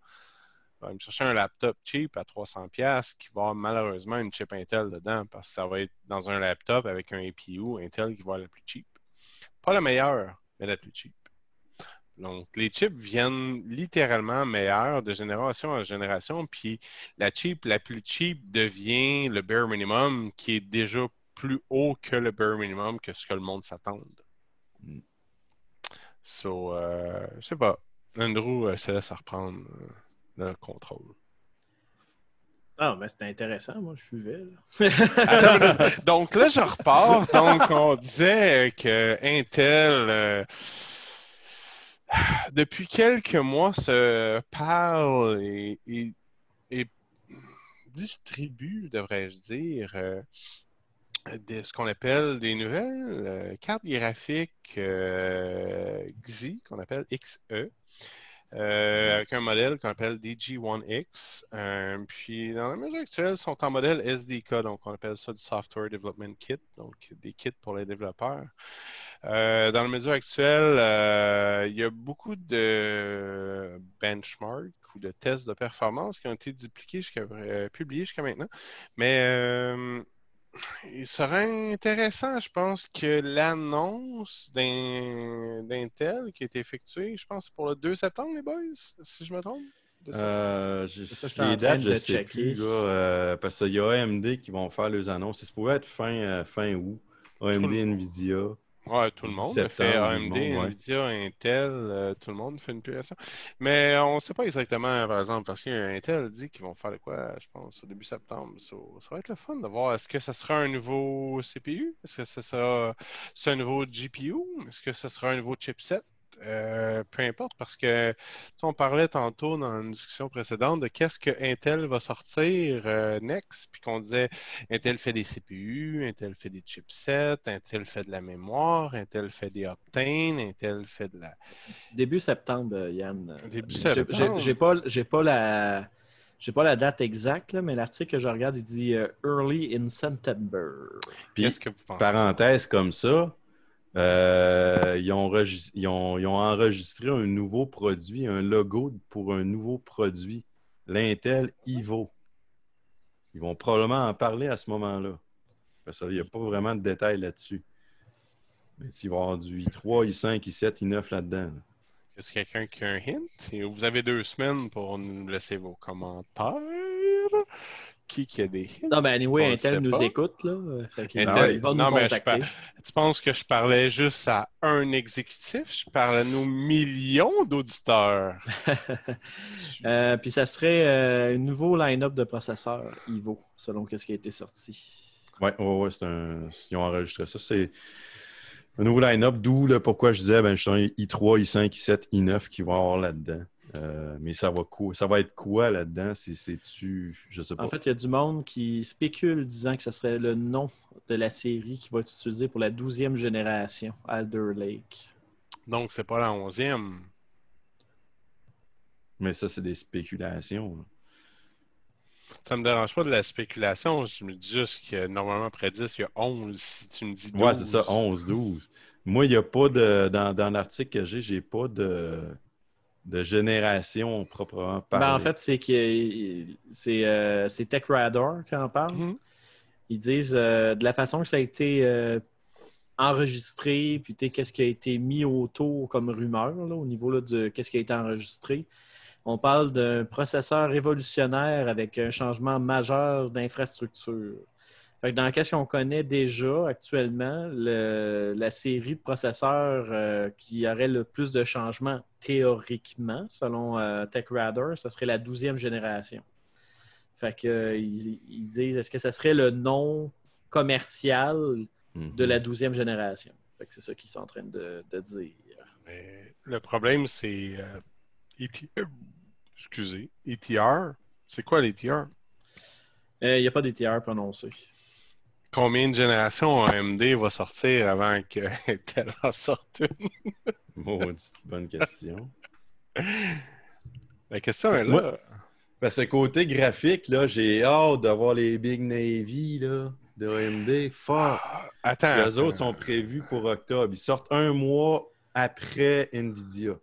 Je vais me chercher un laptop cheap à 300$ qui va avoir malheureusement une chip Intel dedans, parce que ça va être dans un laptop avec un APU Intel qui va être la plus cheap. Pas la meilleure, mais la plus cheap. Donc, les chips viennent littéralement meilleurs de génération en génération, puis la chip la plus cheap devient le bare minimum qui est déjà plus haut que le bare minimum que ce que le monde s'attend. Mm. So, euh, je sais pas. Andrew euh, se laisse reprendre euh, le contrôle. Ah, mais c'était intéressant, moi, je suivais. là. Attends. Donc là, je repars. Donc, on disait que Intel, euh, depuis quelques mois, se parle et, et- et distribue, devrais-je dire, euh, de ce qu'on appelle des nouvelles euh, cartes graphiques euh, XI, qu'on appelle XE. euh, avec un modèle qu'on appelle DG1X. Euh, puis dans la mesure actuelle, ils sont en modèle SDK, donc on appelle ça du Software Development Kit, donc des kits pour les développeurs. Euh, dans la mesure actuelle, euh, il y a beaucoup de benchmarks ou de tests de performance qui ont été dupliqués jusqu'à, euh, publiés jusqu'à maintenant. Mais euh, il serait intéressant, je pense, que l'annonce d'un- d'Intel qui a été effectuée, je pense, pour le 2 septembre, les boys, si je me trompe. Euh, je- Ça, les dates, je de sais checker. plus, là, euh, parce qu'il y a AMD qui vont faire les annonces. Ça pourrait être fin, euh, fin août. AMD, Nvidia. Ouais, tout le monde le fait. Septembre, AMD, monde, ouais. Nvidia, Intel, euh, tout le monde fait une publication. Mais on ne sait pas exactement, par exemple, parce qu'Intel dit qu'ils vont faire de quoi, je pense, au début septembre. So, ça va être le fun de voir. Est-ce que ce sera un nouveau CPU? Est-ce que ce sera c'est un nouveau GPU? Est-ce que ce sera un nouveau chipset? Euh, peu importe, parce que on parlait tantôt dans une discussion précédente de qu'est-ce que Intel va sortir euh, next, puis qu'on disait Intel fait des CPU, Intel fait des chipsets, Intel fait de la mémoire, Intel fait des Optane, Intel fait de la. Début septembre, euh, Yann. Début septembre. j'ai- pas, j'ai pas la. J'ai pas la date exacte, là, mais l'article que je regarde, il dit euh, Early in September. Puis, que vous pensez? parenthèse comme ça, euh, ils, ont enregistré un nouveau produit, un logo pour un nouveau produit, l'Intel Ivo. Ils vont probablement en parler à ce moment-là. Parce qu'il n'y a pas vraiment de détails là-dessus. Mais il va y avoir du i3, i5, i7, i9 là-dedans. là. Est-ce que quelqu'un qui a un hint? Vous avez deux semaines pour nous laisser vos commentaires. Qui qui a des hints? Non, ben, anyway, On Intel nous pas. écoute, là. Intel- il va nous non, mais je contacter. Tu penses que je parlais juste à un exécutif? Je parle à nos millions d'auditeurs. Euh, puis ça serait euh, un nouveau line-up de processeurs Ivo, selon ce qui a été sorti. Oui, ouais, ouais, c'est un... ils ont enregistré ça. C'est un nouveau line-up, d'où le pourquoi je disais ben, je suis un i3, i5, i7, i9 qui vont avoir là-dedans. Euh, mais ça va, quoi, ça va être quoi là-dedans? C'est- C'est-tu. Je sais pas. En fait, il y a du monde qui spécule disant que ce serait le nom de la série qui va être utilisé pour la 12e génération, Alder Lake. Donc, c'est pas la onzième. Mais ça, c'est des spéculations. là. Ça me dérange pas de la spéculation. Je me dis juste que normalement, après 10, il y a 11. Si tu me dis 12. Ouais, c'est ça, 11, 12. Moi, il n'y a pas de. Dans, dans l'article que j'ai, j'ai pas de, de génération proprement parlée. Ben, en fait, c'est que c'est euh, c'est TechRadar qui en parle. Mhm. Ils disent euh, de la façon que ça a été euh, enregistré, puis qu'est-ce qui a été mis autour comme rumeur là, au niveau là, de qu'est-ce qui a été enregistré. On parle d'un processeur révolutionnaire avec un changement majeur d'infrastructure. Fait que dans qu'est-ce qu'on connaît déjà actuellement, le- la série de processeurs euh, qui aurait le plus de changements théoriquement, selon euh, TechRadar, ce serait la 12e génération. Fait que, euh, ils, ils disent, est-ce que ça serait le nom commercial Mhm. de la 12e génération? Fait que c'est ça qu'ils sont en train de, de dire. Mais le problème, c'est. euh, ET Excusez. ETR. C'est quoi l'ETR? Euh, Il n'y a pas d'ETR prononcé. Combien de générations AMD va sortir avant que Intel en sorte une? Maudite bonne question. La question est là. Moi- Parce que côté graphique, là, j'ai hâte d'avoir les Big Navy là, de AMD. Ah, Attends. Les autres sont prévus pour octobre. Ils sortent un mois après Nvidia.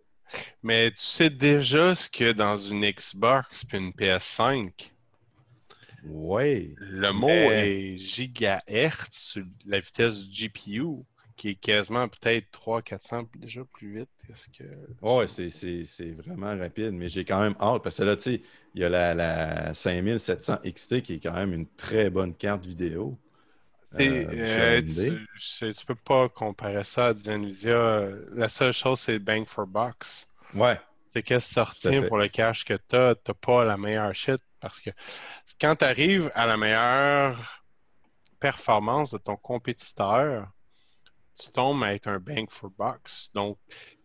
Mais tu sais déjà ce que dans une Xbox puis une PS5, Ouais. le mot Mais- est gigahertz sur la vitesse du GPU, qui est quasiment peut-être 300-400 déjà plus vite. Est-ce que... Ouais, c'est- vraiment rapide, mais j'ai quand même hâte parce que là, tu sais, il y a la, la 5700 XT qui est quand même une très bonne carte vidéo. Euh, euh, tu, tu peux pas comparer ça à du Nvidia. La seule chose, c'est bang for box. Ouais. C'est qu'est-ce que tu retiens pour le cash que tu as, tu pas la meilleure shit. Parce que quand tu arrives à la meilleure performance de ton compétiteur, tu tombes à être un bang for box. Donc,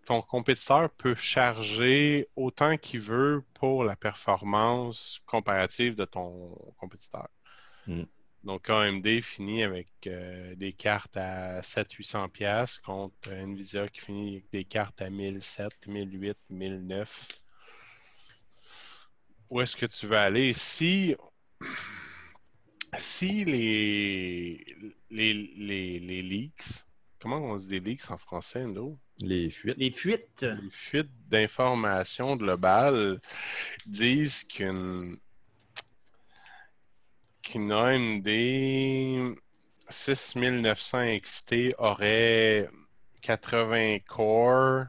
ton compétiteur peut charger autant qu'il veut pour la performance comparative de ton compétiteur. Mm. Donc, AMD finit avec euh, des cartes à 700-800$ piastres contre Nvidia qui finit avec des cartes à 1007, 1008, 1009. Où est-ce que tu veux aller? Si, si les, les, les, les leaks, comment on dit des leaks en français, Endo? Les fuites. Les fuites. Les fuites d'informations globales disent qu'une qu'une AMD 6900 XT aurait 80 cores,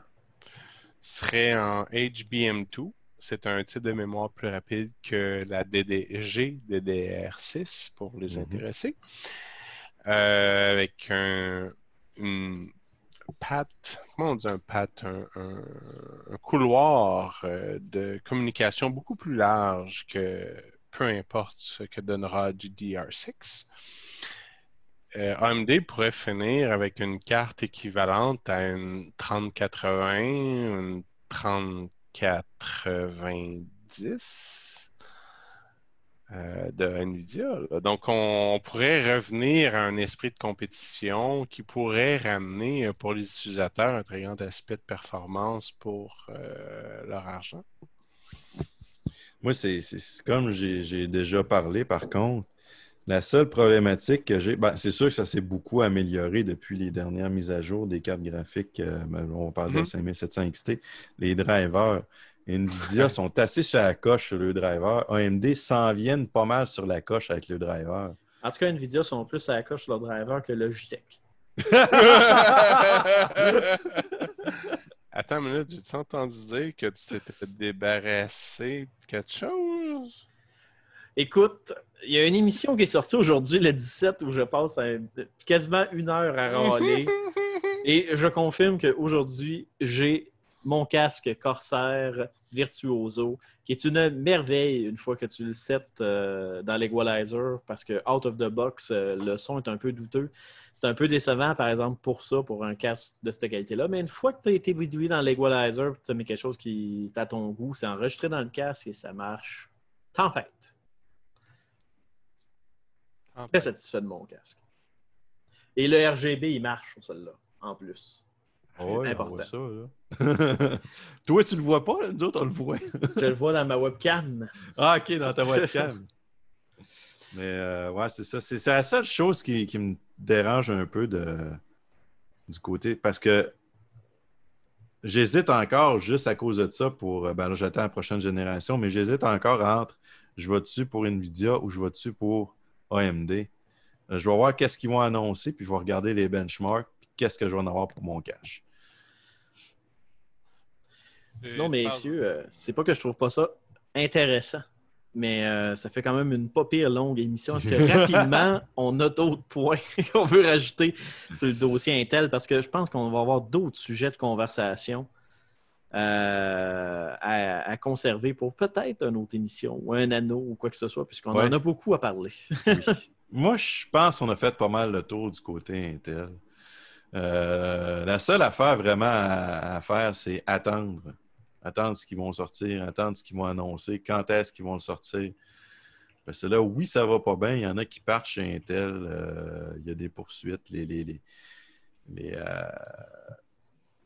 serait en HBM2. C'est un type de mémoire plus rapide que la DDG, DDR6 pour les intéressés. euh, avec un, une patte, comment on dit un patte, un, un- un couloir euh, de communication beaucoup plus large que peu importe ce que donnera GDR6. Euh, AMD pourrait finir avec une carte équivalente à une 3080, une 3090 euh, de Nvidia. Donc, on, pourrait revenir à un esprit de compétition qui pourrait ramener euh, pour les utilisateurs un très grand aspect de performance pour euh, leur argent. Moi, c'est comme j'ai déjà parlé, par contre. La seule problématique que j'ai, ben, c'est sûr que ça s'est beaucoup amélioré depuis les dernières mises à jour des cartes graphiques. euh, ben, on parle de Mhm. 5700 XT. Les drivers NVIDIA sont assez sur la coche sur le driver. AMD s'en viennent pas mal sur la coche avec le driver. En tout cas, Nvidia sont plus à la coche sur leur driver que Logitech. Attends une minute, j'ai entendu dire que tu t'étais débarrassé de quelque chose? Écoute, il y a une émission qui est sortie aujourd'hui, le 17, où je passe à- quasiment une heure à râler. Et je confirme qu'aujourd'hui, j'ai mon casque Corsair Virtuoso, qui est une merveille une fois que tu le sets euh, dans l'equalizer, parce que out of the box, euh, le son est un peu douteux. C'est un peu décevant, par exemple, pour ça, pour un casque de cette qualité-là. Mais une fois que tu as été bidouillé dans l'equalizer, tu as mis quelque chose qui est à ton goût, c'est enregistré dans le casque et ça marche. T'en Très satisfait de mon casque. Et le RGB, il marche sur celui-là, en plus. Ah on Important. voit ça, là. Toi, tu le vois pas, là? nous autres, on le voit. Je le vois dans ma webcam. Ah, ok, dans ta webcam. Mais euh, ouais, c'est ça. C'est c'est la seule chose qui, qui me dérange un peu de, du côté. Parce que j'hésite encore juste à cause de ça pour. euh, Ben là, j'attends la prochaine génération, mais j'hésite encore entre je vais dessus pour Nvidia ou je vais dessus pour AMD. Euh, Je vais voir qu'est-ce qu'ils vont annoncer, puis je vais regarder les benchmarks, puis qu'est-ce que je vais en avoir pour mon cash. Sinon, messieurs, euh, c'est pas que je trouve pas ça intéressant, mais euh, ça fait quand même une pas pire longue émission. Est-ce que rapidement, on a d'autres points qu'on veut rajouter sur le dossier Intel? Parce que je pense qu'on va avoir d'autres sujets de conversation euh, à, à conserver pour peut-être une autre émission ou un anneau ou quoi que ce soit, puisqu'on Ouais. en a beaucoup à parler. Moi, je pense qu'on a fait pas mal le tour du côté Intel. Euh, la seule affaire vraiment à, à faire, c'est attendre. Attendre ce qu'ils vont sortir, attendre ce qu'ils vont annoncer, quand est-ce qu'ils vont le sortir. Parce que là, oui, ça va pas bien. Il y en a qui partent chez Intel. euh, il y a des poursuites. Les, les, les, les, euh,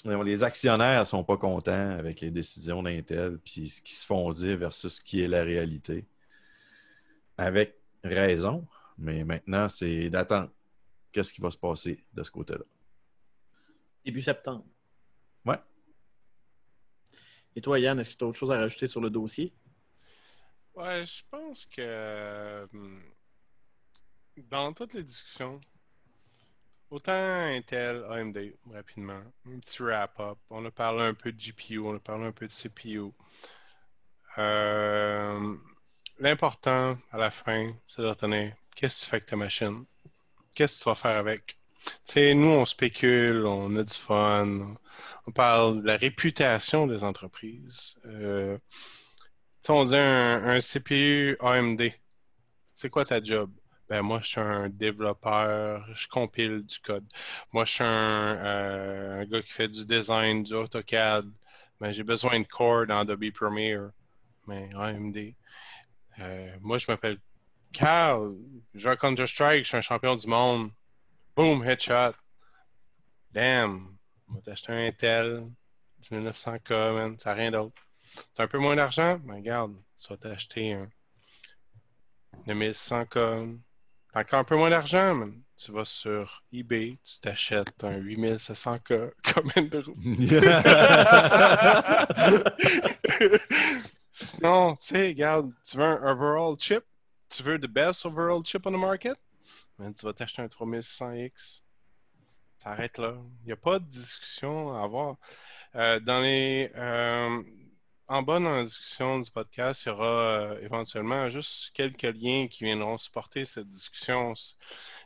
les actionnaires ne sont pas contents avec les décisions d'Intel, puis ce qui se font dire versus ce qui est la réalité. Avec raison, mais maintenant, c'est d'attendre. Qu'est-ce qui va se passer de ce côté-là? Début septembre. Ouais. Et toi, Yann, est-ce que tu as autre chose à rajouter sur le dossier? Ouais, je pense que euh, dans toutes les discussions, autant Intel, AMD, rapidement, un petit wrap-up. On a parlé un peu de GPU, on a parlé un peu de CPU. Euh, L'important à la fin, c'est de retenir qu'est-ce que tu fais avec ta machine, qu'est-ce que tu vas faire avec? Tu sais, nous, on spécule, on a du fun, on parle de la réputation des entreprises. Euh, on dit un CPU AMD. C'est quoi ta job? Ben, moi, je suis un développeur, je compile du code. Moi, je suis un, euh, gars qui fait du design, du AutoCAD. Ben, j'ai besoin de Core dans Adobe Premiere. Mais AMD. Euh, moi, je m'appelle Carl. Je joue à Counter-Strike, je suis un champion du monde. Boom, headshot. Damn. On va t'acheter un Intel, 1900K, man. Ça n'a rien d'autre. T'as un peu moins d'argent? Ben, regarde, tu vas t'acheter un 2100K. T'as encore un peu moins d'argent, man. Tu vas sur eBay, tu t'achètes un 8700K comme Andrew. Sinon, tu sais, regarde, tu veux un overall chip? Tu veux the best overall chip on the market? Tu vas t'acheter un 3600X. T'arrêtes là. Il n'y a pas de discussion à avoir. Euh, dans les. euh, en bas dans la discussion du podcast, il y aura euh, éventuellement juste quelques liens qui viendront supporter cette discussion.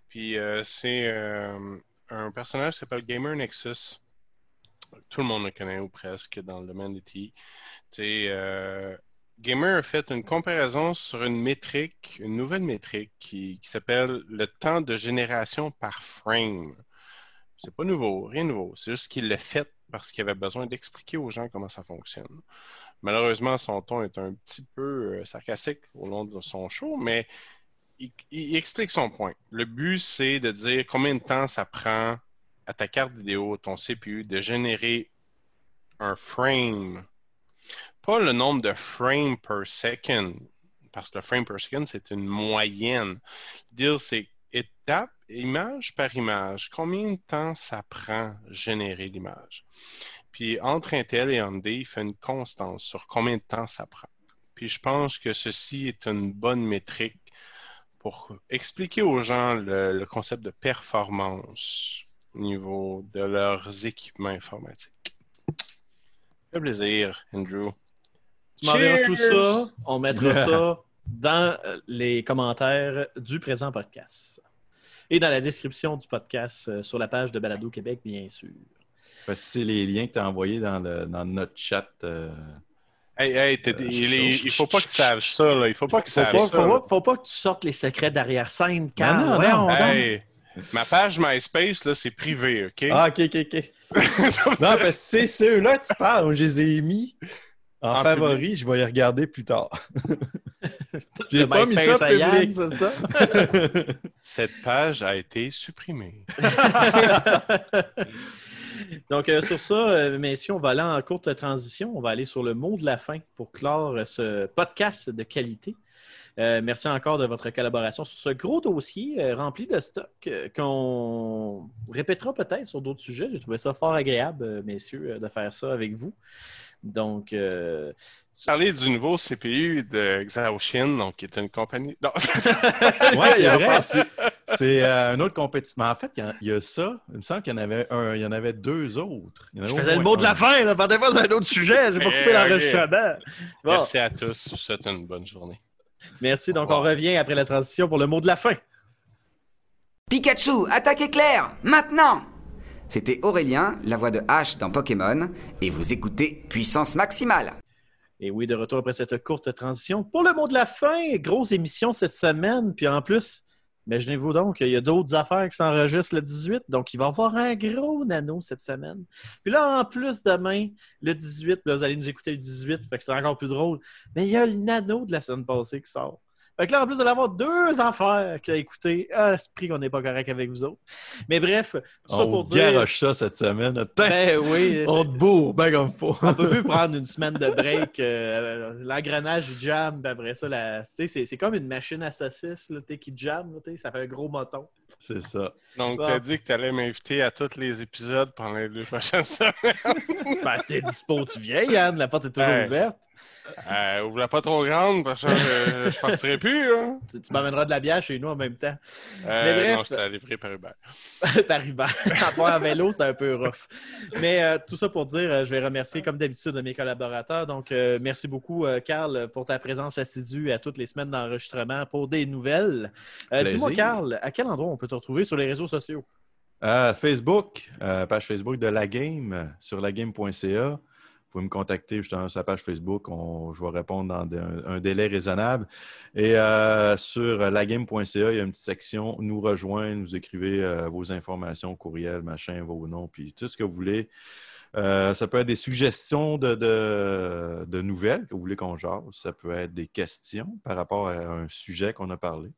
Puis euh, c'est euh, un personnage qui s'appelle Gamer Nexus. Tout le monde le connaît ou presque dans le domaine des TI. Gamer a fait une comparaison sur une métrique, une nouvelle métrique qui, qui s'appelle le temps de génération par frame. C'est pas nouveau, rien de nouveau. C'est juste qu'il l'a fait parce qu'il avait besoin d'expliquer aux gens comment ça fonctionne. Malheureusement, son ton est un petit peu euh, sarcastique au long de son show, mais il, explique son point. Le but, c'est de dire combien de temps ça prend à ta carte vidéo, ton CPU, de générer un frame. Pas le nombre de frames per second, parce que le frame per second, c'est une moyenne. Dire, c'est étape, image par image, combien de temps ça prend générer l'image. Puis entre Intel et AMD, il fait une constance sur combien de temps ça prend. Puis je pense que ceci est une bonne métrique pour expliquer aux gens le, le concept de performance au niveau de leurs équipements informatiques. Ça fait plaisir, Andrew. Tu m'enverras tout ça. On mettra ça dans euh, les commentaires du présent podcast. Et dans la description du podcast euh, sur la page de Balado Québec, bien sûr. Parce que c'est les liens que tu as envoyés dans, le- dans notre chat. euh, Hey, hey, Euh, il, il faut pas qu'ils savent ça, là. Il faut pas qu'ils Faut savent pas, ça. faut, là. pas, faut pas que tu sortes les secrets d'arrière-scène, non, non. Hey, ma page MySpace, là, c'est privé, OK? Ah, ok, ok, ok. non, parce que c'est ceux-là que tu parles. Je les ai mis en, En favori. Je vais y regarder plus tard. J'ai pas mis MySpace ça public. c'est ça? Cette page a été supprimée. Donc, euh, sur ça, euh, messieurs, on va aller en courte transition. On va aller sur le mot de la fin pour clore euh, ce podcast de qualité. Euh, merci encore de votre collaboration sur ce gros dossier rempli de stock qu'on répétera peut-être sur d'autres sujets. J'ai trouvé ça fort agréable, messieurs, de faire ça avec vous. Donc, euh, Parler du nouveau CPU de Xiaoxin, donc qui est une compagnie. Non. Ouais, c'est vrai. C'est- euh, un autre compétition. Mais en fait, il y a- il y, a ça. Il me semble qu'il y en avait un, il y en avait deux autres. Il y en avait je faisais le mot de la fin, là. Pendant pas un autre sujet. J'ai pas Eh, coupé ok. l'enregistrement. Bon, Merci à tous. Je vous souhaite une bonne journée. merci. Donc, on revient après la transition pour le mot de la fin. Pikachu, attaque éclair, maintenant C'était Aurélien, la voix de Ash dans Pokémon, et vous écoutez Puissance Maximale. Et oui, de retour après cette courte transition. Pour le mot de la fin, grosse émission cette semaine. Puis en plus, imaginez-vous donc, il y a d'autres affaires qui s'enregistrent le 18. Donc, il va y avoir un gros nano cette semaine. Puis là, en plus, demain, le 18, puis là, vous allez nous écouter le 18, fait que c'est encore plus drôle. Mais il y a le nano de la semaine passée qui sort. Fait que là, en plus, vous allez avoir deux affaires qu'à écouter. Ah, c'est pris qu'on n'est pas correct avec vous autres. Mais bref, tout ça On pour dire. garoche ça cette semaine. Ben oui, on te bourre, ben comme faut. on peut plus prendre une semaine de break. euh, L'engrenage jam, après ça, la- c'est comme une machine à là, sais, qui jam. là, Ça fait un gros moton. C'est ça. Donc, Bon. tu as dit que tu allais m'inviter à tous les épisodes pendant les deux prochaines semaines. Ben, c'était dispo, tu viens, Yann. La porte est toujours ouverte. Euh, ouvre-la pas trop grande parce que je, je partirai plus. Hein. Tu, tu m'amèneras de la bière chez nous en même temps. Euh, Mais bref. Non, je t'ai livré par Uber. Par Uber. À part en vélo, c'est un peu rough. Mais euh, tout ça pour dire, euh, je vais remercier comme d'habitude mes collaborateurs. Donc, euh, merci beaucoup, euh, Carl, pour ta présence assidue à toutes les semaines d'enregistrement pour des nouvelles. Euh. Dis-moi, Carl, à quel endroit on peut te retrouver sur les réseaux sociaux? Euh, Facebook, euh, page Facebook de La Game, sur lagame.ca. Vous pouvez me contacter justement sur la page Facebook. On- je vais répondre dans un, délai raisonnable. Et euh, sur lagame.ca, il y a une petite section Nous rejoindre. Vous écrivez vos informations, courriel, machin, vos noms, puis tout ce que vous voulez. Ça peut être des suggestions de nouvelles que vous voulez qu'on jase. Ça peut être des questions par rapport à un sujet qu'on a parlé.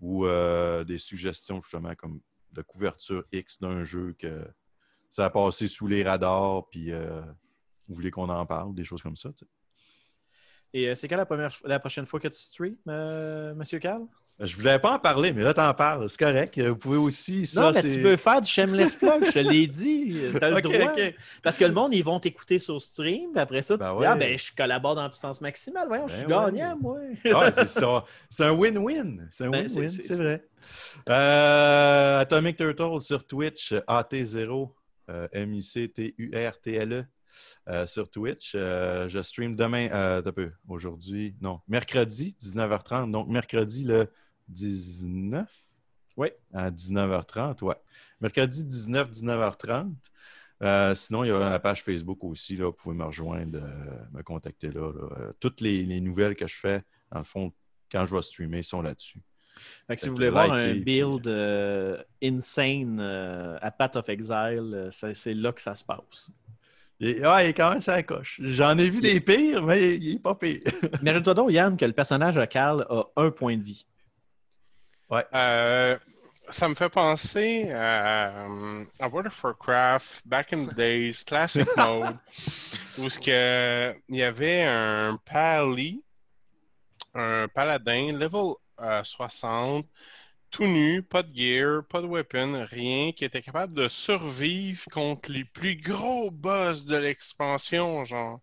Ou euh, des suggestions justement comme de couverture X d'un jeu que ça a passé sous les radars, puis euh, vous voulez qu'on en parle, des choses comme ça. Et euh, c'est quand la, première, la prochaine fois que tu streams, Monsieur Carl? Je voulais pas en parler, mais là, t'en parles, c'est correct. Vous pouvez aussi, ça, non, mais c'est... tu peux faire du shameless plug, je te l'ai dit. T'as le Ok, droit. ok. Parce que le monde, ils vont t'écouter sur stream, puis après ça, tu Ben dis ouais. Ah, ben, je collabore dans Puissance Maximale. Voyons, je Ben suis ouais. gagnant, moi. Ah, c'est ça. C'est un win-win. C'est un Ben, win-win, c'est- vrai. Euh, Atomic Turtle sur Twitch, AT0, euh, M-I-C-T-U-R-T-L-E. euh, sur Twitch. Euh, je stream demain, euh, un peu, aujourd'hui, non, mercredi, 19h30. Donc, mercredi le 19? Oui. À 19h30, ouais. Mercredi 19, 19h30. Euh, sinon, il y a la page Facebook aussi. Là, vous pouvez me rejoindre, euh, me contacter là. là. Euh, toutes les, les nouvelles que je fais, dans le fond, quand je vais streamer, sont là-dessus. Fait que si vous voulez voir un build euh, insane à Path of Exile, c'est là que ça se passe. Et, ouais, il est quand même ça coche. J'en ai vu des pires, mais il, il est pas pire. Imagine-toi donc, Yann, que le personnage de Carl a un point de vie. Euh, ça me fait penser à, euh, à World of Warcraft, Back in the Days, Classic Mode, où que, il y avait un pali, un paladin, level euh, 60, tout nu, pas de gear, pas de weapon, rien, qui était capable de survivre contre les plus gros boss de l'expansion, genre.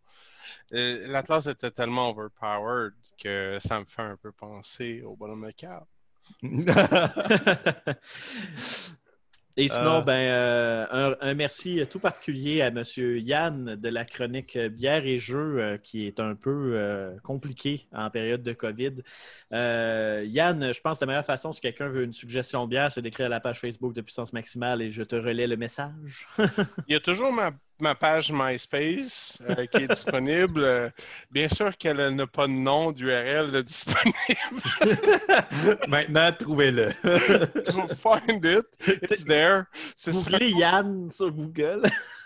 Euh, la classe était tellement overpowered que ça me fait un peu penser au bonhomme de carte. Et sinon, Euh. ben, euh, un, un merci tout particulier à M. Yann de la chronique Bière et Jeux, euh, qui est un peu euh, compliqué en période de COVID. Euh, Yann, je pense que la meilleure façon, si quelqu'un veut une suggestion de bière, c'est d'écrire à la page Facebook de Puissance Maximale et je te relais le message. Il y a toujours ma, ma page MySpace euh, qui est disponible. Euh, bien sûr qu'elle n'a pas de nom d'URL disponible. Maintenant, trouvez-le. Find it, it's there. Voulez Yann sur Google?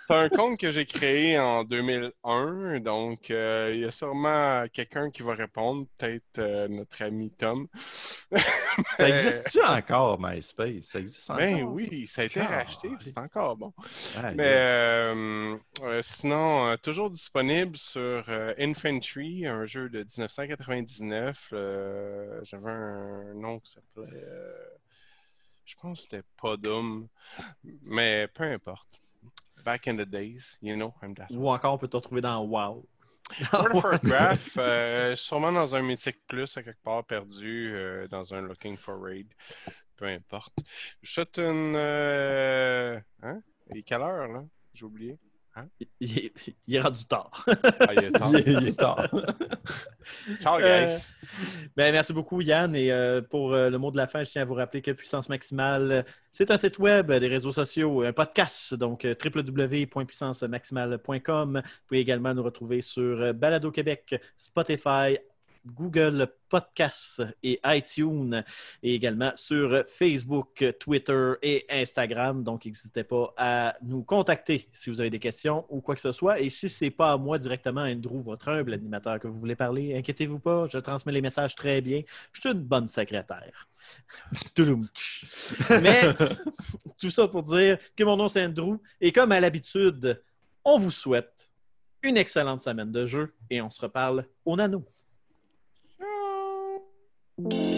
C'est un compte que j'ai créé en 2001, donc euh, il y a sûrement quelqu'un qui va répondre, peut-être euh, notre ami Tom. Ça existe-tu encore, MySpace? Ça existe encore? Ben oui, ça a été racheté, c'est encore bon. Ah, Mais euh, sinon, toujours disponible sur Infantry, un jeu de 1999. euh, J'avais un nom qui s'appelait. je pense que c'était Podum, mais peu importe. Back in the days, you know, I'm that. Ou encore, on peut te retrouver dans WoW. World of Warcraft, euh, sûrement dans un Mythic Plus, à quelque part perdu, euh, dans un Looking for Raid. Peu importe. Je souhaite une. euh, Hein? Il est quelle heure, là? J'ai oublié. Il est, il est rendu tard. Ah, il est temps. il, il est tard. Ciao, Euh, guys. Ben, merci beaucoup, Yann. Et euh, pour euh, le mot de la fin, je tiens à vous rappeler que Puissance Maximale, c'est un site web, des réseaux sociaux, un podcast, donc www.puissancemaximale.com. Vous pouvez également nous retrouver sur Balado Québec, Spotify, Google Podcasts et iTunes, et également sur Facebook, Twitter et Instagram. Donc, n'hésitez pas à nous contacter si vous avez des questions ou quoi que ce soit. Et si ce n'est pas à moi directement, Andrew, votre humble animateur que vous voulez parler, inquiétez-vous pas, je transmets les messages très bien. Je suis une bonne secrétaire. Mais tout ça pour dire que mon nom c'est Andrew et comme à l'habitude, on vous souhaite une excellente semaine de jeu et on se reparle au nano. thank you